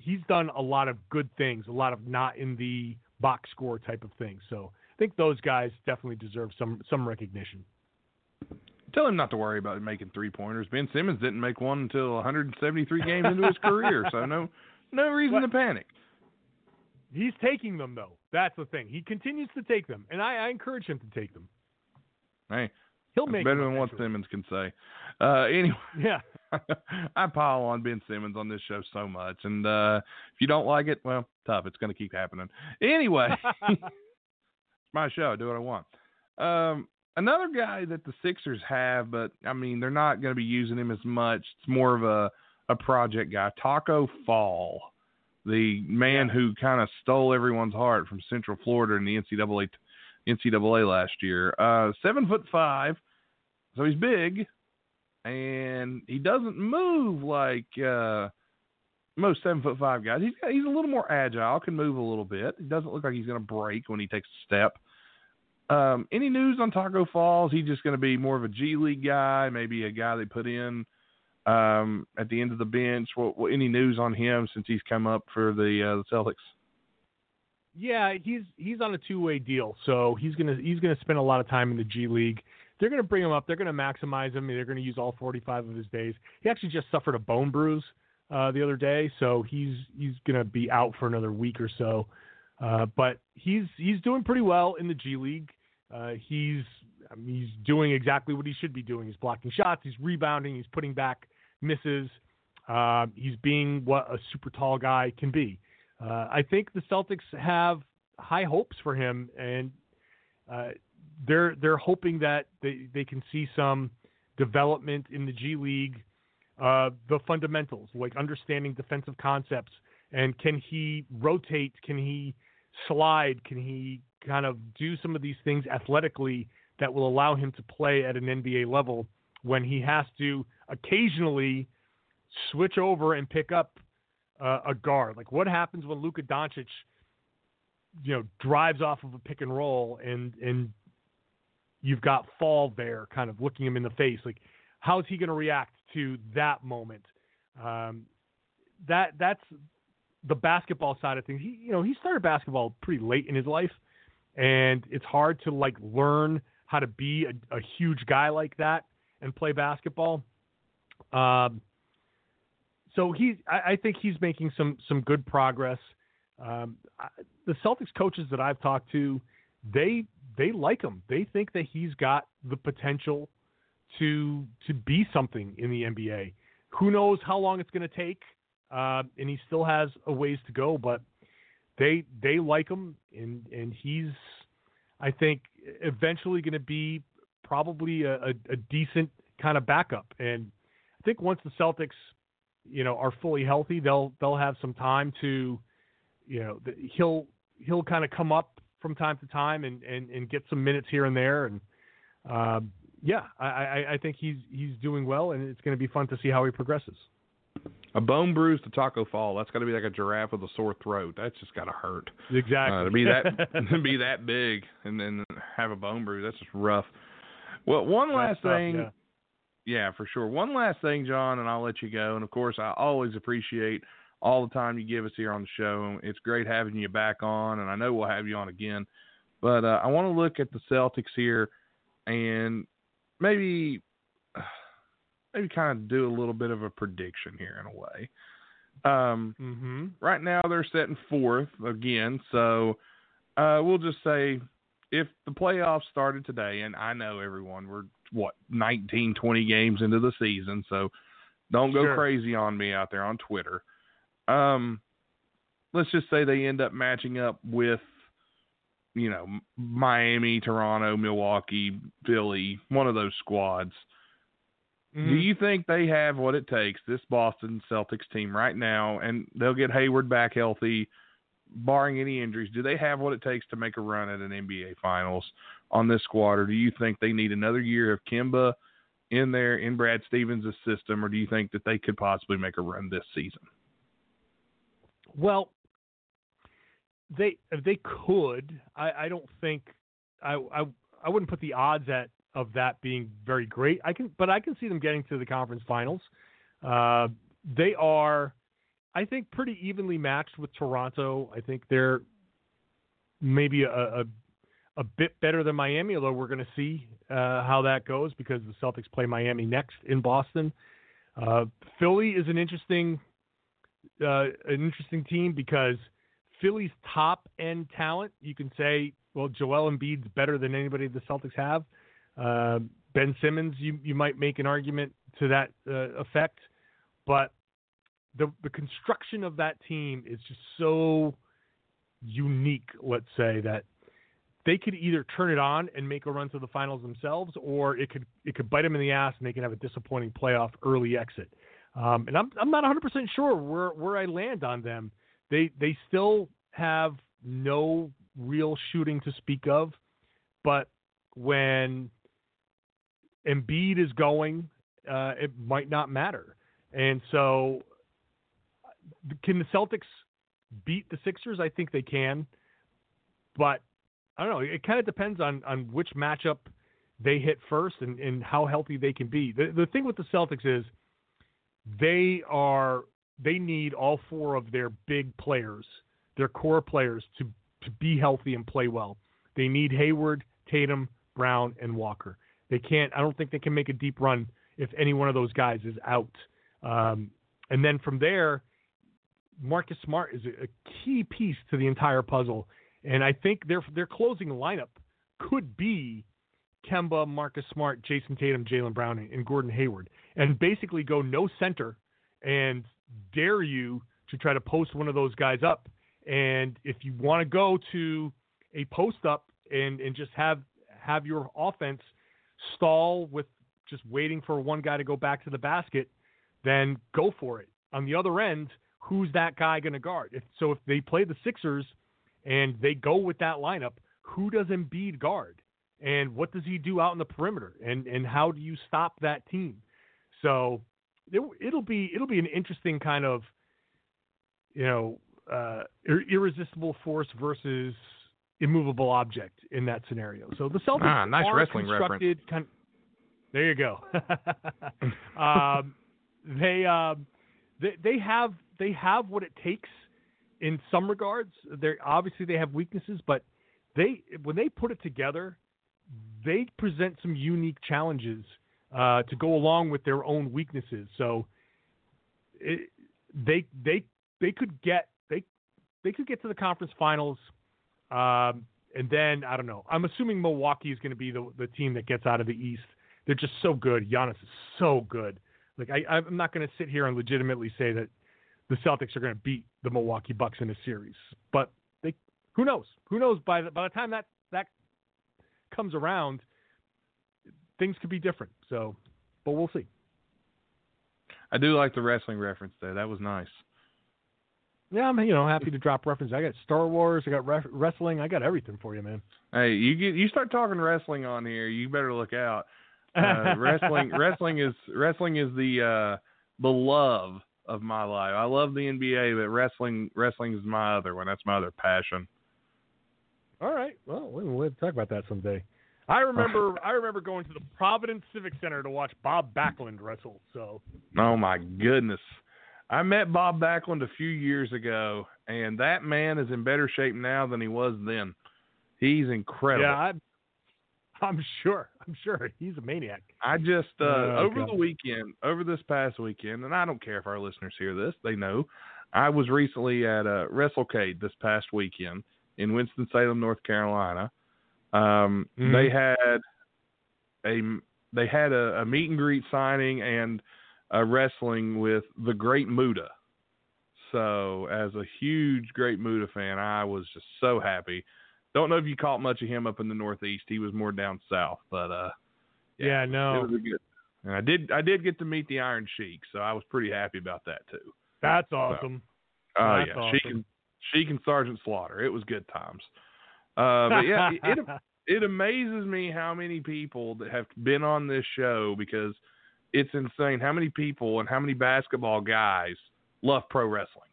he's done a lot of good things, a lot of not in the box score type of things. So I think those guys definitely deserve some some recognition. Tell him not to worry about making three pointers. Ben Simmons didn't make one until 173 games into his career, so no no reason What? to panic. He's taking them though. That's the thing. He continues to take them, and I, I encourage him to take them. Hey, He'll make better than what. Simmons can say. Uh, anyway, Yeah. <laughs> I pile on Ben Simmons on this show so much, and uh, if you don't like it, well, tough. It's going to keep happening. Anyway, <laughs> it's my show. I do what I want. Um, another guy that the Sixers have, but I mean they're not going to be using him as much. It's more of a a project guy. Tacko Fall, the man who kind of stole everyone's heart from Central Florida in the NCAA NCAA last year. Uh, seven foot five, so he's big, and he doesn't move like uh, most seven foot five guys. He's he's a little more agile, can move a little bit. He doesn't look like he's going to break when he takes a step. Um, any news on Tacko Falls? He's just going to be more of a G League guy, maybe a guy they put in um, at the end of the bench. What, what, any news on him since he's come up for the uh, the Celtics? Yeah, he's he's on a two way deal, so he's gonna he's gonna spend a lot of time in the G League. They're gonna bring him up. They're gonna maximize him. They're gonna use all 45 of his days. He actually just suffered a bone bruise uh, the other day, so he's he's gonna be out for another week or so. Uh, but he's he's doing pretty well in the G League. Uh, he's I mean, he's doing exactly what he should be doing. He's blocking shots. He's rebounding. He's putting back misses. Uh, he's being what a super tall guy can be. Uh, I think the Celtics have high hopes for him, and uh, they're they're hoping that they, they can see some development in the G League, uh, the fundamentals like understanding defensive concepts, and can he rotate? Can he slide? Can he kind of do some of these things athletically that will allow him to play at an NBA level when he has to occasionally switch over and pick up uh, a guard. Like what happens when Luka Doncic, you know, drives off of a pick and roll and and you've got Fall there, kind of looking him in the face. Like how is he going to react to that moment? Um, that that's the basketball side of things, he you know he started basketball pretty late in his life, and it's hard to like learn how to be a, a huge guy like that and play basketball. Um, so he, I, I think he's making some some good progress. Um, I, the Celtics coaches that I've talked to, they they like him. They think that he's got the potential to to be something in the NBA. Who knows how long it's going to take? Uh, and he still has a ways to go, but they they like him, and and he's, I think, eventually going to be probably a, a, a decent kind of backup. And I think once the Celtics, you know, are fully healthy, they'll they'll have some time to, you know, the, he'll he'll kind of come up from time to time and, and, and get some minutes here and there. And um, yeah, I, I, I think he's he's doing well, and it's going to be fun to see how he progresses. A bone bruise to Tacko Fall. That's got to be like a giraffe with a sore throat. That's just got to hurt. Exactly. Uh, to be that <laughs> to be that big and then have a bone bruise. That's just rough. Well, one last That's tough, thing. yeah. Yeah, for sure. One last thing, John, and I'll let you go. And of course, I always appreciate all the time you give us here on the show. It's great having you back on, and I know we'll have you on again. But uh, I want to look at the Celtics here and maybe <sighs> maybe kind of do a little bit of a prediction here in a way. Um, mm-hmm. Right now they're setting fourth again, so uh, we'll just say if the playoffs started today, and I know everyone, we're what 19, 20 games into the season, so don't go Sure. crazy on me out there on Twitter. Um, let's just say they end up matching up with, you know, Miami, Toronto, Milwaukee, Philly, one of those squads. Do Mhm. you think they have what it takes, this Boston Celtics team right now, and they'll get Hayward back healthy, barring any injuries? Do they have what it takes to make a run at an NBA Finals on this squad, or do you think they need another year of Kemba in there in Brad Stevens' system, or do you think that they could possibly make a run this season? Well, they they could. I, I don't think I, I I wouldn't put the odds at of that being very great. I can, but I can see them getting to the conference finals. Uh, they are, I think, pretty evenly matched with Toronto. I think they're maybe a a, a bit better than Miami, although we're going to see uh, how that goes because the Celtics play Miami next in Boston. Uh, Philly is an interesting uh, an interesting team because Philly's top end talent, you can say, well, Joel Embiid's better than anybody the Celtics have. Uh, ben Simmons, you you might make an argument to that uh, effect, but the the construction of that team is just so unique. Let's say that they could either turn it on and make a run to the finals themselves, or it could it could bite them in the ass and they can have a disappointing playoff early exit. Um, and I'm I'm not 100 percent sure where where I land on them. They they still have no real shooting to speak of, but when Embiid is going, uh, it might not matter. And so, can the Celtics beat the Sixers? I think they can, but I don't know. It kind of depends on on which matchup they hit first and, and how healthy they can be. The the thing with the Celtics is they are they need all four of their big players, their core players, to to be healthy and play well. They need Hayward, Tatum, Brown, and Walker. They can't. I don't think they can make a deep run if any one of those guys is out. Um, and then from there, Marcus Smart is a, a key piece to the entire puzzle. And I think their their closing lineup could be Kemba, Marcus Smart, Jayson Tatum, Jaylen Brown, and Gordon Hayward, and basically go no center and dare you to try to post one of those guys up. And if you want to go to a post up and, and just have have your offense stall with just waiting for one guy to go back to the basket, then go for it. On the other end, who's that guy going to guard? If, so if they play the Sixers and they go with that lineup, who does Embiid guard? And what does he do out in the perimeter? And and how do you stop that team? So it, it'll be it'll be an interesting kind of you know uh, ir- irresistible force versus immovable object in that scenario. So the Celtics Ah, nice are wrestling constructed kind there you go. <laughs> um, they, um, they they have they have what it takes in some regards. They obviously they have weaknesses, but they when they put it together, they present some unique challenges uh, to go along with their own weaknesses. So it, they they they could get they they could get to the conference finals, um, and then I don't know. I'm assuming Milwaukee is going to be the the team that gets out of the East. They're just so good. Giannis is so good. Like I, I'm not going to sit here and legitimately say that the Celtics are going to beat the Milwaukee Bucks in a series, but they who knows? Who knows? By the by the time that that comes around, things could be different. So, but we'll see. I do like the wrestling reference there. That was nice. Yeah, I'm you know happy to drop references. I got Star Wars, I got ref- wrestling, I got everything for you, man. Hey, you get you start talking wrestling on here, you better look out. Uh, wrestling <laughs> wrestling is wrestling is the uh, the love of my life. I love the NBA, but wrestling wrestling is my other one. That's my other passion. All right, well we'll to talk about that someday. I <laughs> remember I remember going to the Providence Civic Center to watch Bob Backlund wrestle. So. Oh my goodness. I met Bob Backlund a few years ago, and that man is in better shape now than he was then. He's incredible. Yeah, <laughs> I'm, sure. I'm sure he's a maniac. I just uh, Oh, over God. the weekend, over this past weekend, and I don't care if our listeners hear this; they know. I was recently at uh, WrestleCade this past weekend in Winston Salem, North Carolina. Um, Mhm. They had a they had a, a meet and greet signing and a wrestling with the Great Muta. So, as a huge Great Muta fan, I was just so happy. Don't know if you caught much of him up in the Northeast. He was more down south, but uh, Yeah, it no, good. And I did I did get to meet the Iron Sheik, so I was pretty happy about that too. that's awesome. Oh That's yeah, Sheik and Sheik and Sergeant Slaughter. It was good times. Uh, but yeah, it, it <laughs> it amazes me how many people that have been on this show because it's insane how many people and how many basketball guys love pro wrestling.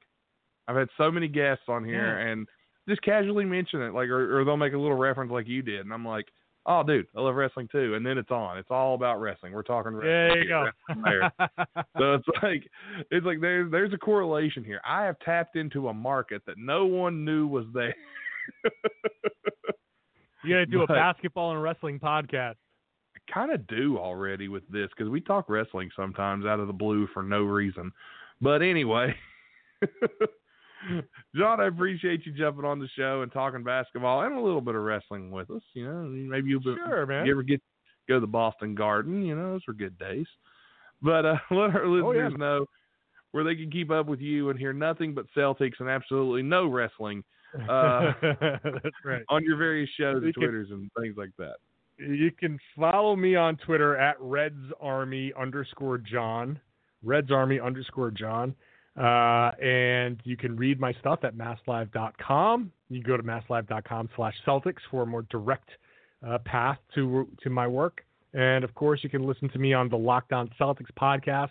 I've had so many guests on here and just casually mention it, like, or, or they'll make a little reference like you did, and I'm like, oh, dude, I love wrestling too. And then it's on. It's all about wrestling. We're talking wrestling. there you go. there. So it's <laughs> like it's like there's there's a correlation here. I have tapped into a market that no one knew was there. <laughs> you got to do a basketball and wrestling podcast. I kind of do already with this because we talk wrestling sometimes out of the blue for no reason. But anyway, <laughs> John, I appreciate you jumping on the show and talking basketball and a little bit of wrestling with us. You know, maybe you'll be, Sure, man. you ever get go to the Boston Garden. You know, those were good days. But uh, <laughs> let our Oh, yeah. listeners know where they can keep up with you and hear nothing but Celtics and absolutely no wrestling Uh, <laughs> That's right. on your various shows and can- Twitters and things like that. You can follow me on Twitter at Reds Army underscore John, Reds Army underscore John. Uh, and you can read my stuff at masslive.com. You can go to masslive.com slash Celtics for a more direct uh, path to to my work. And of course, you can listen to me on the Locked On Celtics podcast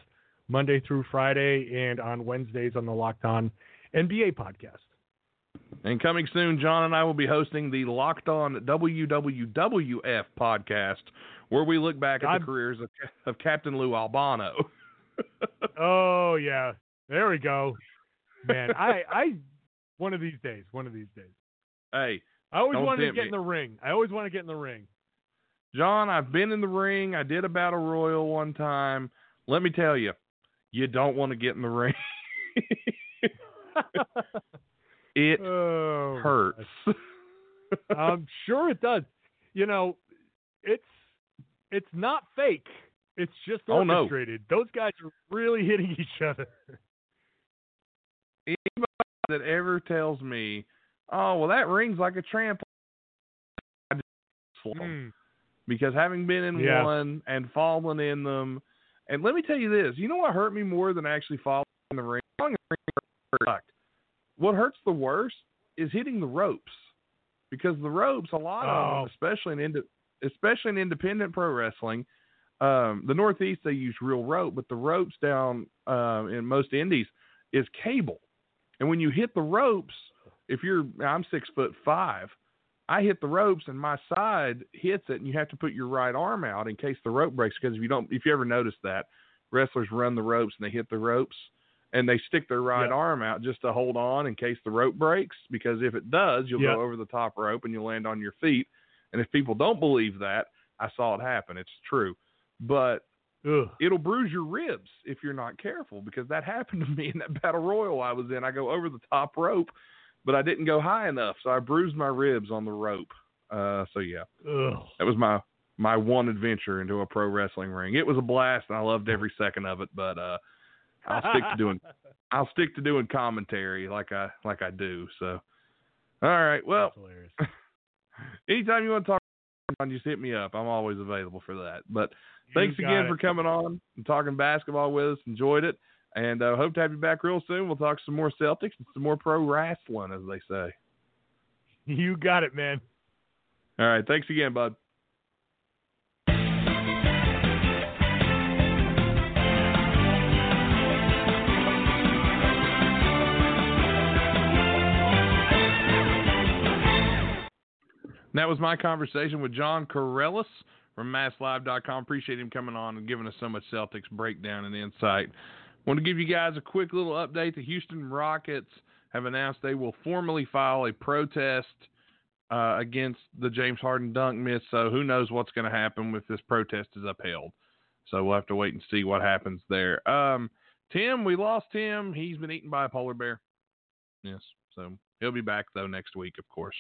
Monday through Friday and on Wednesdays on the Locked On NBA podcast. And coming soon, John and I will be hosting the Locked On WWWF podcast, where we look back at the careers of, of Captain Lou Albano. <laughs> Oh yeah, there we go, man. I <laughs> I one of these days, one of these days. hey, I always wanted to get me. in the ring. I always want to get in the ring. John, I've been in the ring. I did a battle royal one time. Let me tell you, you don't want to get in the ring. <laughs> it <laughs> oh, hurts. I'm sure it does. You know, it's it's not fake. It's just Oh, no. orchestrated. Those guys are really hitting each other. Anybody that ever tells me, "Oh, well, that ring's like a trampoline," I just slow. Mm. because having been in Yeah. one and fallen in them, and let me tell you this, you know what hurt me more than actually falling in the ring? Falling in the ring sucked. What hurts the worst is hitting the ropes, because the ropes, a lot of Oh. them, especially in especially in independent pro wrestling, um, the Northeast they use real rope, but the ropes down uh, in most indies is cable, and when you hit the ropes, if you're I'm six foot five. I hit the ropes and my side hits it, and you have to put your right arm out in case the rope breaks. Because if you don't, if you ever notice that wrestlers run the ropes and they hit the ropes, and they stick their right Yep. arm out just to hold on in case the rope breaks. Because if it does, you'll Yep. go over the top rope and you'll land on your feet. And if people don't believe that, I saw it happen. It's true, but Ugh. it'll bruise your ribs if you're not careful because that <laughs> happened to me in that battle royal I was in. I go over the top rope, but I didn't go high enough, so I bruised my ribs on the rope. Uh, so yeah, Ugh. that was my my one adventure into a pro wrestling ring. It was a blast, and I loved every second of it. But uh, I'll stick to doing <laughs> I'll stick to doing commentary like I like I do. So, all right, well, <laughs> anytime you want to talk, just hit me up. I'm always available for that. But thanks You again it. for coming on and talking basketball with us. Enjoyed it, and uh, hope to have you back real soon. We'll talk some more Celtics and some more pro wrestling, as they say. You got it, man. All right, thanks again, bud. That was my conversation with John Karalis from MassLive.com. Appreciate him coming on and giving us so much Celtics breakdown and insight. Want to give you guys a quick little update. The Houston Rockets have announced they will formally file a protest uh, against the James Harden dunk miss. So who knows what's going to happen if this protest is upheld. So we'll have to wait and see what happens there. Um, Tim, we lost Tim. He's been eaten by a polar bear. Yes. So he'll be back though next week, of course.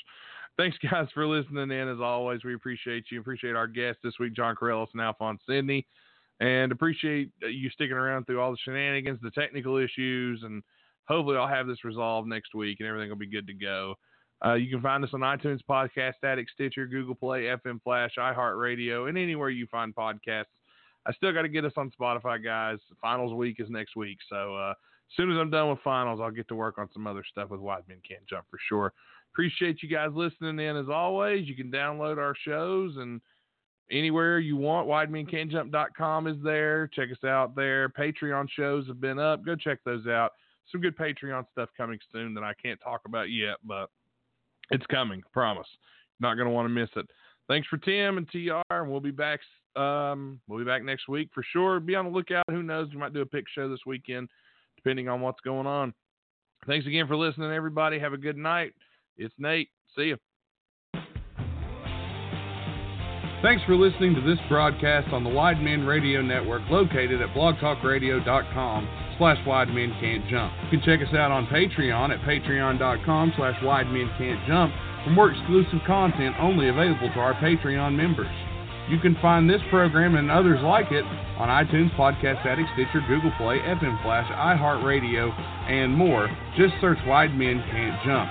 Thanks <laughs> guys for listening in. As always, we appreciate you. Appreciate our guests this week, John Karalis and Alphonse Sydney, and appreciate uh, you sticking around through all the shenanigans, the technical issues, and hopefully I'll have this resolved next week and everything will be good to go. Uh, you can find us on iTunes, Podcast Addict, Stitcher, Google Play, FM Flash, iHeartRadio, and anywhere you find podcasts. I still got to get us on Spotify, guys. Finals week is next week, so uh, as soon as I'm done with finals, I'll get to work on some other stuff with Wide Men Can't Jump for sure. Appreciate you guys listening in as always. You can download our shows and anywhere you want. WideMenCan'tJump.com is there. Check us out there. Patreon shows have been up. Go check those out. Some good Patreon stuff coming soon that I can't talk about yet, but it's coming. Promise. Not going to want to miss it. Thanks for Tim and TR, and we'll be back. Um, we'll be back next week for sure. Be on the lookout. Who knows? We might do a pick show this weekend, depending on what's going on. Thanks again for listening, everybody. Have a good night. It's Nate. See you. Thanks for listening to this broadcast on the Wide Men Radio Network located at blogtalkradio.com slash Wide Men Can't Jump. You can check us out on Patreon at patreon.com slash Wide Men Can't Jump for more exclusive content only available to our Patreon members. You can find this program and others like it on iTunes, Podcast Addict, Stitcher, Google Play, FM Flash, iHeartRadio, and more. Just search Wide Men Can't Jump.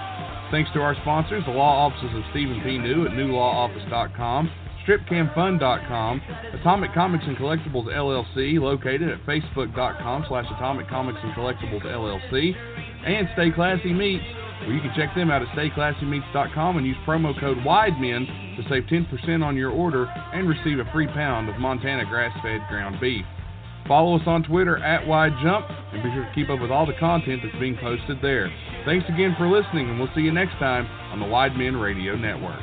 Thanks to our sponsors, the law offices of Stephen P. New at newlawoffice.com, stripcamfun.com, Atomic Comics and Collectibles LLC, located at facebook.com slash Atomic Comics and Collectibles LLC, and Stay Classy Meats, where you can check them out at stayclassymeats.com and use promo code WIDEMEN to save 10% on your order and receive a free pound of Montana grass-fed ground beef. Follow us on Twitter at WideJump and be sure to keep up with all the content that's being posted there. Thanks again for listening, and we'll see you next time on the Wide Men Radio Network.